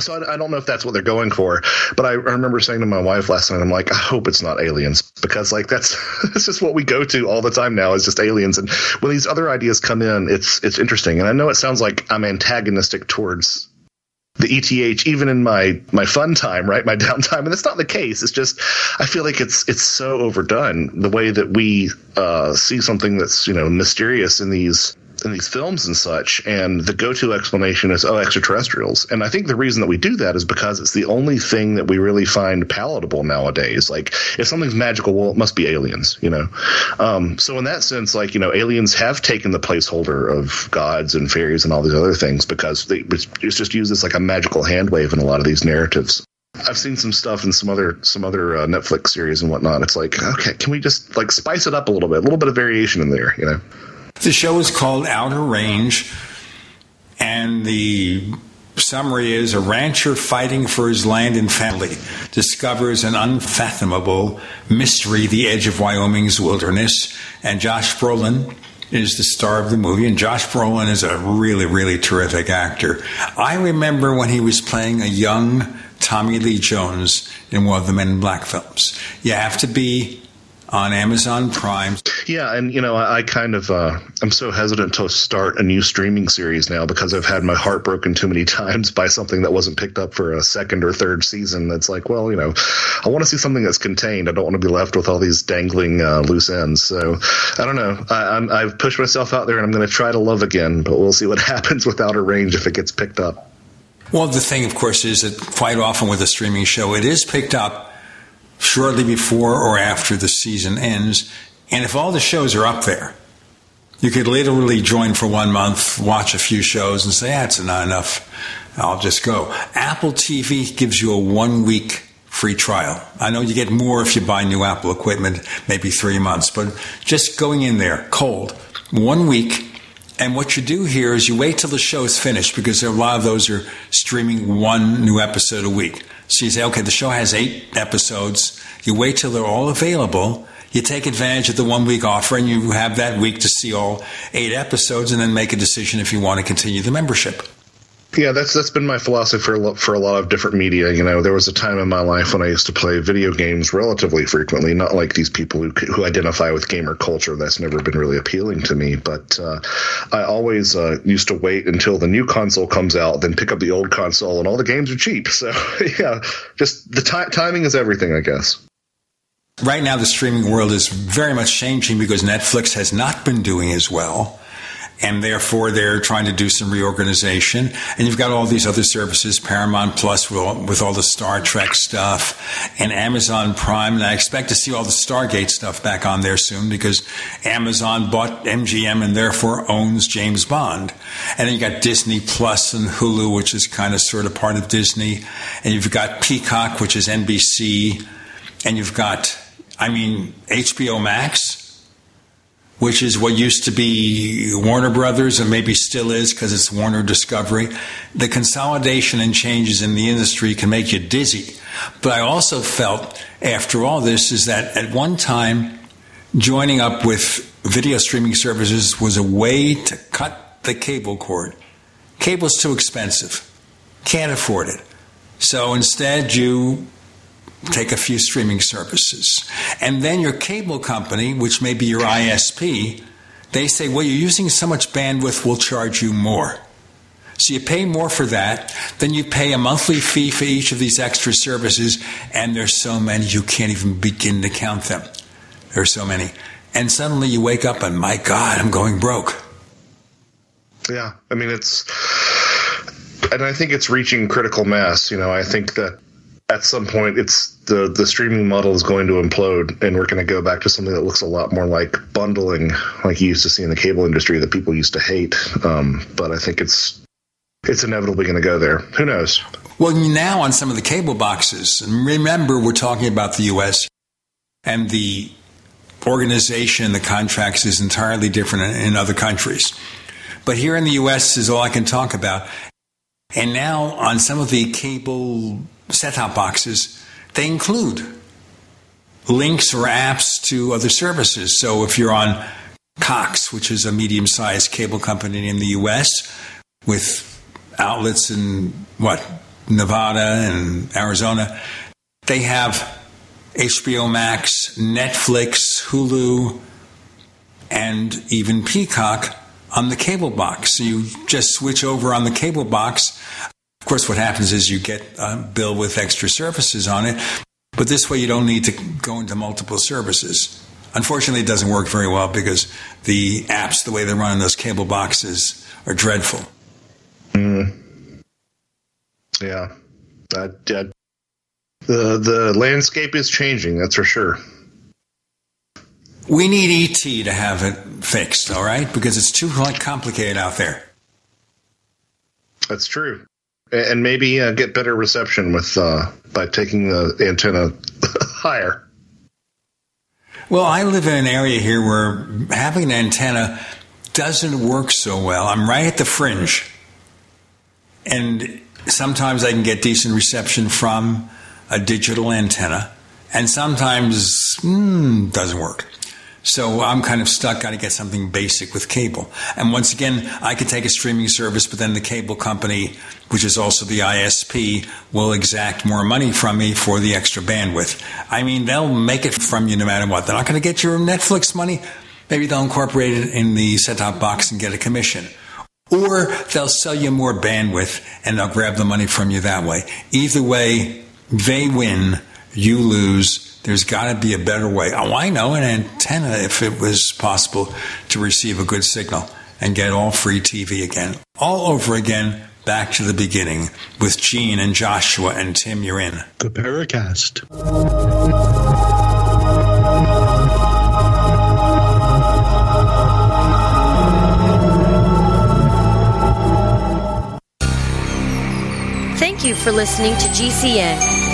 So I, I, don't know if that's what they're going for, but I, I, remember saying to my wife last night, I'm like, I hope it's not aliens because like that's that's just what we go to all the time now is just aliens. And when these other ideas come in, it's it's interesting. And I know it sounds like I'm antagonistic towards the ETH even in my my fun time, right? My downtime, and that's not the case. It's just I feel like it's it's so overdone the way that we uh, see something that's you know mysterious in these in these films and such. And the go to explanation is, oh, extraterrestrials. And I think the reason that we do that is because it's the only thing that we really find palatable nowadays. Like, if something's magical, well, it must be aliens, you know? Um, so, in that sense, like, you know, aliens have taken the placeholder of gods and fairies and all these other things because they, it's just used as like a magical hand wave in a lot of these narratives. I've seen some stuff in some other some other uh, Netflix series and whatnot. It's like, okay, can we just like spice it up a little bit, a little bit of variation in there, you know? The show is called Outer Range, and the summary is a rancher fighting for his land and family discovers an unfathomable mystery, the edge of Wyoming's wilderness. And Josh Brolin is the star of the movie, and Josh Brolin is a really, really terrific actor. I remember when he was playing a young Tommy Lee Jones in one of the Men in Black films. You have to be on Amazon Prime. Yeah, and you know, I, I kind of uh, I'm so hesitant to start a new streaming series now because I've had my heart broken too many times by something that wasn't picked up for a second or third season. That's like, well, you know, I want to see something that's contained. I don't want to be left with all these dangling uh, loose ends. So I don't know. I, I've pushed myself out there, and I'm going to try to love again, but we'll see what happens with Outer Range if it gets picked up. Well, the thing, of course, is that quite often with a streaming show, it is picked up shortly before or after the season ends. And if all the shows are up there, you could literally join for one month, watch a few shows, and say, that's ah, not enough. I'll just go. Apple TV gives you a one week free trial. I know you get more if you buy new Apple equipment, maybe three months, but just going in there cold, one week. And what you do here is you wait till the show is finished because a lot of those are streaming one new episode a week. So you say, okay, the show has eight episodes. You wait till they're all available. You take advantage of the one week offer and you have that week to see all eight episodes and then make a decision if you want to continue the membership. Yeah, that's that's been my philosophy for a lot, for a lot of different media. You know, there was a time in my life when I used to play video games relatively frequently. Not like these people who who identify with gamer culture. That's never been really appealing to me. But uh, I always uh, used to wait until the new console comes out, then pick up the old console, and all the games are cheap. So yeah, just the ti- timing is everything, I guess. Right now, the streaming world is very much changing because Netflix has not been doing as well and therefore they're trying to do some reorganization. And you've got all these other services, Paramount Plus with all, with all the Star Trek stuff, and Amazon Prime. And I expect to see all the Stargate stuff back on there soon because Amazon bought MGM and therefore owns James Bond. And then you got Disney Plus and Hulu, which is kind of sort of part of Disney, and you've got Peacock, which is NBC, and you've got, I mean, HBO Max which is what used to be Warner Brothers and maybe still is because it's Warner Discovery. The consolidation and changes in the industry can make you dizzy. But I also felt after all this is that at one time, joining up with video streaming services was a way to cut the cable cord. Cable's too expensive. Can't afford it. So instead, you take a few streaming services. And then your cable company, which may be your ISP, they say, well, you're using so much bandwidth, we'll charge you more. So you pay more for that, then you pay a monthly fee for each of these extra services, and there's so many you can't even begin to count them. There are so many. And suddenly you wake up and my God, I'm going broke. Yeah. I mean, it's, and I think it's reaching critical mass. You know, I think that at some point it's the the streaming model is going to implode and we're going to go back to something that looks a lot more like bundling like you used to see in the cable industry that people used to hate. Um, but i think it's it's inevitably going to go there. Who knows? Well now on some of the cable boxes and remember we're talking about the us and the organization the contracts is entirely different in other countries. But here in the us is all i can talk about. And now on some of the cable set top boxes, they include links or apps to other services. So if you're on Cox, which is a medium sized cable company in the US with outlets in what, Nevada and Arizona, they have HBO Max, Netflix, Hulu, and even Peacock on the cable box. So you just switch over on the cable box. Of course, what happens is you get a bill with extra services on it, but this way you don't need to go into multiple services. Unfortunately, it doesn't work very well because the apps, the way they run in those cable boxes, are dreadful. Mm. Yeah, the the landscape is changing. That's for sure. We need ET to have it fixed, all right? Because it's too complicated out there. That's true, and maybe uh, get better reception with uh, by taking the antenna higher. Well, I live in an area here where having an antenna doesn't work so well. I'm right at the fringe, and sometimes I can get decent reception from a digital antenna, and sometimes mm, doesn't work. So I'm kind of stuck, got to get something basic with cable. And once again, I could take a streaming service, but then the cable company, which is also the ISP, will exact more money from me for the extra bandwidth. I mean, they'll make it from you no matter what. They're not going to get your Netflix money. Maybe they'll incorporate it in the set top box and get a commission. Or they'll sell you more bandwidth and they'll grab the money from you that way. Either way, they win, you lose there's got to be a better way. Oh, I know an antenna if it was possible to receive a good signal and get all free TV again, all over again, back to the beginning with Gene and Joshua and Tim. You're in the Paracast. Thank you for listening to GCN.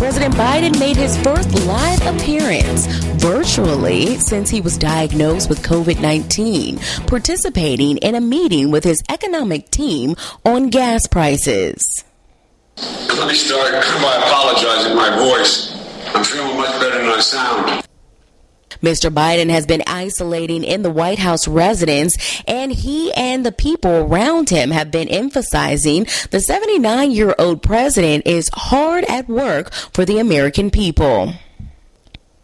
President Biden made his first live appearance virtually since he was diagnosed with COVID 19, participating in a meeting with his economic team on gas prices. Let me start by apologizing my voice. I'm feeling much better than I sound. Mr. Biden has been isolating in the White House residence, and he and the people around him have been emphasizing the 79 year old president is hard at work for the American people.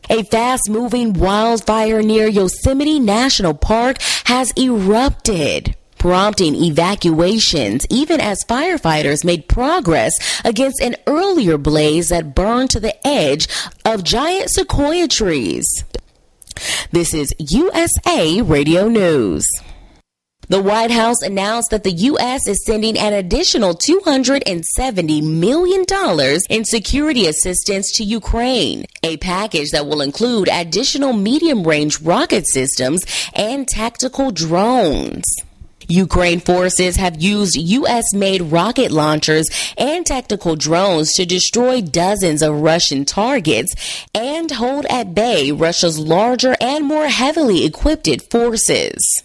A fast moving wildfire near Yosemite National Park has erupted prompting evacuations even as firefighters made progress against an earlier blaze that burned to the edge of giant sequoia trees. This is USA Radio News. The White House announced that the U.S. is sending an additional $270 million in security assistance to Ukraine, a package that will include additional medium range rocket systems and tactical drones. Ukraine forces have used U.S. made rocket launchers and tactical drones to destroy dozens of Russian targets and hold at bay Russia's larger and more heavily equipped forces.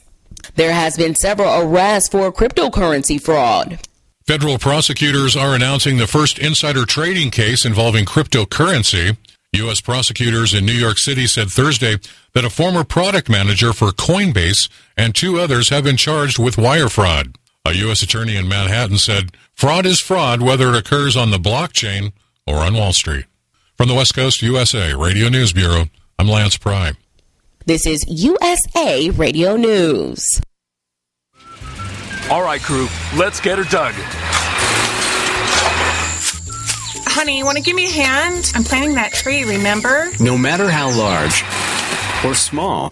There has been several arrests for cryptocurrency fraud. Federal prosecutors are announcing the first insider trading case involving cryptocurrency. U.S. prosecutors in New York City said Thursday that a former product manager for Coinbase and two others have been charged with wire fraud. A U.S. attorney in Manhattan said fraud is fraud whether it occurs on the blockchain or on Wall Street. From the West Coast USA Radio News Bureau, I'm Lance Pry. This is USA Radio News. All right, crew, let's get her dug. Honey, you want to give me a hand? I'm planting that tree, remember? No matter how large or small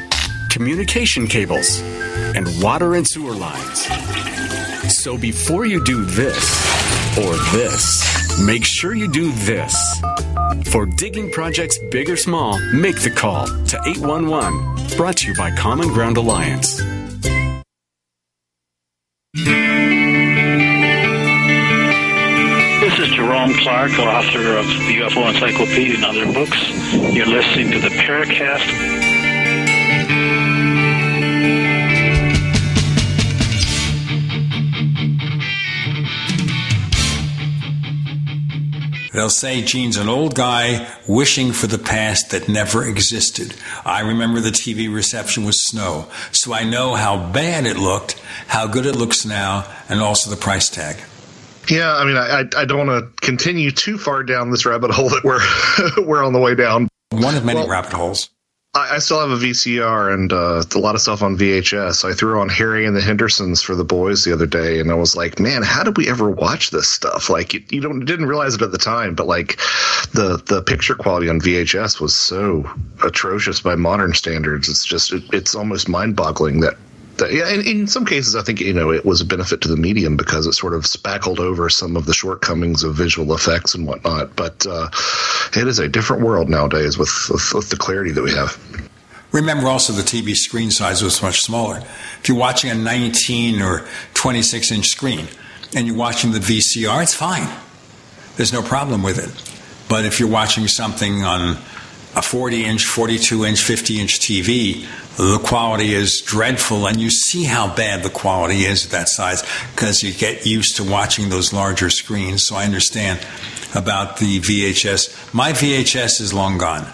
communication cables, and water and sewer lines. So before you do this or this, make sure you do this. For digging projects big or small, make the call to 811. Brought to you by Common Ground Alliance. This is Jerome Clark, author of the UFO Encyclopedia and other books. You're listening to the Paracast They'll say Gene's an old guy wishing for the past that never existed. I remember the TV reception was snow, so I know how bad it looked, how good it looks now, and also the price tag. Yeah, I mean, I, I don't want to continue too far down this rabbit hole that we're we're on the way down. One of many well, rabbit holes. I, I still have a VCR and uh, a lot of stuff on VHS. I threw on Harry and the Hendersons for the boys the other day, and I was like, "Man, how did we ever watch this stuff?" Like, you, you don't didn't realize it at the time, but like the the picture quality on VHS was so atrocious by modern standards. It's just it, it's almost mind boggling that yeah, and in some cases, I think you know it was a benefit to the medium because it sort of spackled over some of the shortcomings of visual effects and whatnot. But uh, it is a different world nowadays with, with, with the clarity that we have. Remember also the TV screen size was much smaller. If you're watching a 19 or 26 inch screen and you're watching the VCR, it's fine. There's no problem with it. But if you're watching something on a 40 inch, 42 inch, 50 inch TV, the quality is dreadful, and you see how bad the quality is at that size because you get used to watching those larger screens. So I understand about the VHS. My VHS is long gone.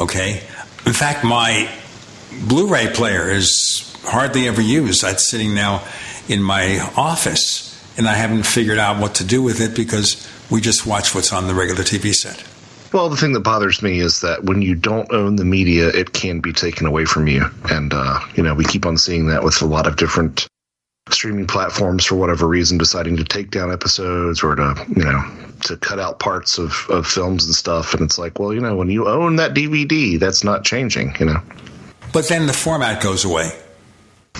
Okay? In fact, my Blu ray player is hardly ever used. That's sitting now in my office, and I haven't figured out what to do with it because we just watch what's on the regular TV set. Well, the thing that bothers me is that when you don't own the media, it can be taken away from you. And, uh, you know, we keep on seeing that with a lot of different streaming platforms for whatever reason deciding to take down episodes or to, you know, to cut out parts of, of films and stuff. And it's like, well, you know, when you own that DVD, that's not changing, you know. But then the format goes away.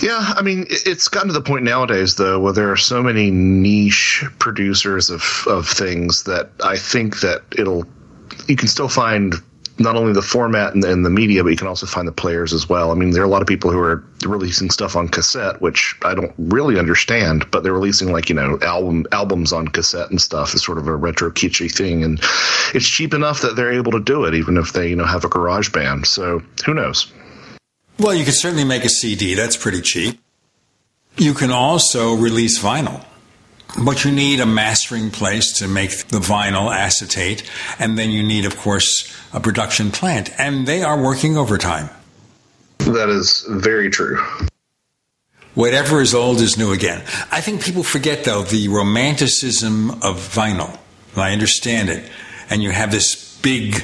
Yeah, I mean, it's gotten to the point nowadays, though, where there are so many niche producers of, of things that I think that it'll you can still find not only the format and the, and the, media, but you can also find the players as well. I mean, there are a lot of people who are releasing stuff on cassette, which I don't really understand, but they're releasing like you know album albums on cassette and stuff is sort of a retro kitschy thing, and it's cheap enough that they're able to do it, even if they you know have a garage band. So who knows? Well, you can certainly make a CD. That's pretty cheap. You can also release vinyl. But you need a mastering place to make the vinyl acetate, and then you need, of course, a production plant, and they are working overtime. That is very true. Whatever is old is new again. I think people forget, though, the romanticism of vinyl. I understand it. And you have this big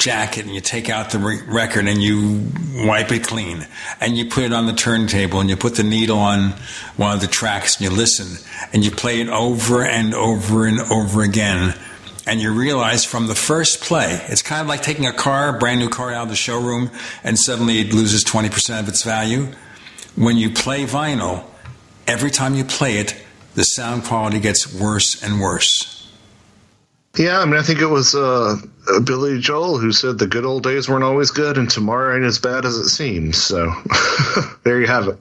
jacket and you take out the re- record and you wipe it clean. And you put it on the turntable and you put the needle on one of the tracks and you listen. And you play it over and over and over again. And you realize from the first play it's kind of like taking a car a brand new car out of the showroom and suddenly it loses 20% of its value. When you play vinyl every time you play it the sound quality gets worse and worse yeah, I mean, I think it was uh, Billy Joel who said the good old days weren't always good, and tomorrow ain't as bad as it seems. So there you have it.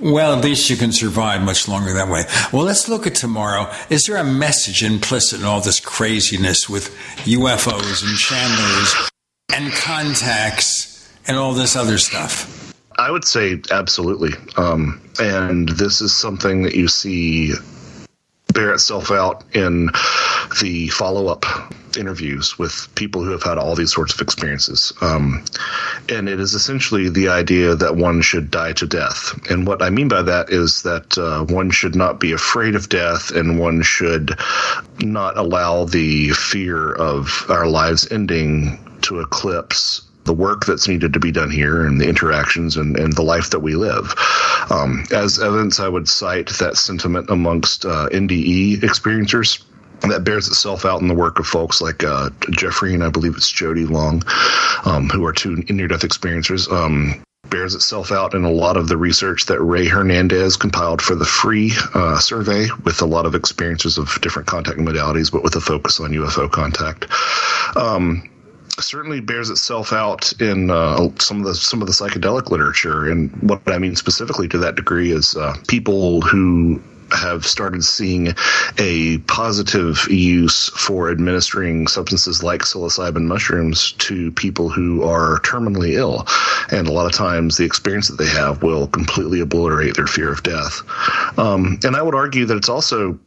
Well, at least you can survive much longer that way. Well, let's look at tomorrow. Is there a message implicit in all this craziness with UFOs and channelers and contacts and all this other stuff? I would say absolutely. Um, and this is something that you see bear itself out in the follow up interviews with people who have had all these sorts of experiences. Um, and it is essentially the idea that one should die to death. And what I mean by that is that uh, one should not be afraid of death and one should not allow the fear of our lives ending to eclipse the work that's needed to be done here and the interactions and, and the life that we live. Um, as evidence, I would cite that sentiment amongst uh, NDE experiencers that bears itself out in the work of folks like uh, Jeffrey and I believe it's Jody Long, um, who are two near death experiencers. Um, bears itself out in a lot of the research that Rey Hernandez compiled for the free uh, survey with a lot of experiences of different contact modalities, but with a focus on UFO contact. Um, certainly bears itself out in uh, some of the some of the psychedelic literature, and what I mean specifically to that degree is uh, people who have started seeing a positive use for administering substances like psilocybin mushrooms to people who are terminally ill. And a lot of times the experience that they have will completely obliterate their fear of death. Um, and I would argue that it's also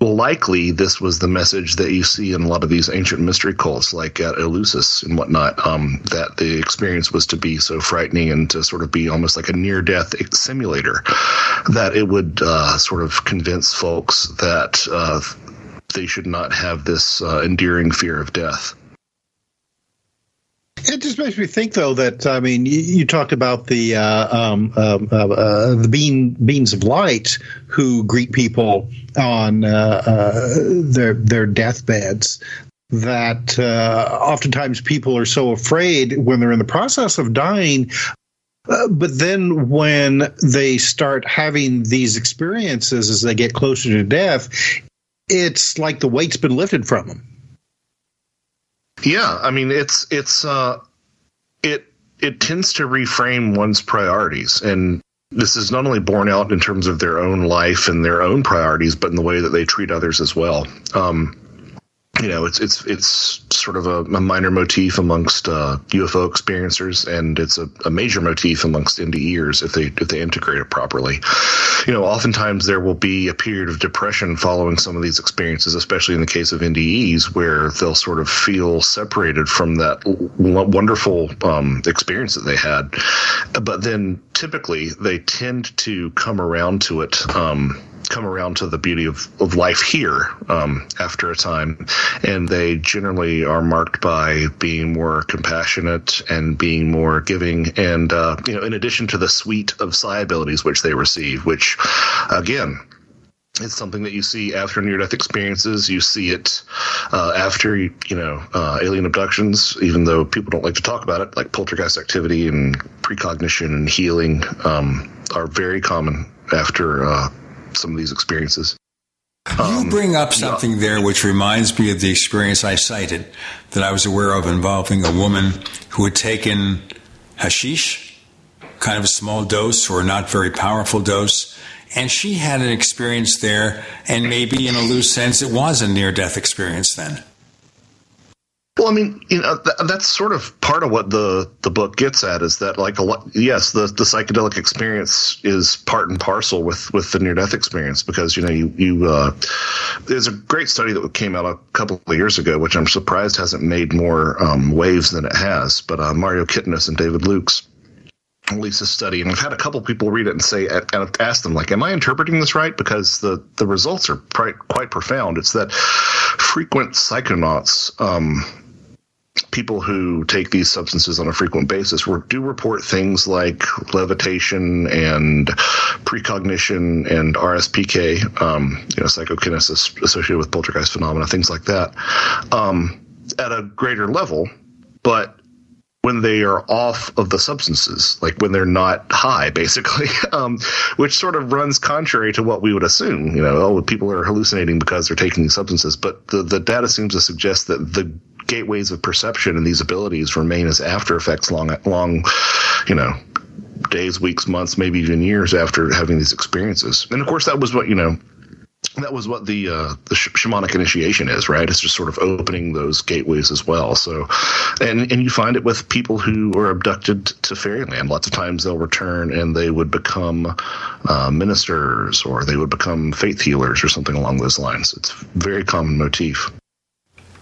likely this was the message that you see in a lot of these ancient mystery cults like at eleusis and whatnot um, that the experience was to be so frightening and to sort of be almost like a near-death simulator that it would uh, sort of convince folks that uh, they should not have this uh, endearing fear of death it just makes me think, though, that I mean, you, you talked about the uh, um, um uh, uh, the bean beings of light who greet people on uh, uh their their deathbeds. That uh, oftentimes people are so afraid when they're in the process of dying but then when they start having these experiences as they get closer to death, it's like the weight's been lifted from them. Yeah, I mean it's it's uh it it tends to reframe one's priorities and this is not only borne out in terms of their own life and their own priorities, but in the way that they treat others as well. Um, you know, it's it's it's sort of a, a minor motif amongst uh, UFO experiencers, and it's a, a, major motif amongst NDEers if they if they integrate it properly. You know, oftentimes there will be a period of depression following some of these experiences, especially in the case of NDEs, where they'll sort of feel separated from that w- wonderful um, experience that they had. But then typically they tend to come around to it. Um, come around to the beauty of, of life here um, after a time. And they generally are marked by being more compassionate and being more giving. And, uh, you know, in addition to the suite of psi abilities which they receive, which, again, it's something that you see after near-death experiences. You see it uh, after you know uh, alien abductions, even though people don't like to talk about it. Like poltergeist activity and precognition and healing um, are very common after uh, some of these experiences. Um, you bring up something yeah. there which reminds me of the experience I cited that I was aware of involving a woman who had taken hashish, kind of a small dose or not very powerful dose, and she had an experience there, and maybe in a loose sense, it was a near death experience then. Well, I mean, you know, th- that's sort of part of what the the book gets at is that, like, a lot. Yes, the the psychedelic experience is part and parcel with with the near death experience because you know you you uh, there's a great study that came out a couple of years ago, which I'm surprised hasn't made more um, waves than it has. But uh, Mario Kittenis and David Lukes released a study, and I've had a couple people read it and say, and asked them, like, "Am I interpreting this right?" Because the the results are quite quite profound. It's that frequent psychonauts. Um, people who take these substances on a frequent basis do report things like levitation and precognition and RSPK, um, you know, psychokinesis associated with poltergeist phenomena, things like that, um, at a greater level. But when they are off of the substances, like when they're not high, basically, um, which sort of runs contrary to what we would assume. You know, oh, people are hallucinating because they're taking these substances, but the, the data seems to suggest that the gateways of perception and these abilities remain as after effects long, long, you know, days, weeks, months, maybe even years after having these experiences. And of course, that was what, you know, that was what the uh, the shamanic initiation is, right? It's just sort of opening those gateways as well. So, and and you find it with people who are abducted to fairyland. Lots of times they'll return and they would become uh, ministers or they would become faith healers or something along those lines. It's very common motif.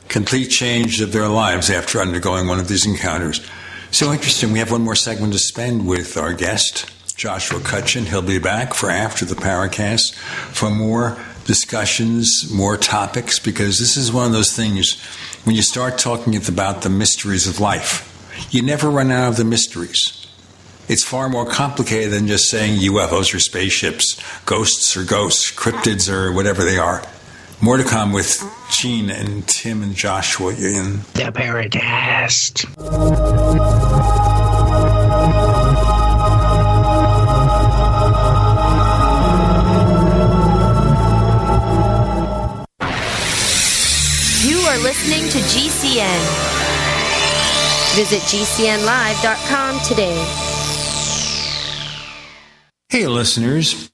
Complete change of their lives after undergoing one of these encounters. So interesting. We have one more segment to spend with our guest, Joshua Cutchin. He'll be back for after the Paracast for more discussions, more topics, because this is one of those things when you start talking about the mysteries of life, you never run out of the mysteries. It's far more complicated than just saying UFOs or spaceships, ghosts or ghosts, cryptids or whatever they are. More to come with Gene and Tim and Joshua in the Paracast. are listening to GCN. Visit GCNlive.com today. Hey, listeners.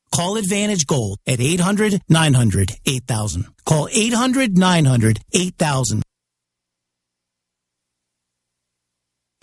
Call Advantage Gold at 800 900 8000. Call 800 900 8000.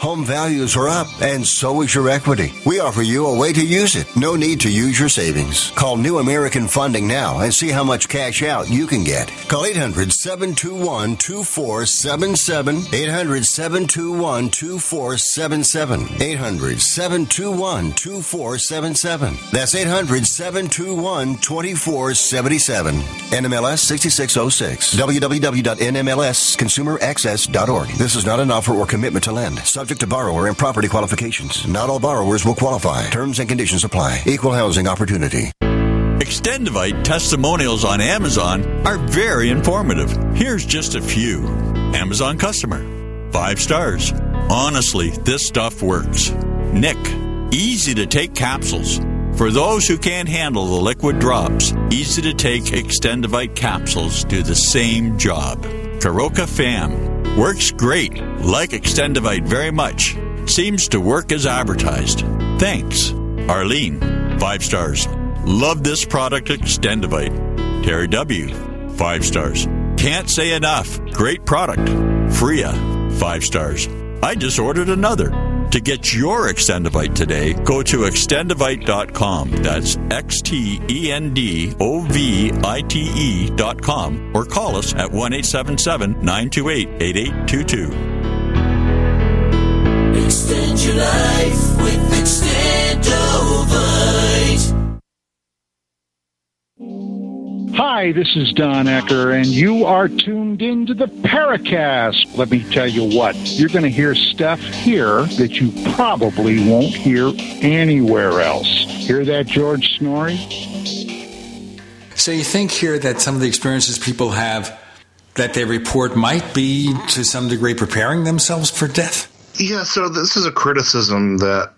Home values are up, and so is your equity. We offer you a way to use it. No need to use your savings. Call New American Funding now and see how much cash out you can get. Call 800 721 2477. 800 721 2477. 800 721 2477. That's 800 721 2477. NMLS 6606. www.nmlsconsumeraccess.org. This is not an offer or commitment to lend. Subject subject to borrower and property qualifications. Not all borrowers will qualify. Terms and conditions apply. Equal housing opportunity. Extendivite testimonials on Amazon are very informative. Here's just a few. Amazon customer. Five stars. Honestly, this stuff works. Nick. Easy to take capsules. For those who can't handle the liquid drops, easy to take Extendivite capsules do the same job. Karoka Fam. Works great. Like Extendivite very much. Seems to work as advertised. Thanks. Arlene. Five stars. Love this product, Extendivite. Terry W. Five stars. Can't say enough. Great product. Freya. Five stars. I just ordered another. To get your Extendivite today, go to extendivite.com. That's X T E N D O V I T E.com or call us at 1 877 928 8822. Extend your life with Extendovite. Hi, this is Don Ecker, and you are tuned into the Paracast. Let me tell you what, you're going to hear stuff here that you probably won't hear anywhere else. Hear that, George Noory? So you think here that some of the experiences people have that they report might be to some degree preparing themselves for death? Yeah, so this is a criticism that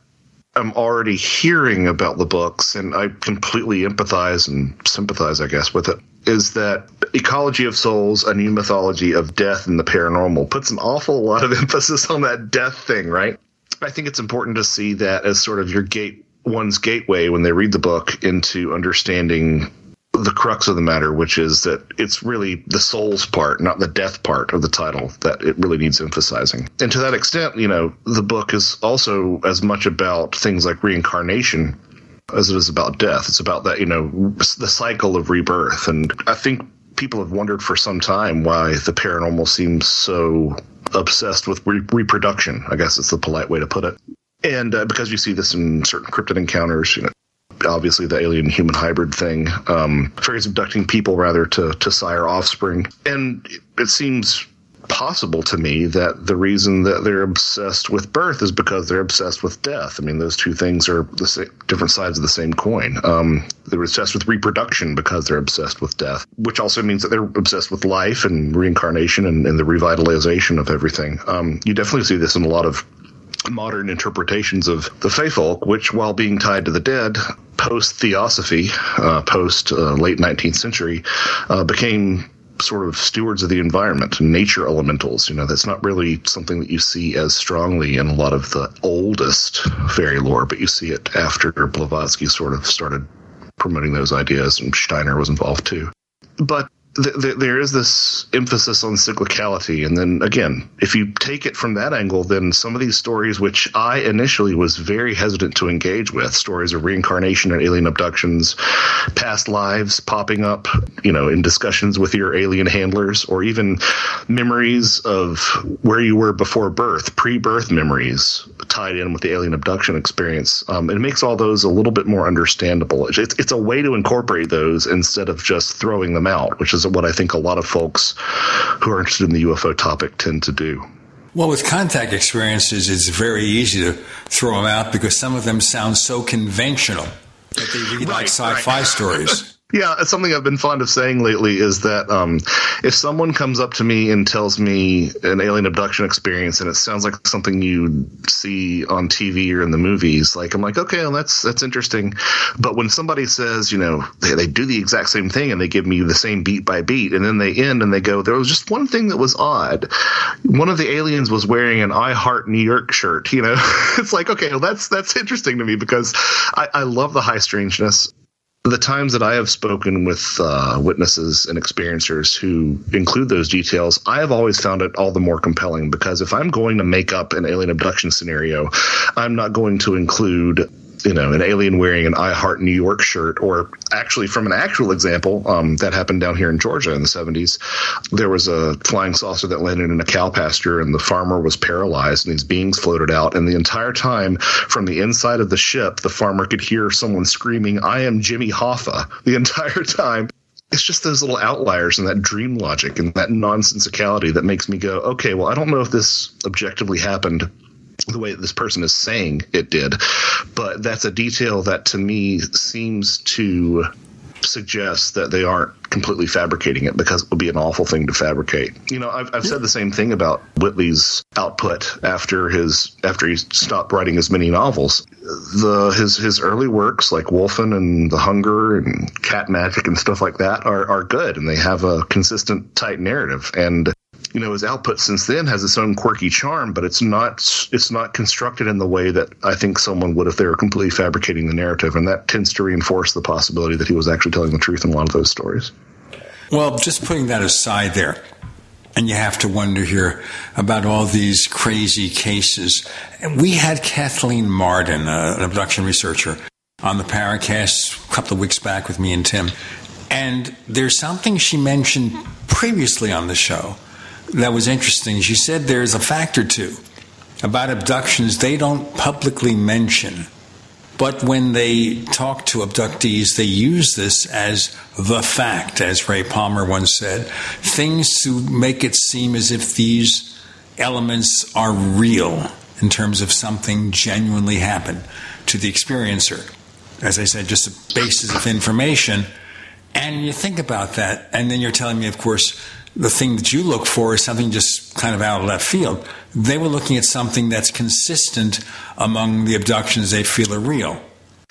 I'm already hearing about the books, and I completely empathize and sympathize, I guess, with it. Is that Ecology of Souls, a new mythology of death and the paranormal, puts an awful lot of emphasis on that death thing, right? I think it's important to see that as sort of your gate, one's gateway when they read the book into understanding the crux of the matter, which is that it's really the souls part, not the death part of the title, that it really needs emphasizing. And to that extent, you know, the book is also as much about things like reincarnation as it is about death. It's about that, you know, the cycle of rebirth. And I think people have wondered for some time why the paranormal seems so obsessed with re- reproduction. I guess it's the polite way to put it. And uh, because you see this in certain cryptid encounters, you know, obviously the alien human hybrid thing, um, fairies abducting people rather to to sire offspring, and it seems possible to me that the reason that they're obsessed with birth is because they're obsessed with death. I mean, those two things are the same, different sides of the same coin. Um, they're obsessed with reproduction because they're obsessed with death, which also means that they're obsessed with life and reincarnation and, and the revitalization of everything. Um, you definitely see this in a lot of modern interpretations of the Fey folk, which, while being tied to the dead, post Theosophy, uh, post uh, late 19th century, uh, became sort of stewards of the environment, nature elementals. You know, that's not really something that you see as strongly in a lot of the oldest fairy lore, but you see it after Blavatsky sort of started promoting those ideas, and Steiner was involved too. But th- th- there is this emphasis on cyclicality. And then again, if you take it from that angle, then some of these stories, which I initially was very hesitant to engage with, stories of reincarnation and alien abductions, past lives popping up, you know, in discussions with your alien handlers, or even memories of where you were before birth, pre birth memories tied in with the alien abduction experience. Um, it makes all those a little bit more understandable. It's, it's a way to incorporate those instead of just throwing them out, which is what I think a lot of folks who are interested in the UFO topic tend to do. Well, with contact experiences, it's very easy to throw them out because some of them sound so conventional that they read right, like sci-fi right. stories. Yeah, it's something I've been fond of saying lately is that um, if someone comes up to me and tells me an alien abduction experience and it sounds like something you see on TV or in the movies, like I'm like, okay, well, that's that's interesting. But when somebody says, you know, they, they do the exact same thing and they give me the same beat by beat, and then they end and they go, there was just one thing that was odd. One of the aliens was wearing an I Heart New York shirt. You know, it's like, okay, well, that's that's interesting to me because I, I love the high strangeness the times that I have spoken with uh, witnesses and experiencers who include those details, I have always found it all the more compelling because if I'm going to make up an alien abduction scenario, I'm not going to include you know, an alien wearing an I Heart New York shirt, or actually from an actual example um, that happened down here in Georgia in the 70s. There was a flying saucer that landed in a cow pasture, and the farmer was paralyzed, and these beings floated out. And the entire time, from the inside of the ship, the farmer could hear someone screaming, I am Jimmy Hoffa, the entire time it's just those little outliers and that dream logic and that nonsensicality that makes me go, okay, well, I don't know if this objectively happened the way this person is saying it did. But that's a detail that to me seems to suggest that they aren't completely fabricating it because it would be an awful thing to fabricate. You know, I've, I've said the same thing about Whitley's output after his after he stopped writing as many novels. The his his early works like Wolfen and The Hunger and Cat Magic and stuff like that are are good and they have a consistent tight narrative and you know his output since then has its own quirky charm, but it's not it's not constructed in the way that I think someone would if they were completely fabricating the narrative, and that tends to reinforce the possibility that he was actually telling the truth in a lot of those stories. Well, just putting that aside there, and you have to wonder here about all these crazy cases. We had Kathleen Marden, uh, an abduction researcher, on the Paracast a couple of weeks back with me and Tim. And there's something she mentioned previously on the show that was interesting. She said there's a fact or two about abductions they don't publicly mention. But when they talk to abductees, they use this as the fact, as Ray Palmer once said, things to make it seem as if these elements are real in terms of something genuinely happened to the experiencer. As I said, just a basis of information. And you think about that, and then you're telling me, of course, the thing that you look for is something just kind of out of left field. They were looking at something that's consistent among the abductions they feel are real.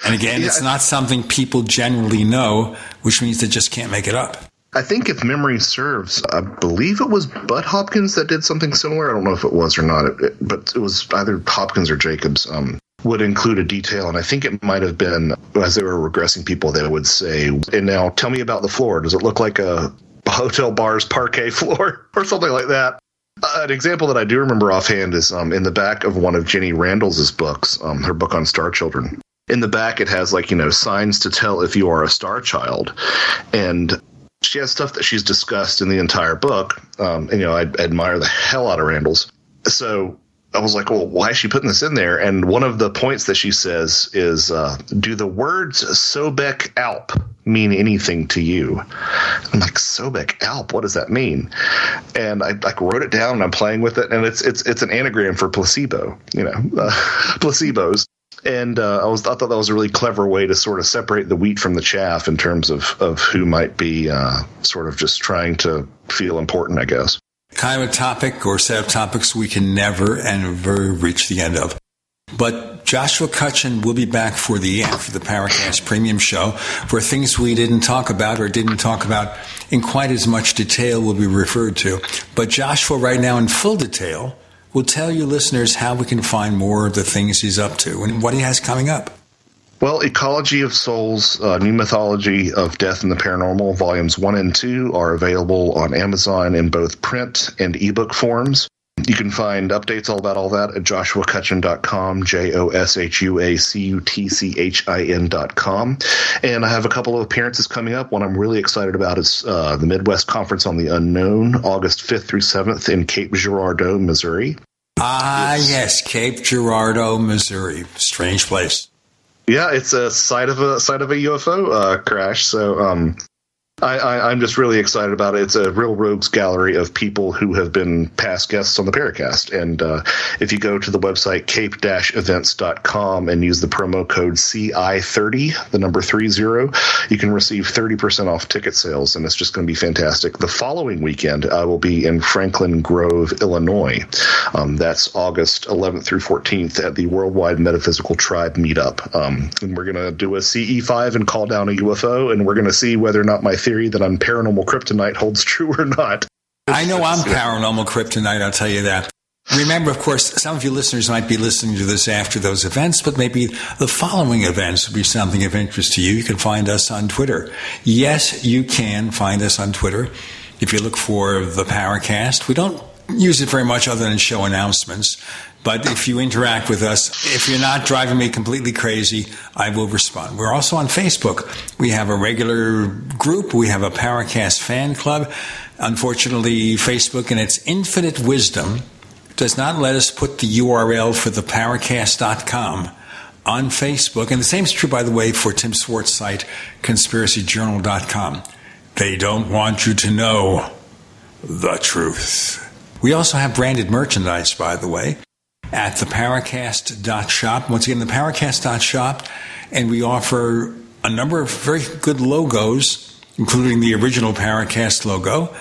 And again, yeah, it's not something people generally know, which means they just can't make it up. I think if memory serves, I believe it was Bud Hopkins that did something similar. I don't know if it was or not, it, it, but it was either Hopkins or Jacobs. Um, would include a detail, and I think it might have been as they were regressing people, they would say, "And now tell me about the floor. Does it look like a hotel bar's parquet floor or something like that. Uh, an example that I do remember offhand is um, in the back of one of Jenny Randles' books, um, her book on star children. In the back, it has like, you know, signs to tell if you are a star child. And she has stuff that she's discussed in the entire book. Um, and, you know, I admire the hell out of Randles. So I was like, well, why is she putting this in there? And one of the points that she says is, uh, do the words Sobek Alp mean anything to you? I'm like, Sobek Alp, what does that mean? And I like wrote it down and I'm playing with it. And it's, it's, it's an anagram for placebo, you know, uh, placebos. And uh, I was I thought that was a really clever way to sort of separate the wheat from the chaff in terms of, of who might be uh, sort of just trying to feel important, I guess kind of a topic or set of topics we can never and ever reach the end of. But Joshua Cutchin will be back for the end for the Paracast Premium Show, where things we didn't talk about or didn't talk about in quite as much detail will be referred to. But Joshua, right now, in full detail, will tell you listeners how we can find more of the things he's up to and what he has coming up. Well, Ecology of Souls, uh, New Mythology of Death and the Paranormal, volumes one and two are available on Amazon in both print and ebook forms. You can find updates all about all that at joshuacutchin.com, J O S H U A C U T C H I N.com. And I have a couple of appearances coming up. One I'm really excited about is uh, the Midwest Conference on the Unknown, August 5th through 7th in Cape Girardeau, Missouri. Ah, yes, Cape Girardeau, Missouri. Strange place. Yeah, it's a side of a site of a UFO uh, crash. So um, I, am just really excited about it. It's a real rogues gallery of people who have been past guests on the Paracast. And uh, if you go to the website cape-events.com and use the promo code CI30, the number 30, you can receive 30% off ticket sales. And it's just going to be fantastic. The following weekend, I will be in Franklin Grove, Illinois. Um, that's August 11th through 14th at the Worldwide Metaphysical Tribe meetup. Um, and we're going to do a CE5 and call down a UFO, and we're going to see whether or not my theory that I'm paranormal kryptonite holds true or not. I know I'm paranormal kryptonite, I'll tell you that. Remember, of course, some of you listeners might be listening to this after those events, but maybe the following events would be something of interest to you. You can find us on Twitter. Yes, you can find us on Twitter. If you look for the Paracast, we don't use it very much other than show announcements. But if you interact with us, if you're not driving me completely crazy, I will respond. We're also on Facebook. We have a regular group. We have a Paracast fan club. Unfortunately, Facebook in its infinite wisdom does not let us put the URL for the paracast.com on Facebook. And the same is true, by the way, for Tim Swartz' site, conspiracyjournal.com. They don't want you to know the truth. We also have branded merchandise, by the way. At the theparacast.shop. Once again, the theparacast.shop. And we offer a number of very good logos, including the original Paracast logo.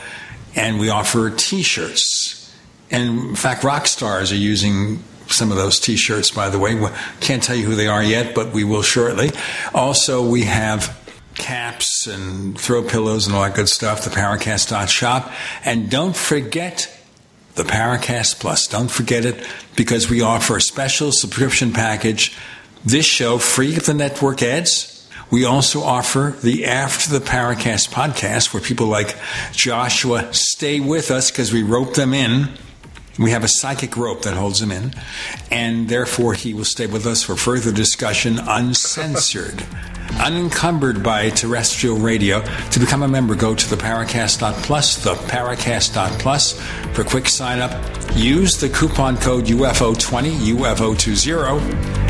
And we offer t shirts. And in fact, rock stars are using some of those t shirts, by the way. Can't tell you who they are yet, but we will shortly. Also, we have caps and throw pillows and all that good stuff, the Paracast.shop. And don't forget the Paracast Plus. Don't forget it because we offer a special subscription package. This show free of the network ads. We also offer the After the Paracast podcast where people like Joshua stay with us because we rope them in. We have a psychic rope that holds him in, and therefore he will stay with us for further discussion uncensored unencumbered by terrestrial radio. To become a member, go to the Paracast.plus, the Paracast.plus. For quick sign up, use the coupon code UFO20, UFO20,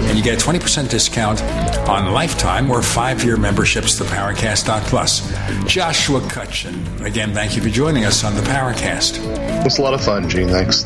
and you get a 20% discount on lifetime or five year memberships the Paracast.plus. Joshua Cutchin, again, thank you for joining us on the Paracast. It's a lot of fun, Gene. Thanks.